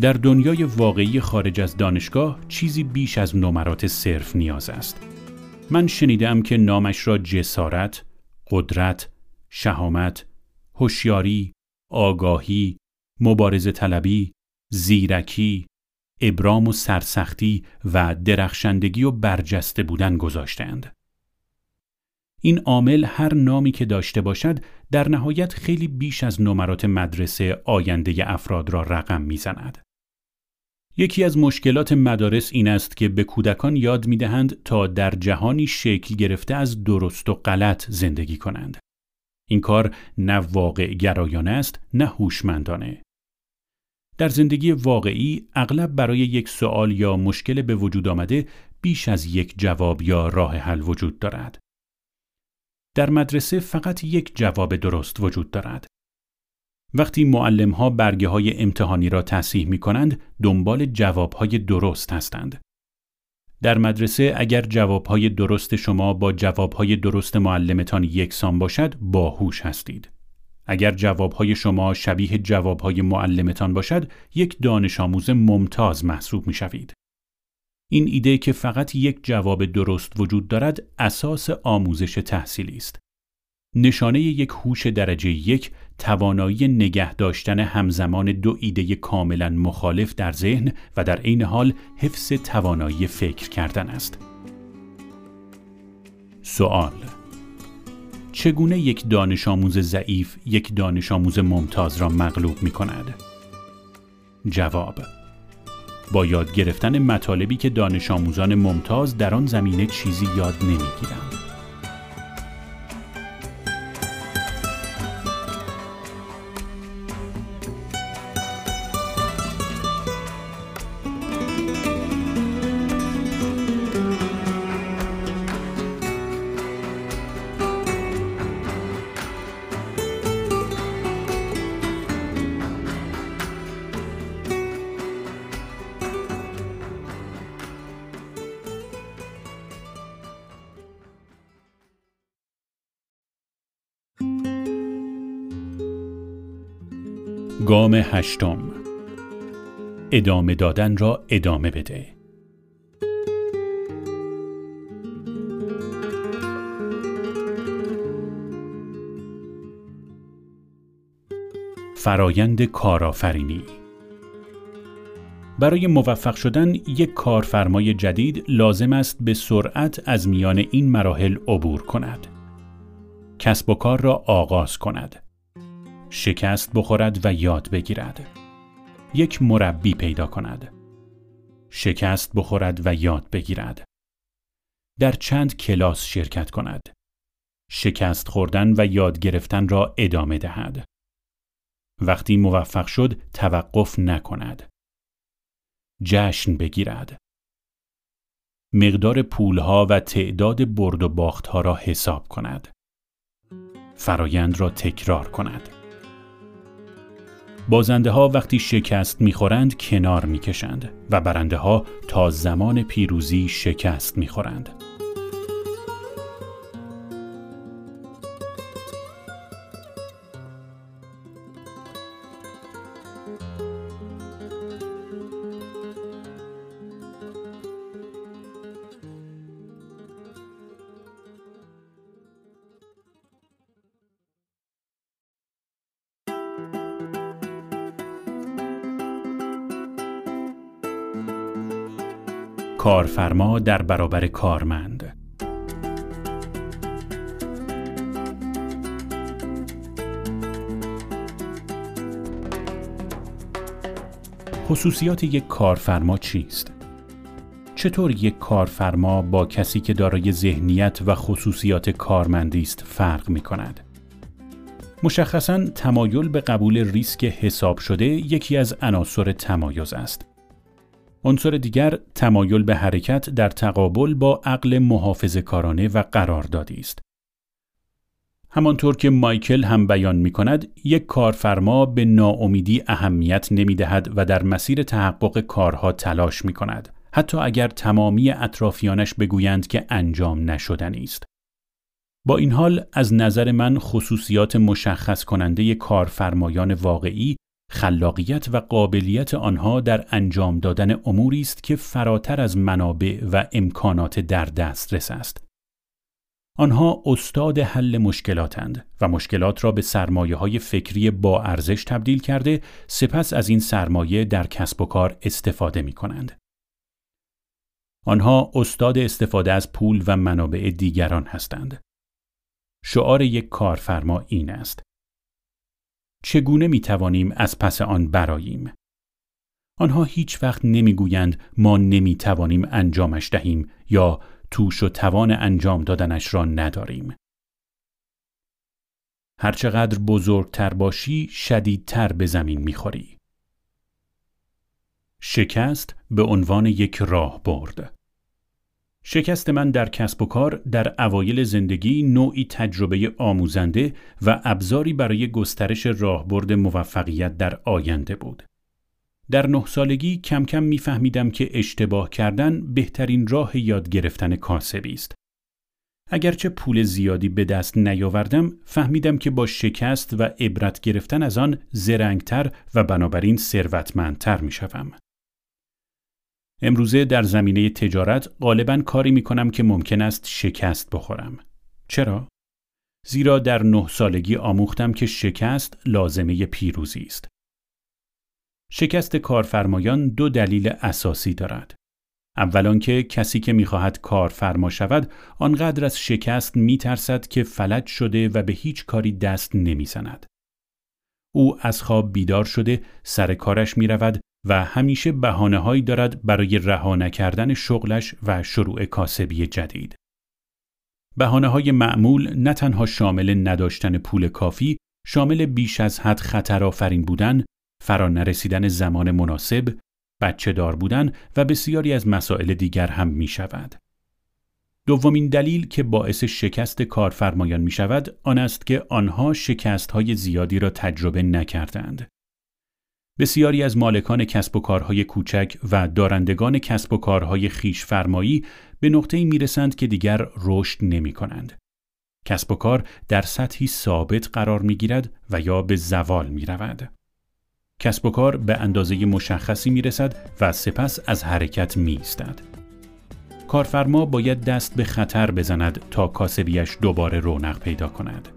در دنیای واقعی خارج از دانشگاه چیزی بیش از نمرات صرف نیاز است. من شنیدم که نامش را جسارت، قدرت، شهامت، هوشیاری، آگاهی، مبارزه طلبی، زیرکی، ابرام و سرسختی و درخشندگی و برجسته بودن گذاشتند. این عامل هر نامی که داشته باشد در نهایت خیلی بیش از نمرات مدرسه آینده افراد را رقم می‌زند. یکی از مشکلات مدارس این است که به کودکان یاد می دهند تا در جهانی شکل گرفته از درست و غلط زندگی کنند. این کار نه واقع گرایانه است نه هوشمندانه. در زندگی واقعی اغلب برای یک سوال یا مشکل به وجود آمده بیش از یک جواب یا راه حل وجود دارد. در مدرسه فقط یک جواب درست وجود دارد. وقتی معلم ها برگه های امتحانی را تصحیح می کنند دنبال جواب های درست هستند. در مدرسه اگر جواب های درست شما با جواب های درست معلمتان یکسان باشد باهوش هستید. اگر جواب های شما شبیه جواب های معلمتان باشد یک دانش آموز ممتاز محسوب می شوید. این ایده که فقط یک جواب درست وجود دارد اساس آموزش تحصیلی است. نشانه یک هوش درجه یک توانایی نگه داشتن همزمان دو ایده کاملا مخالف در ذهن و در عین حال حفظ توانایی فکر کردن است. سوال چگونه یک دانش آموز ضعیف یک دانش آموز ممتاز را مغلوب می کند؟ جواب با یاد گرفتن مطالبی که دانش آموزان ممتاز در آن زمینه چیزی یاد نمی گام هشتم ادامه دادن را ادامه بده فرایند کارآفرینی برای موفق شدن یک کارفرمای جدید لازم است به سرعت از میان این مراحل عبور کند. کسب و کار را آغاز کند. شکست بخورد و یاد بگیرد. یک مربی پیدا کند. شکست بخورد و یاد بگیرد. در چند کلاس شرکت کند. شکست خوردن و یاد گرفتن را ادامه دهد. وقتی موفق شد توقف نکند. جشن بگیرد. مقدار پولها و تعداد برد و باختها را حساب کند. فرایند را تکرار کند. بازنده ها وقتی شکست می‌خورند کنار می‌کشند و برنده ها تا زمان پیروزی شکست می‌خورند. کارفرما در برابر کارمند خصوصیات یک کارفرما چیست؟ چطور یک کارفرما با کسی که دارای ذهنیت و خصوصیات کارمندی است فرق می کند؟ مشخصاً تمایل به قبول ریسک حساب شده یکی از عناصر تمایز است. عنصر دیگر تمایل به حرکت در تقابل با عقل محافظ کارانه و قراردادی است. همانطور که مایکل هم بیان می کند، یک کارفرما به ناامیدی اهمیت نمی دهد و در مسیر تحقق کارها تلاش می کند. حتی اگر تمامی اطرافیانش بگویند که انجام نشدنی است. با این حال از نظر من خصوصیات مشخص کننده کارفرمایان واقعی خلاقیت و قابلیت آنها در انجام دادن اموری است که فراتر از منابع و امکانات در دسترس است. آنها استاد حل مشکلاتند و مشکلات را به سرمایه های فکری با ارزش تبدیل کرده سپس از این سرمایه در کسب و کار استفاده می کنند. آنها استاد استفاده از پول و منابع دیگران هستند. شعار یک کارفرما این است. چگونه می توانیم از پس آن براییم؟ آنها هیچ وقت نمی‌گویند ما نمی توانیم انجامش دهیم یا توش و توان انجام دادنش را نداریم. هرچقدر بزرگتر باشی شدیدتر به زمین می‌خوری. شکست به عنوان یک راه برد. شکست من در کسب و کار در اوایل زندگی نوعی تجربه آموزنده و ابزاری برای گسترش راهبرد موفقیت در آینده بود. در نه سالگی کم کم میفهمیدم که اشتباه کردن بهترین راه یاد گرفتن کاسبی است. اگرچه پول زیادی به دست نیاوردم فهمیدم که با شکست و عبرت گرفتن از آن زرنگتر و بنابراین ثروتمندتر می‌شوم. امروزه در زمینه تجارت غالبا کاری می کنم که ممکن است شکست بخورم. چرا؟ زیرا در نه سالگی آموختم که شکست لازمه پیروزی است. شکست کارفرمایان دو دلیل اساسی دارد. اولان که کسی که می‌خواهد کارفرما شود آنقدر از شکست میترسد که فلج شده و به هیچ کاری دست نمی‌زند. او از خواب بیدار شده سر کارش می رود و همیشه بحانه هایی دارد برای رها نکردن شغلش و شروع کاسبی جدید. بحانه های معمول نه تنها شامل نداشتن پول کافی، شامل بیش از حد خطر آفرین بودن، فرا نرسیدن زمان مناسب، بچه دار بودن و بسیاری از مسائل دیگر هم می شود. دومین دلیل که باعث شکست کارفرمایان می شود آن است که آنها شکست های زیادی را تجربه نکردند. بسیاری از مالکان کسب و کارهای کوچک و دارندگان کسب و کارهای خیش فرمایی به نقطه‌ای می‌رسند که دیگر رشد نمی کنند. کسب و کار در سطحی ثابت قرار می گیرد و یا به زوال می رود. کسب و کار به اندازه مشخصی می رسد و سپس از حرکت می استد. کارفرما باید دست به خطر بزند تا کاسبیش دوباره رونق پیدا کند.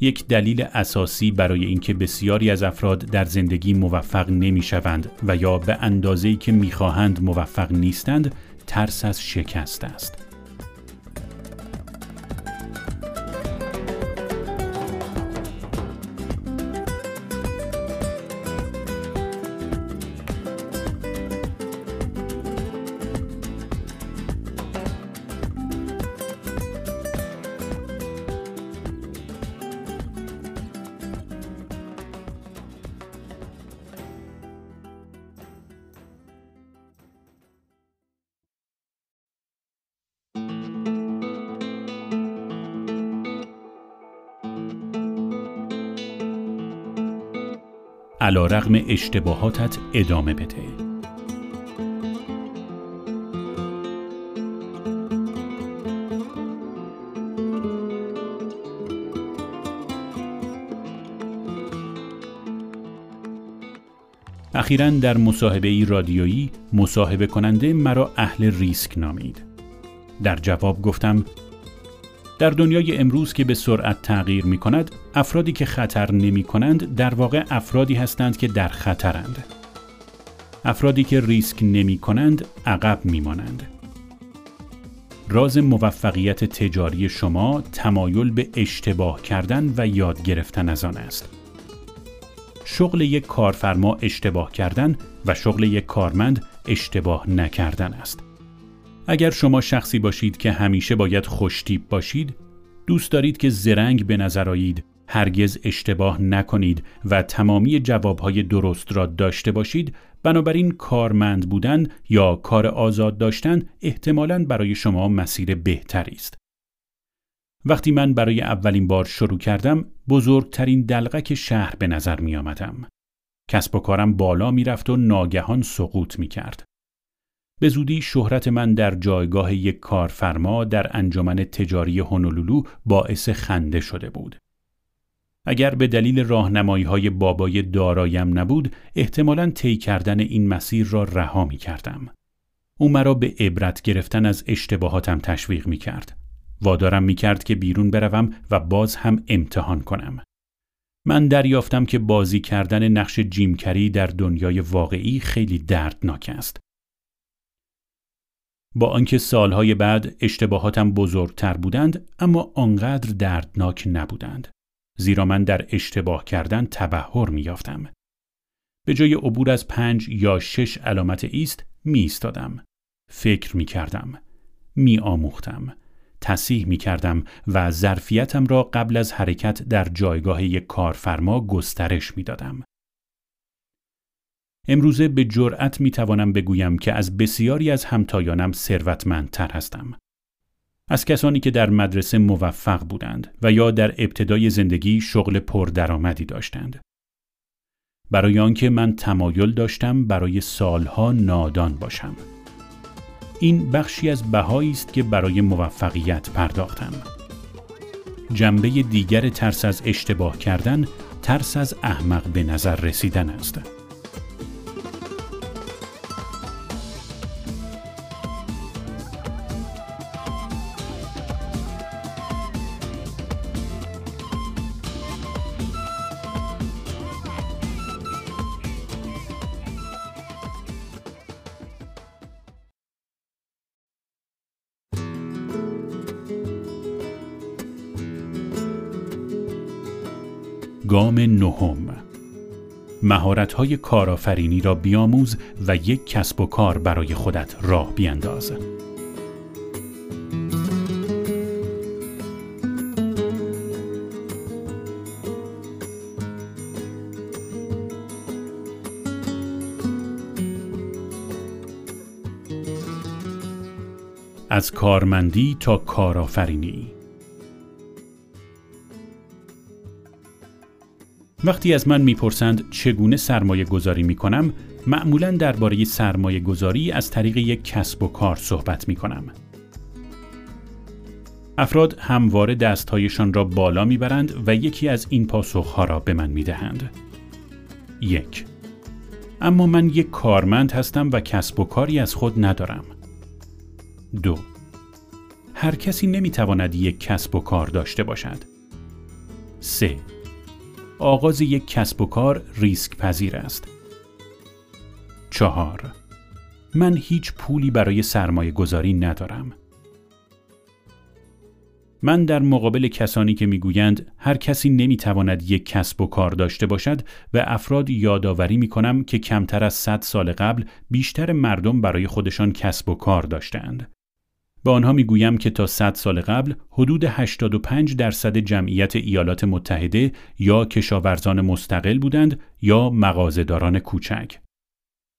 یک دلیل اساسی برای اینکه بسیاری از افراد در زندگی موفق نمی شوند و یا به اندازه‌ای که می‌خواهند موفق نیستند ترس از شکست است. علا رغم اشتباهاتت ادامه بده. اخیرا در مصاحبه رادیویی مصاحبه کننده مرا اهل ریسک نامید. در جواب گفتم در دنیای امروز که به سرعت تغییر می کند، افرادی که خطر نمی کنند در واقع افرادی هستند که در خطرند. افرادی که ریسک نمی کنند عقب می مانند. راز موفقیت تجاری شما تمایل به اشتباه کردن و یاد گرفتن از آن است. شغل یک کارفرما اشتباه کردن و شغل یک کارمند اشتباه نکردن است. اگر شما شخصی باشید که همیشه باید خوشتیب باشید، دوست دارید که زرنگ به نظر آیید، هرگز اشتباه نکنید و تمامی جوابهای درست را داشته باشید، بنابراین کارمند بودن یا کار آزاد داشتن احتمالاً برای شما مسیر بهتری است. وقتی من برای اولین بار شروع کردم، بزرگترین دلغک شهر به نظر می آمدم. کسب و کارم بالا می رفت و ناگهان سقوط می کرد. به زودی شهرت من در جایگاه یک کارفرما در انجمن تجاری هونولولو باعث خنده شده بود. اگر به دلیل راهنمایی های بابای دارایم نبود، احتمالاً طی کردن این مسیر را رها می کردم. او مرا به عبرت گرفتن از اشتباهاتم تشویق می کرد. وادارم می کرد که بیرون بروم و باز هم امتحان کنم. من دریافتم که بازی کردن نقش جیمکری در دنیای واقعی خیلی دردناک است. با آنکه سالهای بعد اشتباهاتم بزرگتر بودند اما آنقدر دردناک نبودند. زیرا من در اشتباه کردن تبهر میافتم به جای عبور از پنج یا شش علامت ایست می ایستادم فکر می کردم می آموختم تصیح می کردم و ظرفیتم را قبل از حرکت در جایگاه یک کارفرما گسترش می دادم. امروزه به جرأت می توانم بگویم که از بسیاری از همتایانم ثروتمندتر هستم. از کسانی که در مدرسه موفق بودند و یا در ابتدای زندگی شغل پردرآمدی داشتند. برای آنکه من تمایل داشتم برای سالها نادان باشم. این بخشی از بهایی است که برای موفقیت پرداختم. جنبه دیگر ترس از اشتباه کردن ترس از احمق به نظر رسیدن است. گام نهم مهارت‌های کارآفرینی را بیاموز و یک کسب و کار برای خودت راه بیانداز. از کارمندی تا کارآفرینی وقتی از من می‌پرسند چگونه سرمایه گذاری می کنم، معمولا درباره سرمایه گذاری از طریق یک کسب و کار صحبت می کنم. افراد همواره دستهایشان را بالا می‌برند و یکی از این پاسخها را به من می‌دهند. یک اما من یک کارمند هستم و کسب و کاری از خود ندارم. دو هر کسی نمی‌تواند یک کسب و کار داشته باشد. سه آغاز یک کسب و کار ریسک پذیر است. چهار من هیچ پولی برای سرمایه گذاری ندارم. من در مقابل کسانی که می‌گویند هر کسی نمی‌تواند یک کسب و کار داشته باشد و افراد یادآوری می کنم که کمتر از 100 سال قبل بیشتر مردم برای خودشان کسب و کار داشتند. به آنها می‌گویم که تا 100 سال قبل حدود 85 درصد جمعیت ایالات متحده یا کشاورزان مستقل بودند یا مغازهداران کوچک.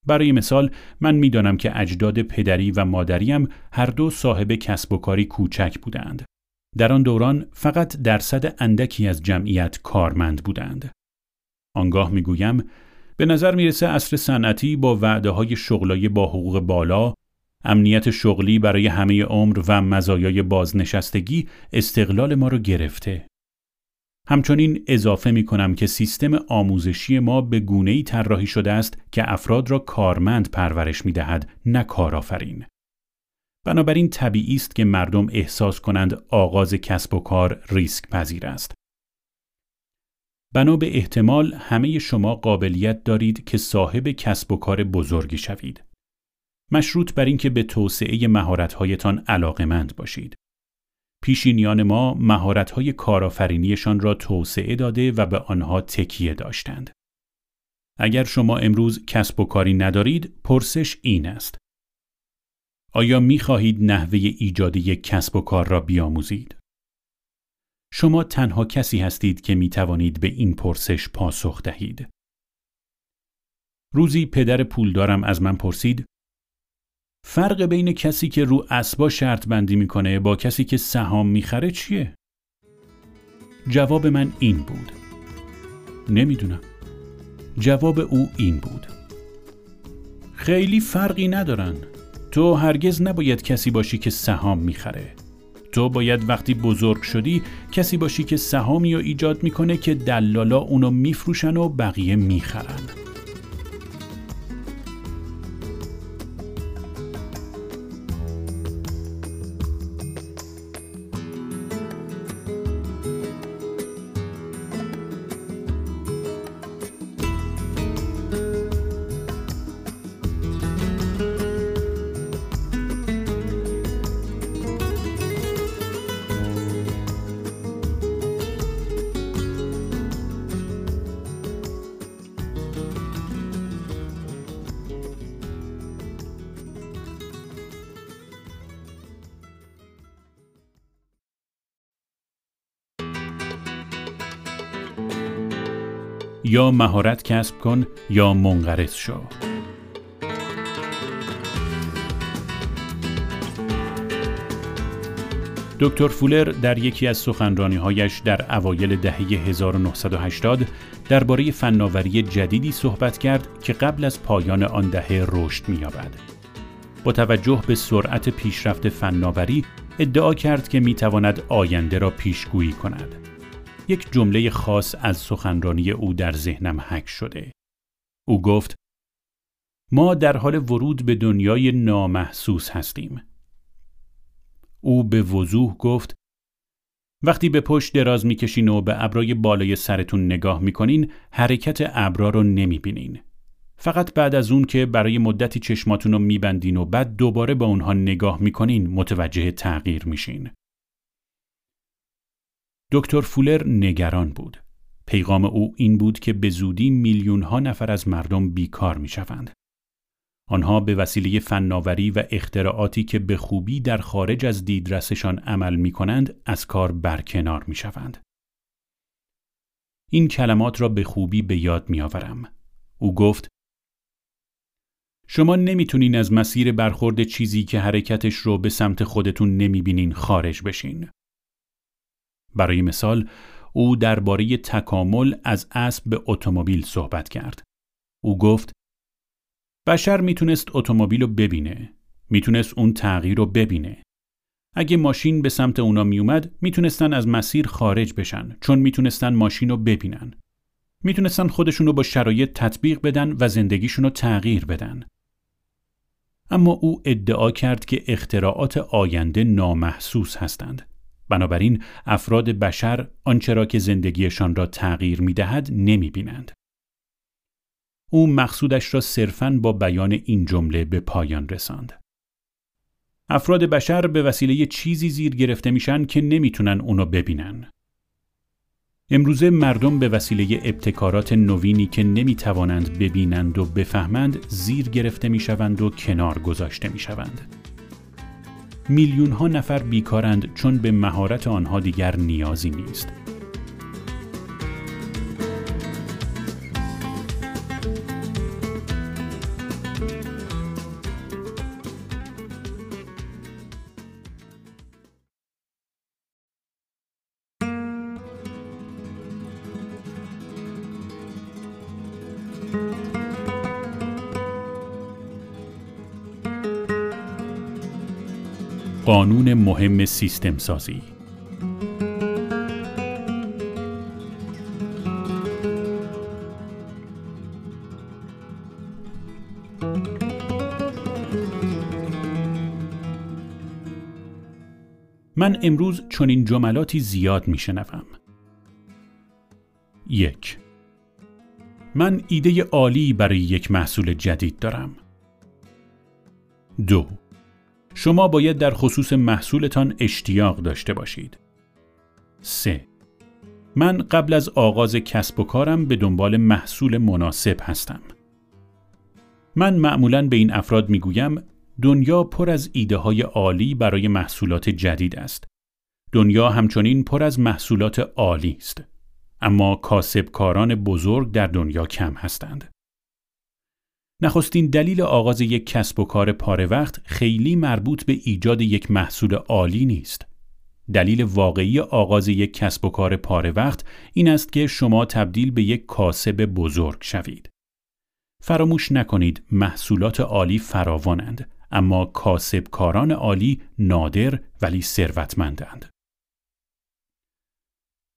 برای مثال من می‌دانم که اجداد پدری و مادریم هر دو صاحب کسب و کاری کوچک بودند. در آن دوران فقط درصد اندکی از جمعیت کارمند بودند. آنگاه می‌گویم به نظر می‌رسه اصر صنعتی با وعده های شغلای با حقوق بالا، امنیت شغلی برای همه عمر و مزایای بازنشستگی استقلال ما را گرفته. همچنین اضافه می کنم که سیستم آموزشی ما به گونه ای طراحی شده است که افراد را کارمند پرورش می دهد نه کارآفرین. بنابراین طبیعی است که مردم احساس کنند آغاز کسب و کار ریسک پذیر است. بنا به احتمال همه شما قابلیت دارید که صاحب کسب و کار بزرگی شوید. مشروط بر اینکه به توسعه مهارت‌هایتان علاقمند باشید. پیشینیان ما مهارت‌های کارآفرینیشان را توسعه داده و به آنها تکیه داشتند. اگر شما امروز کسب و کاری ندارید، پرسش این است: آیا می خواهید نحوه ایجاد یک کسب و کار را بیاموزید؟ شما تنها کسی هستید که می توانید به این پرسش پاسخ دهید. روزی پدر پولدارم از من پرسید فرق بین کسی که رو اسبا شرط بندی می‌کنه با کسی که سهام می‌خره چیه؟ جواب من این بود. نمی‌دونم. جواب او این بود. خیلی فرقی ندارن. تو هرگز نباید کسی باشی که سهام می‌خره. تو باید وقتی بزرگ شدی کسی باشی که سهامی رو ایجاد می‌کنه که دلالا اونو میفروشن و بقیه می‌خرن. یا مهارت کسب کن یا منقرض شو دکتر فولر در یکی از سخنرانیهایش در اوایل دهه 1980 درباره فناوری جدیدی صحبت کرد که قبل از پایان آن دهه رشد می‌یابد. با توجه به سرعت پیشرفت فناوری ادعا کرد که می‌تواند آینده را پیشگویی کند. یک جمله خاص از سخنرانی او در ذهنم حک شده. او گفت ما در حال ورود به دنیای نامحسوس هستیم. او به وضوح گفت وقتی به پشت دراز می‌کشین و به ابرای بالای سرتون نگاه می‌کنین حرکت ابرا رو نمی‌بینین. فقط بعد از اون که برای مدتی چشماتون رو میبندین و بعد دوباره با اونها نگاه می‌کنین متوجه تغییر میشین. دکتر فولر نگران بود. پیغام او این بود که به زودی میلیون ها نفر از مردم بیکار می شوند. آنها به وسیله فناوری و اختراعاتی که به خوبی در خارج از دیدرسشان عمل می کنند از کار برکنار می شوند. این کلمات را به خوبی به یاد می آورم. او گفت شما نمی‌تونین از مسیر برخورد چیزی که حرکتش رو به سمت خودتون نمی‌بینین خارج بشین. برای مثال او درباره تکامل از اسب به اتومبیل صحبت کرد. او گفت بشر می‌تونست اتومبیل رو ببینه. می‌تونست اون تغییر رو ببینه. اگه ماشین به سمت اونا میومد می‌تونستن از مسیر خارج بشن چون می‌تونستن ماشین رو ببینن. می‌تونستن خودشون رو با شرایط تطبیق بدن و زندگیشون رو تغییر بدن. اما او ادعا کرد که اختراعات آینده نامحسوس هستند. بنابراین افراد بشر آنچه را که زندگیشان را تغییر می دهد نمی بینند. او مقصودش را صرفاً با بیان این جمله به پایان رساند. افراد بشر به وسیله چیزی زیر گرفته میشن که نمی‌تونن اونو ببینن. امروزه مردم به وسیله ابتکارات نوینی که نمی‌توانند ببینند و بفهمند زیر گرفته می‌شوند و کنار گذاشته می‌شوند. میلیون ها نفر بیکارند چون به مهارت آنها دیگر نیازی نیست. قانون مهم سیستم سازی من امروز چنین جملاتی زیاد میشنوم. یک من ایده عالی برای یک محصول جدید دارم. دو شما باید در خصوص محصولتان اشتیاق داشته باشید. 3. من قبل از آغاز کسب و کارم به دنبال محصول مناسب هستم. من معمولا به این افراد می‌گویم دنیا پر از ایده های عالی برای محصولات جدید است. دنیا همچنین پر از محصولات عالی است. اما کاسبکاران بزرگ در دنیا کم هستند. نخستین دلیل آغاز یک کسب و کار پاره وقت خیلی مربوط به ایجاد یک محصول عالی نیست. دلیل واقعی آغاز یک کسب و کار پاره وقت این است که شما تبدیل به یک کاسب بزرگ شوید. فراموش نکنید محصولات عالی فراوانند اما کاسب کاران عالی نادر ولی ثروتمندند.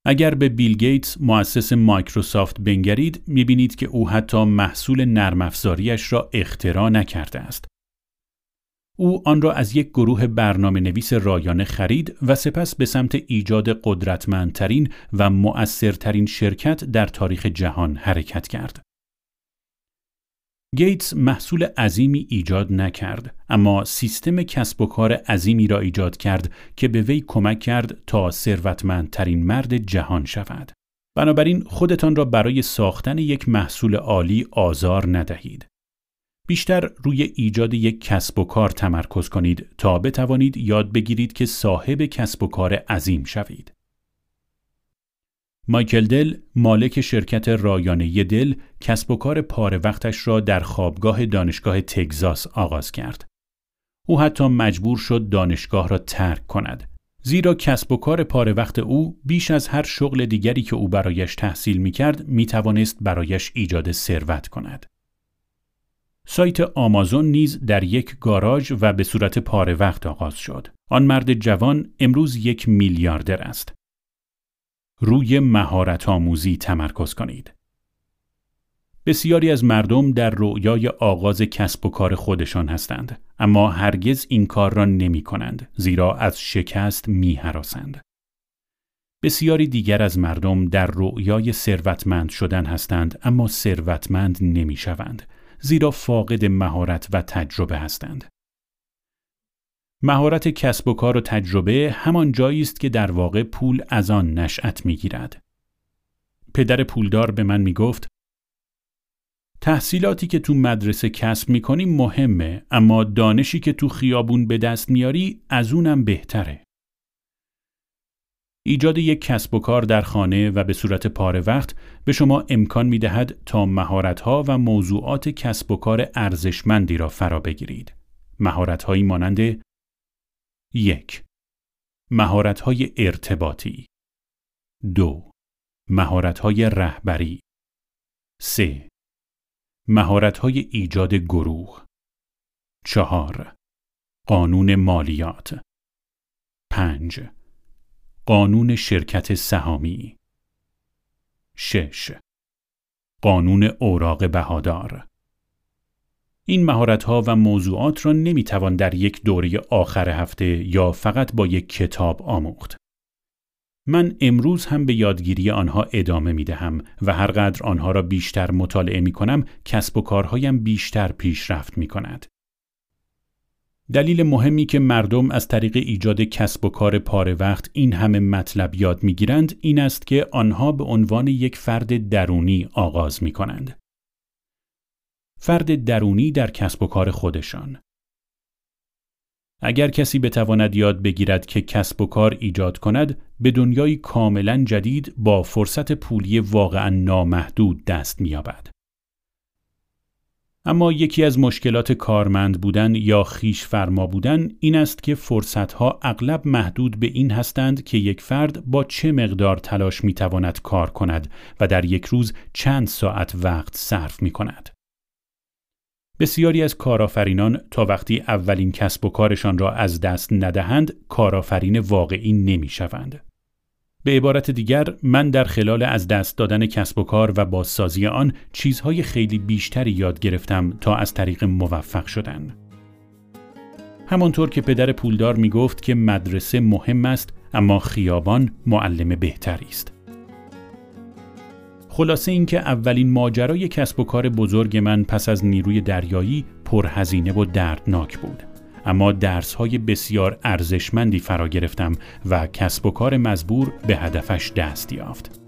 اگر به بیل گیتس مؤسس مایکروسافت بنگرید می‌بینید که او حتی محصول نرم افزاریش را اختراع نکرده است. او آن را از یک گروه برنامه نویس رایانه خرید و سپس به سمت ایجاد قدرتمندترین و مؤثرترین شرکت در تاریخ جهان حرکت کرد. گیتس محصول عظیمی ایجاد نکرد اما سیستم کسب و کار عظیمی را ایجاد کرد که به وی کمک کرد تا ثروتمندترین مرد جهان شود. بنابراین خودتان را برای ساختن یک محصول عالی آزار ندهید. بیشتر روی ایجاد یک کسب و کار تمرکز کنید تا بتوانید یاد بگیرید که صاحب کسب و کار عظیم شوید. مایکل دل مالک شرکت رایانه دل کسب و کار پاره وقتش را در خوابگاه دانشگاه تگزاس آغاز کرد. او حتی مجبور شد دانشگاه را ترک کند. زیرا کسب و کار پاره وقت او بیش از هر شغل دیگری که او برایش تحصیل می کرد می توانست برایش ایجاد ثروت کند. سایت آمازون نیز در یک گاراژ و به صورت پاره وقت آغاز شد. آن مرد جوان امروز یک میلیاردر است. روی مهارت آموزی تمرکز کنید. بسیاری از مردم در رویای آغاز کسب و کار خودشان هستند اما هرگز این کار را نمی کنند زیرا از شکست می حراسند. بسیاری دیگر از مردم در رویای ثروتمند شدن هستند اما ثروتمند نمی شوند زیرا فاقد مهارت و تجربه هستند. مهارت کسب و کار و تجربه همان جایی است که در واقع پول از آن نشأت می‌گیرد. پدر پولدار به من می‌گفت تحصیلاتی که تو مدرسه کسب می‌کنی مهمه اما دانشی که تو خیابون به دست میاری از اونم بهتره. ایجاد یک کسب و کار در خانه و به صورت پاره وقت به شما امکان می دهد تا مهارت‌ها و موضوعات کسب و کار ارزشمندی را فرا بگیرید. مهارت‌هایی مانند یک. مهارت‌های ارتباطی. دو. مهارت‌های رهبری. سه. مهارت‌های ایجاد گروه. چهار. قانون مالیات. 5. قانون شرکت سهامی. 6. قانون اوراق بهادار. این مهارت‌ها و موضوعات را نمی‌توان در یک دوره آخر هفته یا فقط با یک کتاب آموخت. من امروز هم به یادگیری آنها ادامه می دهم و هرقدر آنها را بیشتر مطالعه می کنم کسب و کارهایم بیشتر پیشرفت می کند. دلیل مهمی که مردم از طریق ایجاد کسب و کار پاره وقت این همه مطلب یاد می گیرند این است که آنها به عنوان یک فرد درونی آغاز می کنند. فرد درونی در کسب و کار خودشان اگر کسی بتواند یاد بگیرد که کسب و کار ایجاد کند به دنیای کاملا جدید با فرصت پولی واقعا نامحدود دست می‌یابد. اما یکی از مشکلات کارمند بودن یا خیش فرما بودن این است که فرصتها اغلب محدود به این هستند که یک فرد با چه مقدار تلاش می‌تواند کار کند و در یک روز چند ساعت وقت صرف می کند. بسیاری از کارآفرینان تا وقتی اولین کسب و کارشان را از دست ندهند کارآفرین واقعی نمی‌شوند. به عبارت دیگر من در خلال از دست دادن کسب و کار و بازسازی آن چیزهای خیلی بیشتری یاد گرفتم تا از طریق موفق شدن. همانطور که پدر پولدار می گفت که مدرسه مهم است اما خیابان معلم بهتری است. خلاصه اینکه اولین ماجرای کسب و کار بزرگ من پس از نیروی دریایی پرهزینه و دردناک بود. اما درس های بسیار ارزشمندی فرا گرفتم و کسب و کار مزبور به هدفش دست یافت.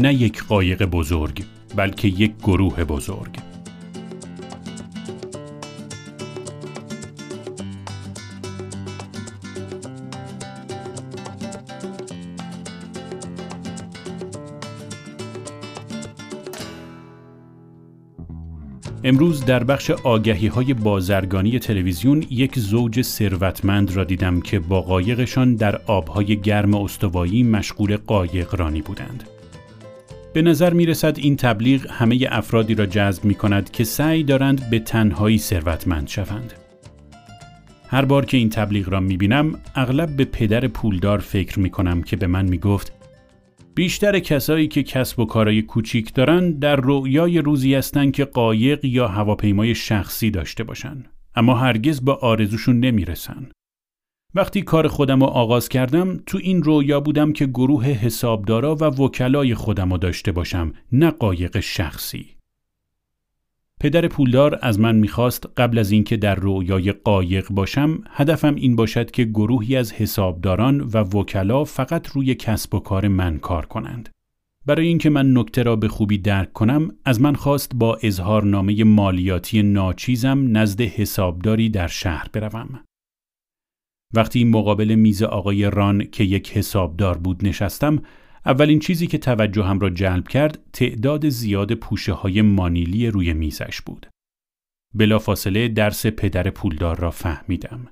نه یک قایق بزرگ بلکه یک گروه بزرگ امروز در بخش آگهی های بازرگانی تلویزیون یک زوج ثروتمند را دیدم که با قایقشان در آبهای گرم استوایی مشغول قایق رانی بودند. به نظر می رسد این تبلیغ همه افرادی را جذب می کند که سعی دارند به تنهایی ثروتمند شوند. هر بار که این تبلیغ را می بینم اغلب به پدر پولدار فکر می کنم که به من می گفت بیشتر کسایی که کسب و کارای کوچیک دارن در رویای روزی هستن که قایق یا هواپیمای شخصی داشته باشن اما هرگز به آرزوشون نمی‌رسن. وقتی کار خودم رو آغاز کردم تو این رویا بودم که گروه حسابدارا و وکلای خودم رو داشته باشم نه قایق شخصی. پدر پولدار از من می‌خواست قبل از اینکه در رویای قایق باشم هدفم این باشد که گروهی از حسابداران و وکلا فقط روی کسب و کار من کار کنند. برای اینکه من نکته را به خوبی درک کنم از من خواست با اظهارنامه مالیاتی ناچیزم نزد حسابداری در شهر بروم. وقتی مقابل میز آقای ران که یک حسابدار بود نشستم اولین چیزی که توجهم را جلب کرد تعداد زیاد پوشه های مانیلی روی میزش بود. بلافاصله درس پدر پولدار را فهمیدم.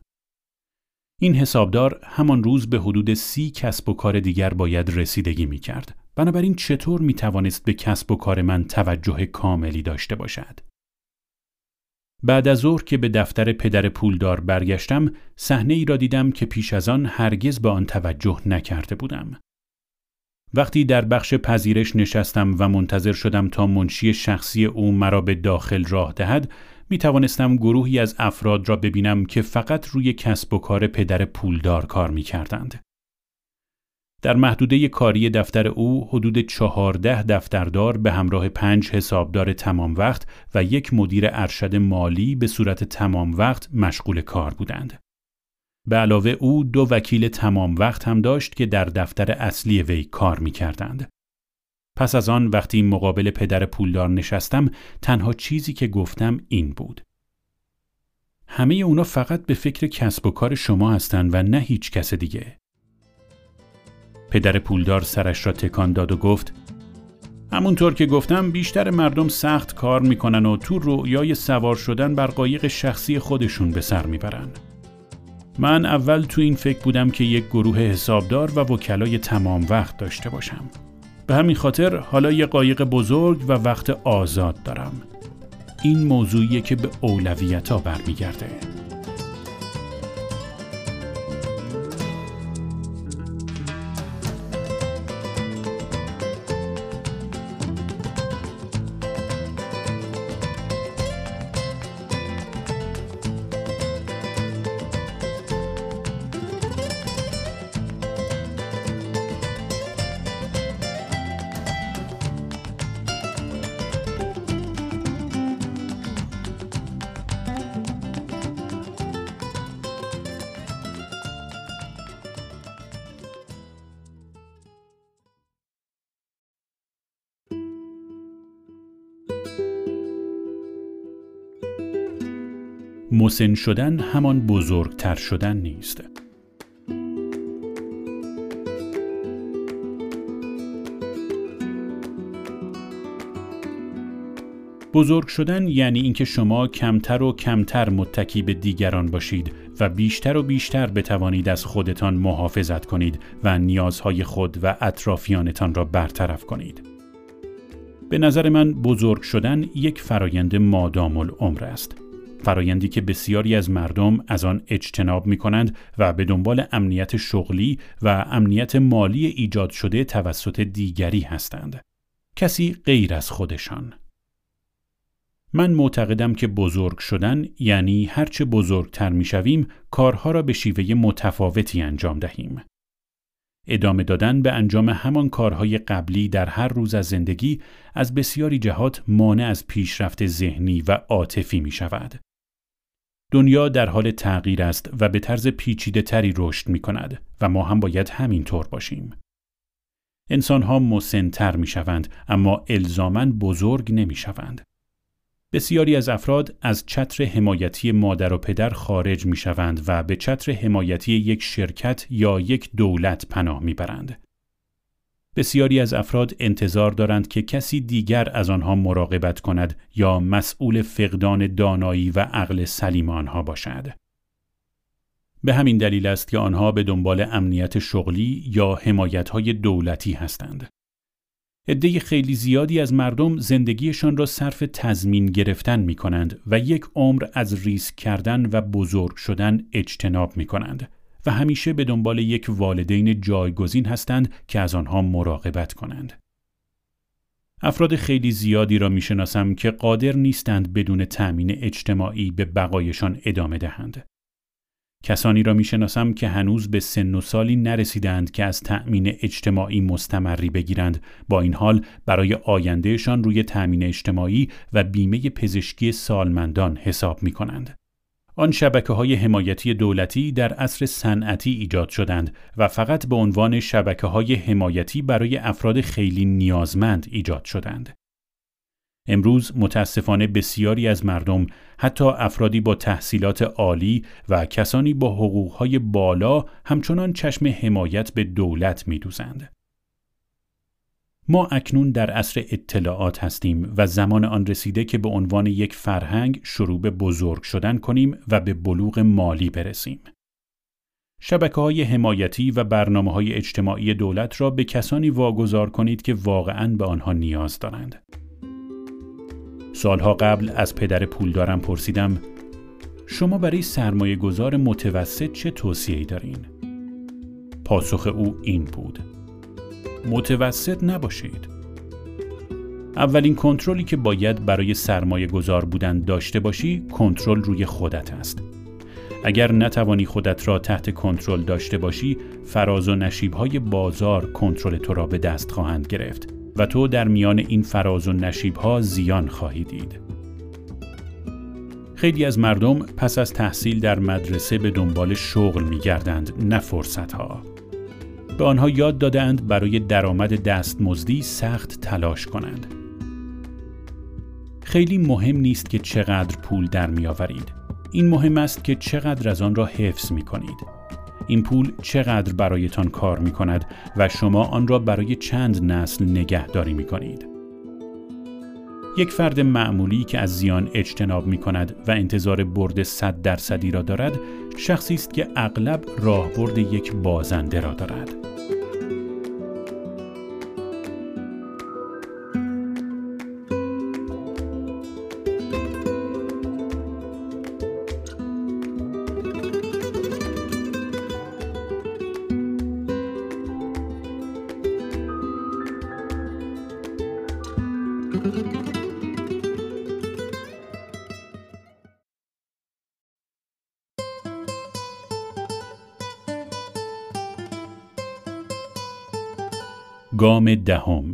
این حسابدار همان روز به حدود سی کسب و کار دیگر باید رسیدگی می کرد. بنابراین چطور می توانست به کسب و کار من توجه کاملی داشته باشد؟ بعد از ظهر که به دفتر پدر پولدار برگشتم صحنه ای را دیدم که پیش از آن هرگز به آن توجه نکرده بودم. وقتی در بخش پذیرش نشستم و منتظر شدم تا منشی شخصی او مرا به داخل راه دهد می توانستم گروهی از افراد را ببینم که فقط روی کسب و کار پدر پولدار کار می کردند. در محدوده کاری دفتر او حدود چهارده دفتردار به همراه پنج حسابدار تمام وقت و یک مدیر ارشد مالی به صورت تمام وقت مشغول کار بودند. به علاوه او دو وکیل تمام وقت هم داشت که در دفتر اصلی وی کار می کردند. پس از آن وقتی مقابل پدر پولدار نشستم تنها چیزی که گفتم این بود. همه اونا فقط به فکر کسب و کار شما هستند و نه هیچ کس دیگه. پدر پولدار سرش را تکان داد و گفت همونطور که گفتم بیشتر مردم سخت کار می‌کنن و تو رویای سوار شدن بر قایق شخصی خودشون به سر می‌برن. من اول تو این فکر بودم که یک گروه حسابدار و وکلای تمام وقت داشته باشم. به همین خاطر حالا یه قایق بزرگ و وقت آزاد دارم. این موضوعیه که به اولویت ها برمیگرده. مسن شدن همان بزرگتر شدن نیست. بزرگ شدن یعنی اینکه شما کمتر و کمتر متکی به دیگران باشید و بیشتر و بیشتر بتوانید از خودتان محافظت کنید و نیازهای خود و اطرافیانتان را برطرف کنید. به نظر من بزرگ شدن یک فرایند مادام العمر است. فرایندی که بسیاری از مردم از آن اجتناب می کنند و به دنبال امنیت شغلی و امنیت مالی ایجاد شده توسط دیگری هستند. کسی غیر از خودشان. من معتقدم که بزرگ شدن یعنی هرچه بزرگتر می شویم کارها را به شیوه متفاوتی انجام دهیم. ادامه دادن به انجام همان کارهای قبلی در هر روز از زندگی از بسیاری جهات مانع از پیشرفت ذهنی و عاطفی می شود. دنیا در حال تغییر است و به طرز پیچیده تری رشد می کند و ما هم باید همین طور باشیم. انسان ها مسنتر می شوند اما الزامن بزرگ نمی شوند. بسیاری از افراد از چتر حمایتی مادر و پدر خارج می شوند و به چتر حمایتی یک شرکت یا یک دولت پناه می برند. بسیاری از افراد انتظار دارند که کسی دیگر از آنها مراقبت کند یا مسئول فقدان دانایی و عقل سلیم آنها باشد. به همین دلیل است که آنها به دنبال امنیت شغلی یا حمایتهای دولتی هستند. عده خیلی زیادی از مردم زندگیشان را صرف تضمین گرفتن می کنند و یک عمر از ریسک کردن و بزرگ شدن اجتناب می کنند. همیشه به دنبال یک والدین جایگزین هستند که از آنها مراقبت کنند. افراد خیلی زیادی را می‌شناسم که قادر نیستند بدون تأمین اجتماعی به بقایشان ادامه دهند. کسانی را می‌شناسم که هنوز به سن و سالی نرسیدند که از تأمین اجتماعی مستمری بگیرند با این حال برای آیندهشان روی تأمین اجتماعی و بیمه پزشکی سالمندان حساب می کنند. آن شبکه های حمایتی دولتی در عصر صنعتی ایجاد شدند و فقط به عنوان شبکه های حمایتی برای افراد خیلی نیازمند ایجاد شدند. امروز متاسفانه بسیاری از مردم حتی افرادی با تحصیلات عالی و کسانی با حقوقهای بالا همچنان چشم حمایت به دولت میدوزند. ما اکنون در عصر اطلاعات هستیم و زمان آن رسیده که به عنوان یک فرهنگ شروع به بزرگ شدن کنیم و به بلوغ مالی برسیم. شبکه های حمایتی و برنامه های اجتماعی دولت را به کسانی واگذار کنید که واقعا به آنها نیاز دارند. سالها قبل از پدر پولدارم پرسیدم شما برای سرمایه گذار متوسط چه توصیه‌ای دارین؟ پاسخ او این بود متوسط نباشید. اولین کنترلی که باید برای سرمایه گذار بودن داشته باشی کنترل روی خودت است. اگر نتوانی خودت را تحت کنترل داشته باشی فراز و نشیبهای بازار کنترل تو را به دست خواهند گرفت و تو در میان این فراز و نشیبها زیان خواهی دید خیلی از مردم پس از تحصیل در مدرسه به دنبال شغل می گردند نه فرصت ها. به آنها یاد دادند برای درآمد دستمزدی سخت تلاش کنند. خیلی مهم نیست که چقدر پول در می آورید. این مهم است که چقدر از آن را حفظ می کنید. این پول چقدر برایتان کار می کند و شما آن را برای چند نسل نگهداری می کنید. یک فرد معمولی که از زیان اجتناب می کند و انتظار برد صد درصدی را دارد شخصی است که اغلب راهبرد یک بازنده را دارد. گام دهم.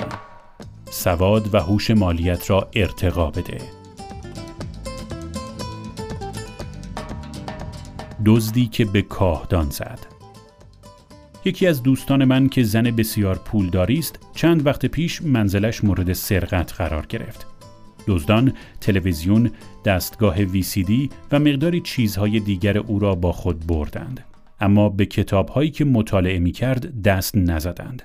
سواد و هوش مالیت را ارتقا بده. دزدی که به کاهدان زد. یکی از دوستان من که زن بسیار پولداری است چند وقت پیش منزلش مورد سرقت قرار گرفت. دزدان تلویزیون دستگاه ویسیدی و مقداری چیزهای دیگر او را با خود بردند. اما به کتابهایی که مطالعه می کرد دست نزدند.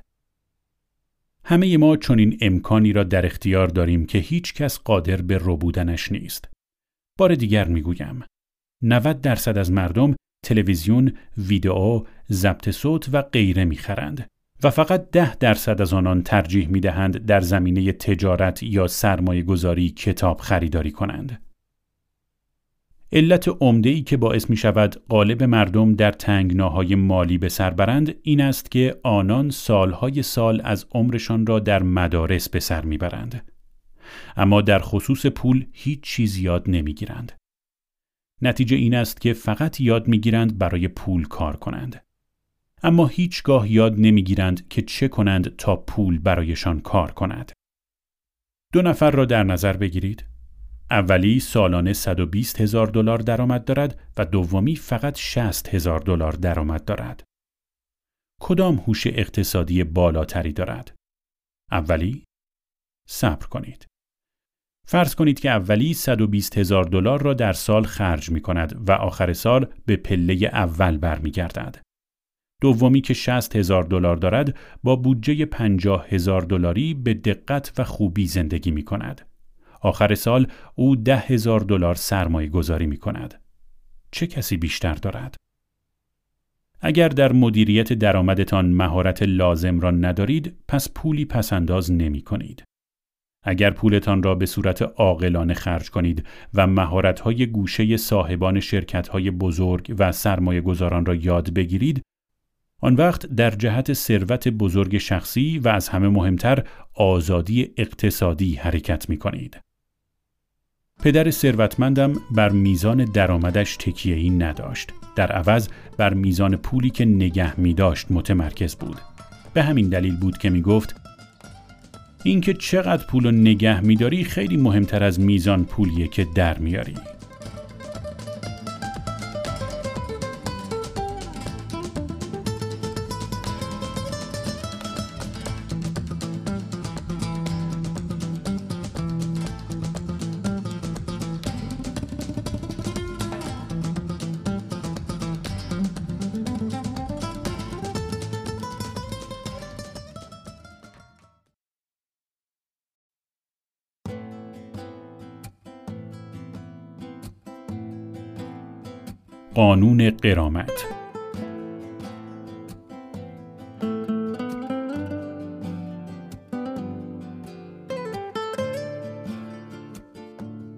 همه ما چنین امکانی را در اختیار داریم که هیچ کس قادر به ربودنش نیست. بار دیگر می‌گویم 90 درصد از مردم تلویزیون، ویدئو، ضبط صوت و غیره می‌خرند و فقط ده درصد از آنان ترجیح می دهند در زمینه تجارت یا سرمایه گذاری کتاب خریداری کنند. علت عمده ای که باعث می شود قالب مردم در تنگناهای مالی به سر برند این است که آنان سالهای سال از عمرشان را در مدارس به سر می برند. اما در خصوص پول هیچ چیز یاد نمی گیرند. نتیجه این است که فقط یاد می گیرند برای پول کار کنند. اما هیچگاه یاد نمی گیرند که چه کنند تا پول برایشان کار کند. دو نفر را در نظر بگیرید. اولی سالانه 120 هزار دلار درآمد دارد و دومی فقط 60 هزار دلار درآمد دارد. کدام هوش اقتصادی بالاتری دارد؟ اولی؟ صبر کنید. فرض کنید که اولی 120 هزار دلار را در سال خرج می کند و آخر سال به پله اول برمیگردد. دومی که 60 هزار دلار دارد با بودجه 50 هزار دلاری به دقت و خوبی زندگی می کند. آخر سال او ده هزار دلار سرمایه گذاری می کند. چه کسی بیشتر دارد؟ اگر در مدیریت درآمدتان مهارت لازم را ندارید پس پولی پسنداز نمی کنید. اگر پولتان را به صورت عاقلانه خرج کنید و مهارت‌های گوشه صاحبان شرکت‌های بزرگ و سرمایه گذاران را یاد بگیرید، آن وقت در جهت ثروت بزرگ شخصی و از همه مهمتر آزادی اقتصادی حرکت می کنید. پدر ثروتمندم بر میزان درآمدش ای نداشت. در عوض بر میزان پولی که نگه می داشت متمرکز بود. به همین دلیل بود که می گفت اینکه چقدر پول رو نگه میداری خیلی مهمتر از میزان پولیه که در میاری. قانون قرامت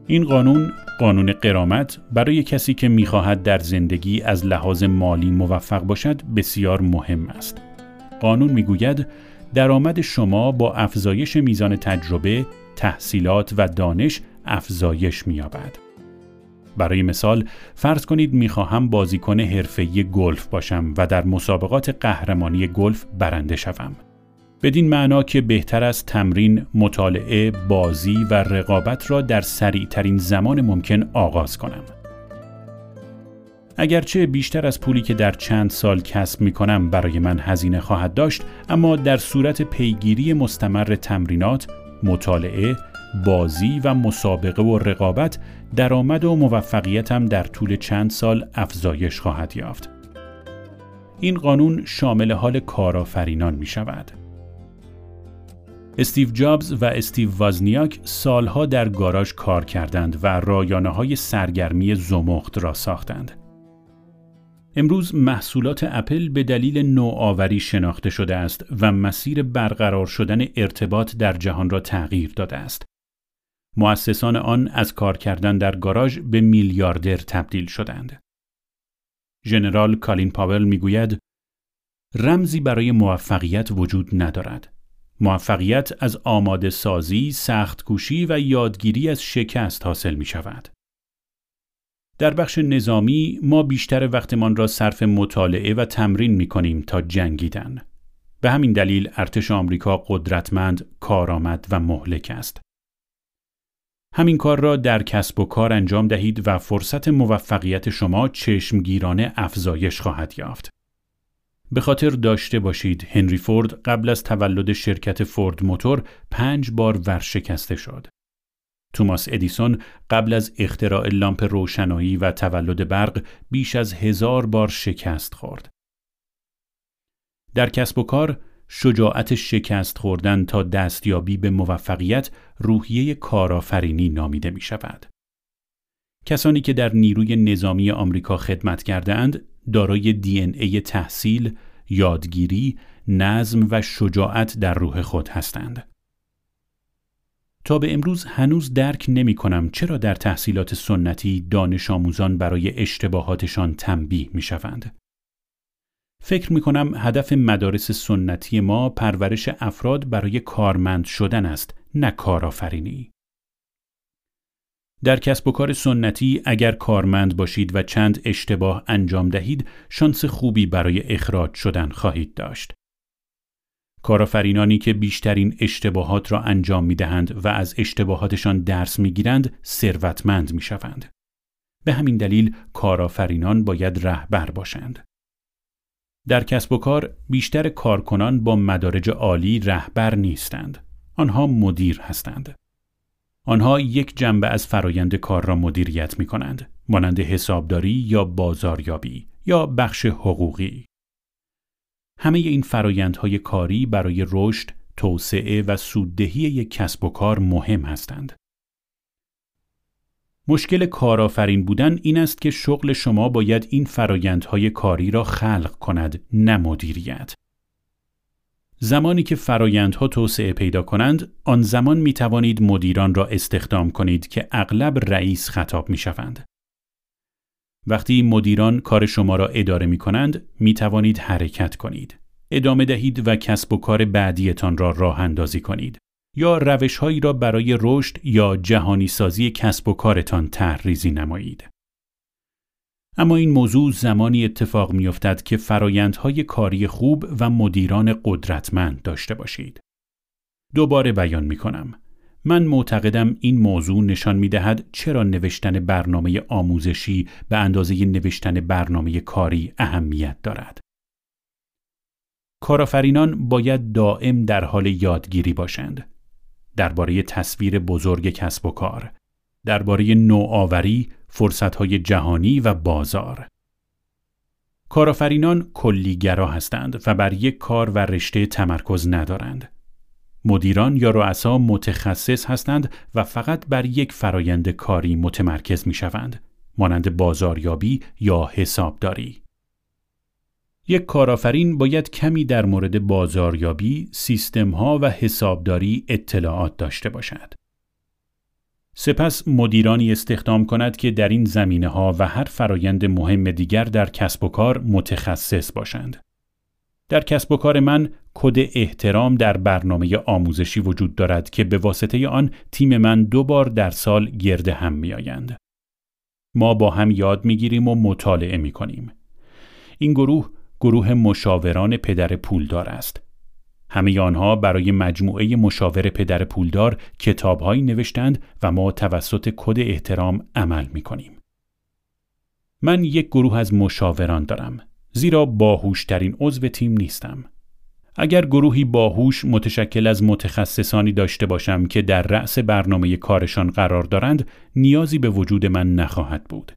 این قانون قانون قرامت برای کسی که می‌خواهد در زندگی از لحاظ مالی موفق باشد بسیار مهم است. قانون می‌گوید درآمد شما با افزایش میزان تجربه، تحصیلات و دانش افزایش می‌یابد. برای مثال فرض کنید می‌خواهم بازیکن حرفه‌ای گلف باشم و در مسابقات قهرمانی گلف برنده شوم. بدین معنا که بهتر است تمرین، مطالعه، بازی و رقابت را در سریعترین زمان ممکن آغاز کنم. اگرچه بیشتر از پولی که در چند سال کسب می کنم برای من هزینه خواهد داشت اما در صورت پیگیری مستمر تمرینات، مطالعه، بازی و مسابقه و رقابت درآمد و موفقیتم در طول چند سال افزایش خواهد یافت. این قانون شامل حال کارآفرینان می شود. استیو جابز و استیو وازنیاک سالها در گاراژ کار کردند و رایانه های سرگرمی زمخت را ساختند. امروز محصولات اپل به دلیل نوآوری شناخته شده است و مسیر برقرار شدن ارتباط در جهان را تغییر داده است. مؤسسان آن از کار کردن در گاراژ به میلیاردر تبدیل شدند. ژنرال کالین پاول می‌گوید رمزی برای موفقیت وجود ندارد. موفقیت از آماده سازی، سخت کوشی و یادگیری از شکست حاصل می شود. در بخش نظامی ما بیشتر وقتمان را صرف مطالعه و تمرین می کنیم تا جنگیدن. به همین دلیل ارتش آمریکا قدرتمند، کارآمد و مهلک است. همین کار را در کسب و کار انجام دهید و فرصت موفقیت شما چشمگیرانه افزایش خواهد یافت. به خاطر داشته باشید هنری فورد قبل از تولد شرکت فورد موتور پنج بار ورشکسته شد. توماس ادیسون قبل از اختراع لامپ روشنایی و تولد برق بیش از هزار بار شکست خورد. در کسب و کار شجاعت شکست خوردن تا دستیابی به موفقیت روحیه کارآفرینی نامیده می شود. کسانی که در نیروی نظامی آمریکا خدمت کردهاند دارای دی ای تحصیل، یادگیری، نظم و شجاعت در روح خود هستند. تا به امروز هنوز درک نمی کنم چرا در تحصیلات سنتی دانش آموزان برای اشتباهاتشان تنبیه می شوند. فکر می کنم هدف مدارس سنتی ما پرورش افراد برای کارمند شدن است نه کارآفرینی. در کسب و کار سنتی اگر کارمند باشید و چند اشتباه انجام دهید شانس خوبی برای اخراج شدن خواهید داشت. کارآفرینانی که بیشترین اشتباهات را انجام می دهند و از اشتباهاتشان درس می گیرند ثروتمند می شوند. به همین دلیل کارآفرینان باید رهبر باشند. در کسب و کار بیشتر کارکنان با مدارج عالی رهبر نیستند. آنها مدیر هستند. آنها یک جنبه از فرایند کار را مدیریت می کنند. مانند حسابداری یا بازاریابی یا بخش حقوقی. همه این فرایندهای کاری برای رشد، توسعه و سوددهی یک کسب و کار مهم هستند. مشکل کارآفرین بودن این است که شغل شما باید این فرایندهای کاری را خلق کند نه مدیریت. زمانی که فرایندها توسعه پیدا کنند، آن زمان می توانید مدیران را استخدام کنید که اغلب رئیس خطاب می شوند. وقتی مدیران کار شما را اداره می کنند، می توانید حرکت کنید. ادامه دهید و کسب و کار بعدیتان را راه اندازی کنید. یا روشهایی را برای رشد یا جهانی سازی کسب و کارتان تحریزی نمایید. اما این موضوع زمانی اتفاق میافتد که فرایندهای کاری خوب و مدیران قدرتمند داشته باشید. دوباره بیان می کنم. من معتقدم این موضوع نشان می دهد چرا نوشتن برنامه آموزشی به اندازه نوشتن برنامه کاری اهمیت دارد. کارآفرینان باید دائم در حال یادگیری باشند. درباره تصویر بزرگ کسب و کار، درباره نوآوری، فرصتهای جهانی و بازار. کارآفرینان کلیگرا هستند و بر یک کار و رشته تمرکز ندارند. مدیران یا رؤسا متخصص هستند و فقط بر یک فرایند کاری متمرکز می شوند، مانند بازاریابی یا حسابداری. یک کارآفرین باید کمی در مورد بازاریابی، سیستمها و حسابداری اطلاعات داشته باشد. سپس مدیرانی استخدام کند که در این زمینه ها و هر فرایند مهم دیگر در کسب و کار متخصص باشند. در کسب و کار من کد احترام در برنامه آموزشی وجود دارد که به واسطه آن تیم من دو بار در سال گرد هم می آیند. ما با هم یاد می‌گیریم و مطالعه می‌کنیم. این گروه گروه مشاوران پدر پولدار است. همه آنها برای مجموعه مشاور پدر پولدار کتابهایی نوشتند و ما توسط کد احترام عمل می کنیم. من یک گروه از مشاوران دارم زیرا باهوشترین عضو تیم نیستم. اگر گروهی باهوش متشکل از متخصصانی داشته باشم که در رأس برنامه کارشان قرار دارند نیازی به وجود من نخواهد بود.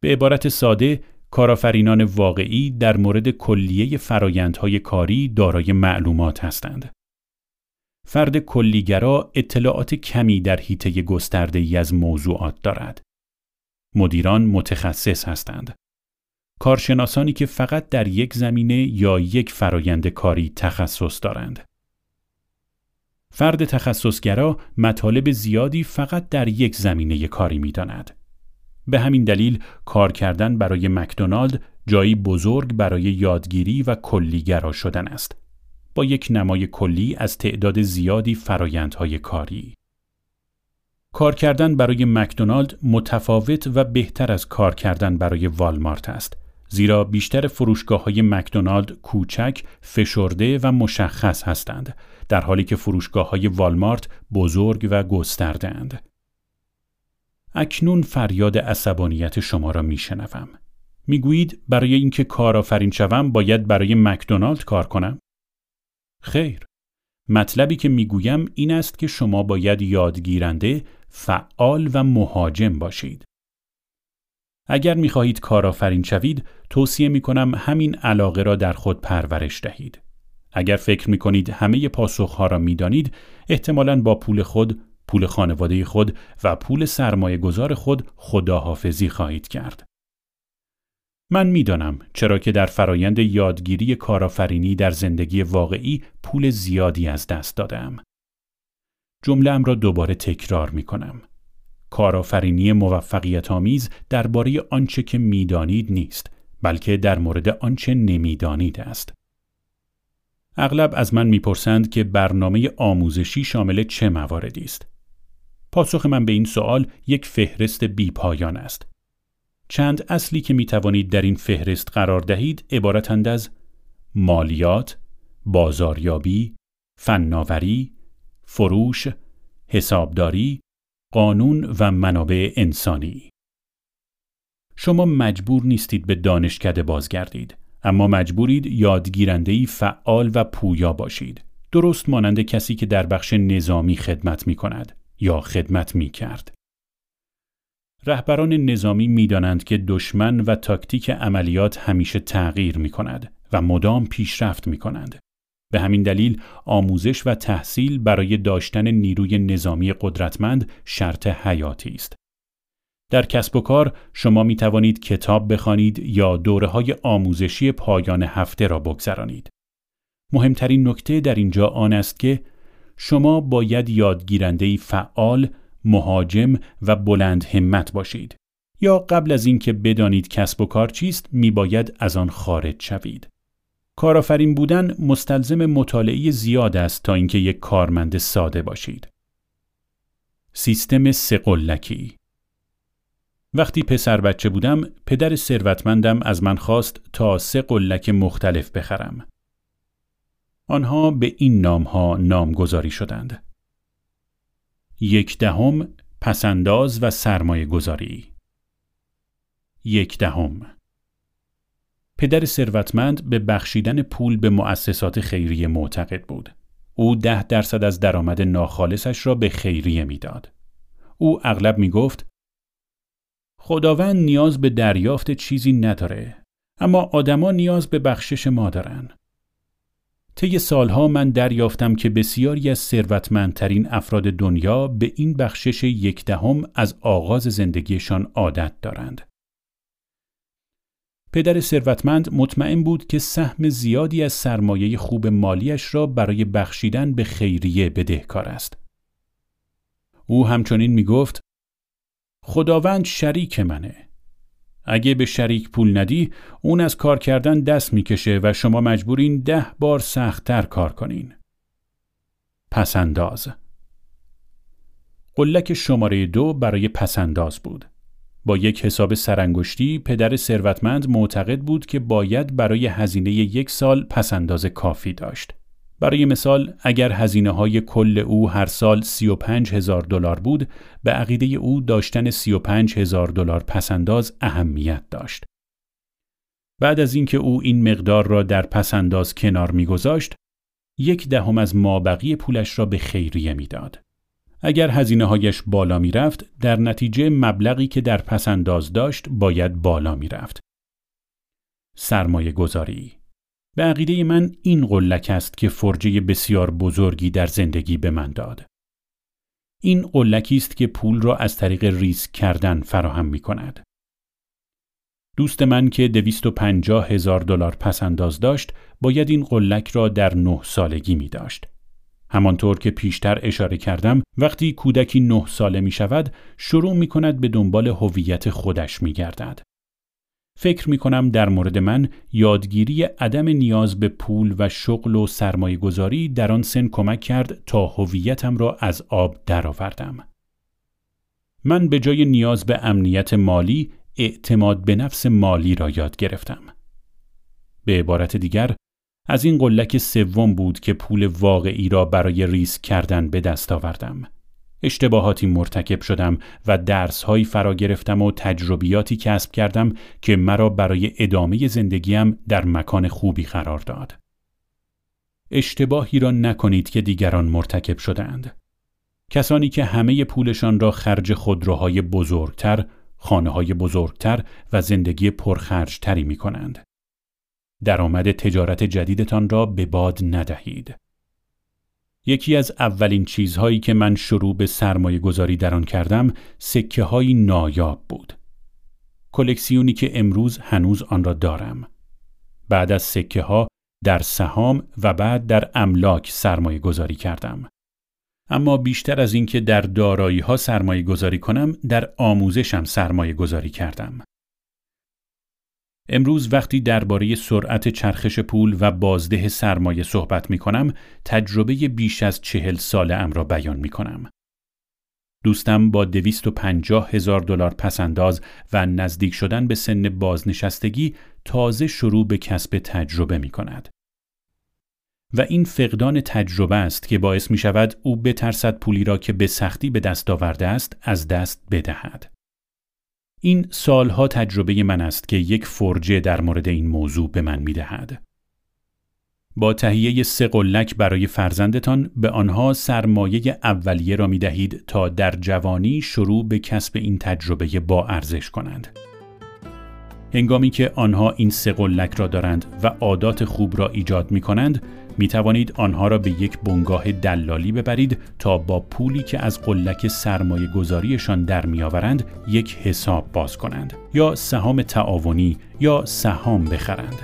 به عبارت ساده کارآفرینان واقعی در مورد کلیه فرایندهای کاری دارای معلومات هستند. فرد کلیگرا اطلاعات کمی در حیطه گسترده ای از موضوعات دارد. مدیران متخصص هستند. کارشناسانی که فقط در یک زمینه یا یک فرایند کاری تخصص دارند. فرد تخصصگرا مطالب زیادی فقط در یک زمینه کاری می داند. به همین دلیل کار کردن برای مکدونالد جایی بزرگ برای یادگیری و کلیگرا شدن است. با یک نمای کلی از تعداد زیادی فرایندهای کاری. کار کردن برای مکدونالد متفاوت و بهتر از کار کردن برای والمارت است. زیرا بیشتر فروشگاه های مکدونالد کوچک، فشرده و مشخص هستند، در حالی که فروشگاه های والمارت بزرگ و گسترده اند. اکنون فریاد عصبانیت شما را میشنوم. می‌گویید برای اینکه کارآفرین شوم باید برای مکدونالد کار کنم؟ خیر. مطلبی که می‌گویم این است که شما باید یادگیرنده، فعال و مهاجم باشید. اگر می‌خواهید کارآفرین شوید، توصیه می کنم همین علاقه را در خود پرورش دهید. اگر فکر می کنید همه پاسخها را می دانید، احتمالاً با پول خود پول خانواده خود و پول سرمایه گذار خود خداحافظی خواهید کرد. من می‌دانم چرا که در فرایند یادگیری کارآفرینی در زندگی واقعی پول زیادی از دست دادم. جمله را دوباره تکرار می کنم. کارآفرینی موفقیت آمیز درباره آنچه که می‌دانید نیست بلکه در مورد آنچه نمی‌دانید است. اغلب از من می‌پرسند که برنامه آموزشی شامل چه مواردی است. پاسخ من به این سوال یک فهرست بی پایان است. چند اصلی که می توانید در این فهرست قرار دهید عبارتند از مالیات، بازاریابی، فناوری، فروش، حسابداری، قانون و منابع انسانی. شما مجبور نیستید به دانشکده بازگردید، اما مجبورید یادگیرندهی فعال و پویا باشید. درست مانند کسی که در بخش نظامی خدمت می کند. یا خدمت می کرد. رهبران نظامی می دانند که دشمن و تاکتیک عملیات همیشه تغییر می کند و مدام پیشرفت می کنند. به همین دلیل آموزش و تحصیل برای داشتن نیروی نظامی قدرتمند شرط حیاتی است. در کسب و کار شما می توانید کتاب بخوانید یا دوره های آموزشی پایان هفته را بگذرانید. مهمترین نکته در اینجا آن است که شما باید یادگیرندهی فعال، مهاجم و بلند همت باشید. یا قبل از اینکه بدانید کسب و کار چیست میباید از آن خارج شوید. کارآفرین بودن مستلزم مطالعه زیاد است تا اینکه یک کارمند ساده باشید. سیستم سقلکی وقتی پسر بچه بودم پدر ثروتمندم از من خواست تا سه قلک مختلف بخرم. آنها به این نامها نامگذاری شدند. یک دهم پسنداز و سرمایه گذاری. یک دهم پدر ثروتمند به بخشیدن پول به مؤسسات خیریه معتقد بود. او ده درصد از درآمد ناخالصش را به خیریه می‌داد. او اغلب می گفت خداوند نیاز به دریافت چیزی نداره اما آدما نیاز به بخشش ما دارن. طی سالها من دریافتم که بسیاری از ثروتمندترین افراد دنیا به این بخشش یک دهم از آغاز زندگیشان عادت دارند. پدر ثروتمند مطمئن بود که سهم زیادی از سرمایه خوب مالیش را برای بخشیدن به خیریه بدهکار است. او همچنین می گفت خداوند شریک منه. اگه به شریک پول ندی اون از کار کردن دست می‌کشه و شما مجبورین ده بار سختتر کار کنین. پسنداز قلک شماره دو برای پسنداز بود. با یک حساب سرانگشتی پدر ثروتمند معتقد بود که باید برای هزینه یک سال پسنداز کافی داشت. برای مثال اگر هزینه های کل او هر سال 35 هزار دلار بود به عقیده او داشتن 35 هزار دلار پسنداز اهمیت داشت. بعد از اینکه او این مقدار را در پسنداز کنار میگذاشت یک دهم از مابقی پولش را به خیریه می‌داد. اگر هزینه هایش بالا می رفت، در نتیجه مبلغی که در پسنداز داشت باید بالا می رفت. سرمایه گذاری به عقیده من این قلک است که فرجه بسیار بزرگی در زندگی به من داد. این قلکی است که پول را از طریق ریسک کردن فراهم می کند. دوست من که پنجاه هزار دلار پسنداز داشت باید این قلک را در نه سالگی می داشت. همانطور که پیشتر اشاره کردم وقتی کودکی نه ساله می شود شروع می کند به دنبال هویت خودش می گردد. فکر می کنم در مورد من یادگیری عدم نیاز به پول و شغل و سرمایه گذاری در آن سن کمک کرد تا هویتم را از آب درآوردم. من به جای نیاز به امنیت مالی اعتماد به نفس مالی را یاد گرفتم. به عبارت دیگر از این قلک سوم بود که پول واقعی را برای ریسک کردن به دست آوردم. اشتباهاتی مرتکب شدم و درسهایی فرا گرفتم و تجربیاتی کسب کردم که مرا برای ادامه زندگیم در مکان خوبی قرار داد. اشتباهی را نکنید که دیگران مرتکب شدند. کسانی که همه پولشان را خرج خودروهای بزرگتر، خانه های بزرگتر و زندگی پرخرجتری می کنند. درآمد تجارت جدیدتان را به باد ندهید. یکی از اولین چیزهایی که من شروع به سرمایه گذاری در آن کردم سکه های نایاب بود. کلکسیونی که امروز هنوز آن را دارم. بعد از سکه ها در سهام و بعد در املاک سرمایه گذاری کردم. اما بیشتر از اینکه در دارایی ها سرمایه گذاری کنم در آموزشم سرمایه گذاری کردم. امروز وقتی درباره سرعت چرخش پول و بازده سرمایه صحبت می کنم، تجربه بیش از چهل ساله ام را بیان می کنم. دوستم با دویست و پنجاه هزار دلار پسنداز و نزدیک شدن به سن بازنشستگی تازه شروع به کسب تجربه می کند. و این فقدان تجربه است که باعث می شود او بترسد پولی را که به سختی به دست آورده است از دست بدهد. این سالها تجربه من است که یک فرجه در مورد این موضوع به من می دهد. با تهیه سه قلک برای فرزندتان به آنها سرمایه اولیه را می دهید تا در جوانی شروع به کسب این تجربه با ارزش کنند. هنگامی که آنها این سه قلک را دارند و عادات خوب را ایجاد می کنند، می توانید آنها را به یک بنگاه دلالی ببرید تا با پولی که از قلک سرمایه گذاریشان در می آورند یک حساب باز کنند یا سهام تعاونی یا سهام بخرند.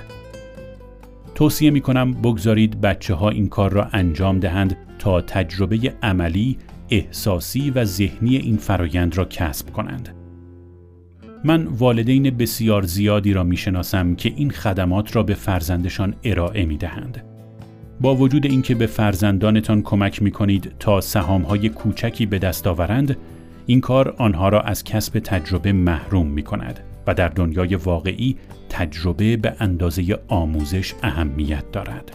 توصیه می کنم بگذارید بچه ها این کار را انجام دهند تا تجربه عملی، احساسی و ذهنی این فرایند را کسب کنند. من والدین بسیار زیادی را می شناسم که این خدمات را به فرزندشان ارائه می دهند. با وجود اینکه به فرزندانتان کمک می کنید تا سهام های کوچکی به دست آورند، این کار آنها را از کسب تجربه محروم می کند و در دنیای واقعی تجربه به اندازه آموزش اهمیت دارد.